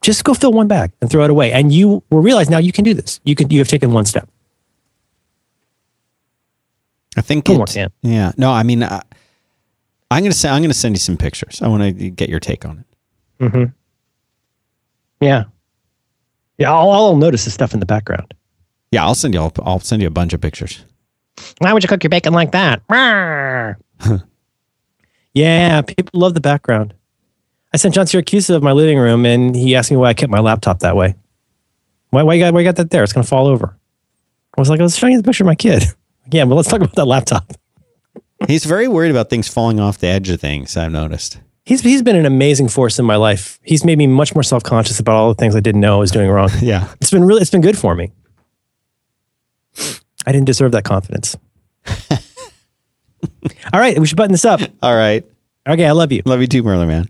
Speaker 1: Just go fill one bag and throw it away, and you will realize now you can do this. You can. You have taken one step.
Speaker 2: I think it, yeah. No, I mean, uh, I'm gonna say I'm gonna send you some pictures. I want to get your take on it.
Speaker 1: Mm-hmm. Yeah. Yeah. I'll, I'll notice the stuff in the background.
Speaker 2: Yeah, I'll send you. I'll, I'll send you a bunch of pictures.
Speaker 1: Why would you cook your bacon like that? yeah, people love the background. I sent John Siracusa of my living room, and he asked me why I kept my laptop that way. Why, why, you got, why you got that there? It's going to fall over. I was like, I was showing you the picture of my kid. yeah, but let's talk about that laptop.
Speaker 2: He's very worried about things falling off the edge of things. I've noticed.
Speaker 1: He's, he's been an amazing force in my life. He's made me much more self conscious about all the things I didn't know I was doing wrong.
Speaker 2: Yeah.
Speaker 1: It's been really, it's been good for me. I didn't deserve that confidence. all right, we should button this up.
Speaker 2: All right.
Speaker 1: Okay, I love you.
Speaker 2: Love you too, Merlin Mann.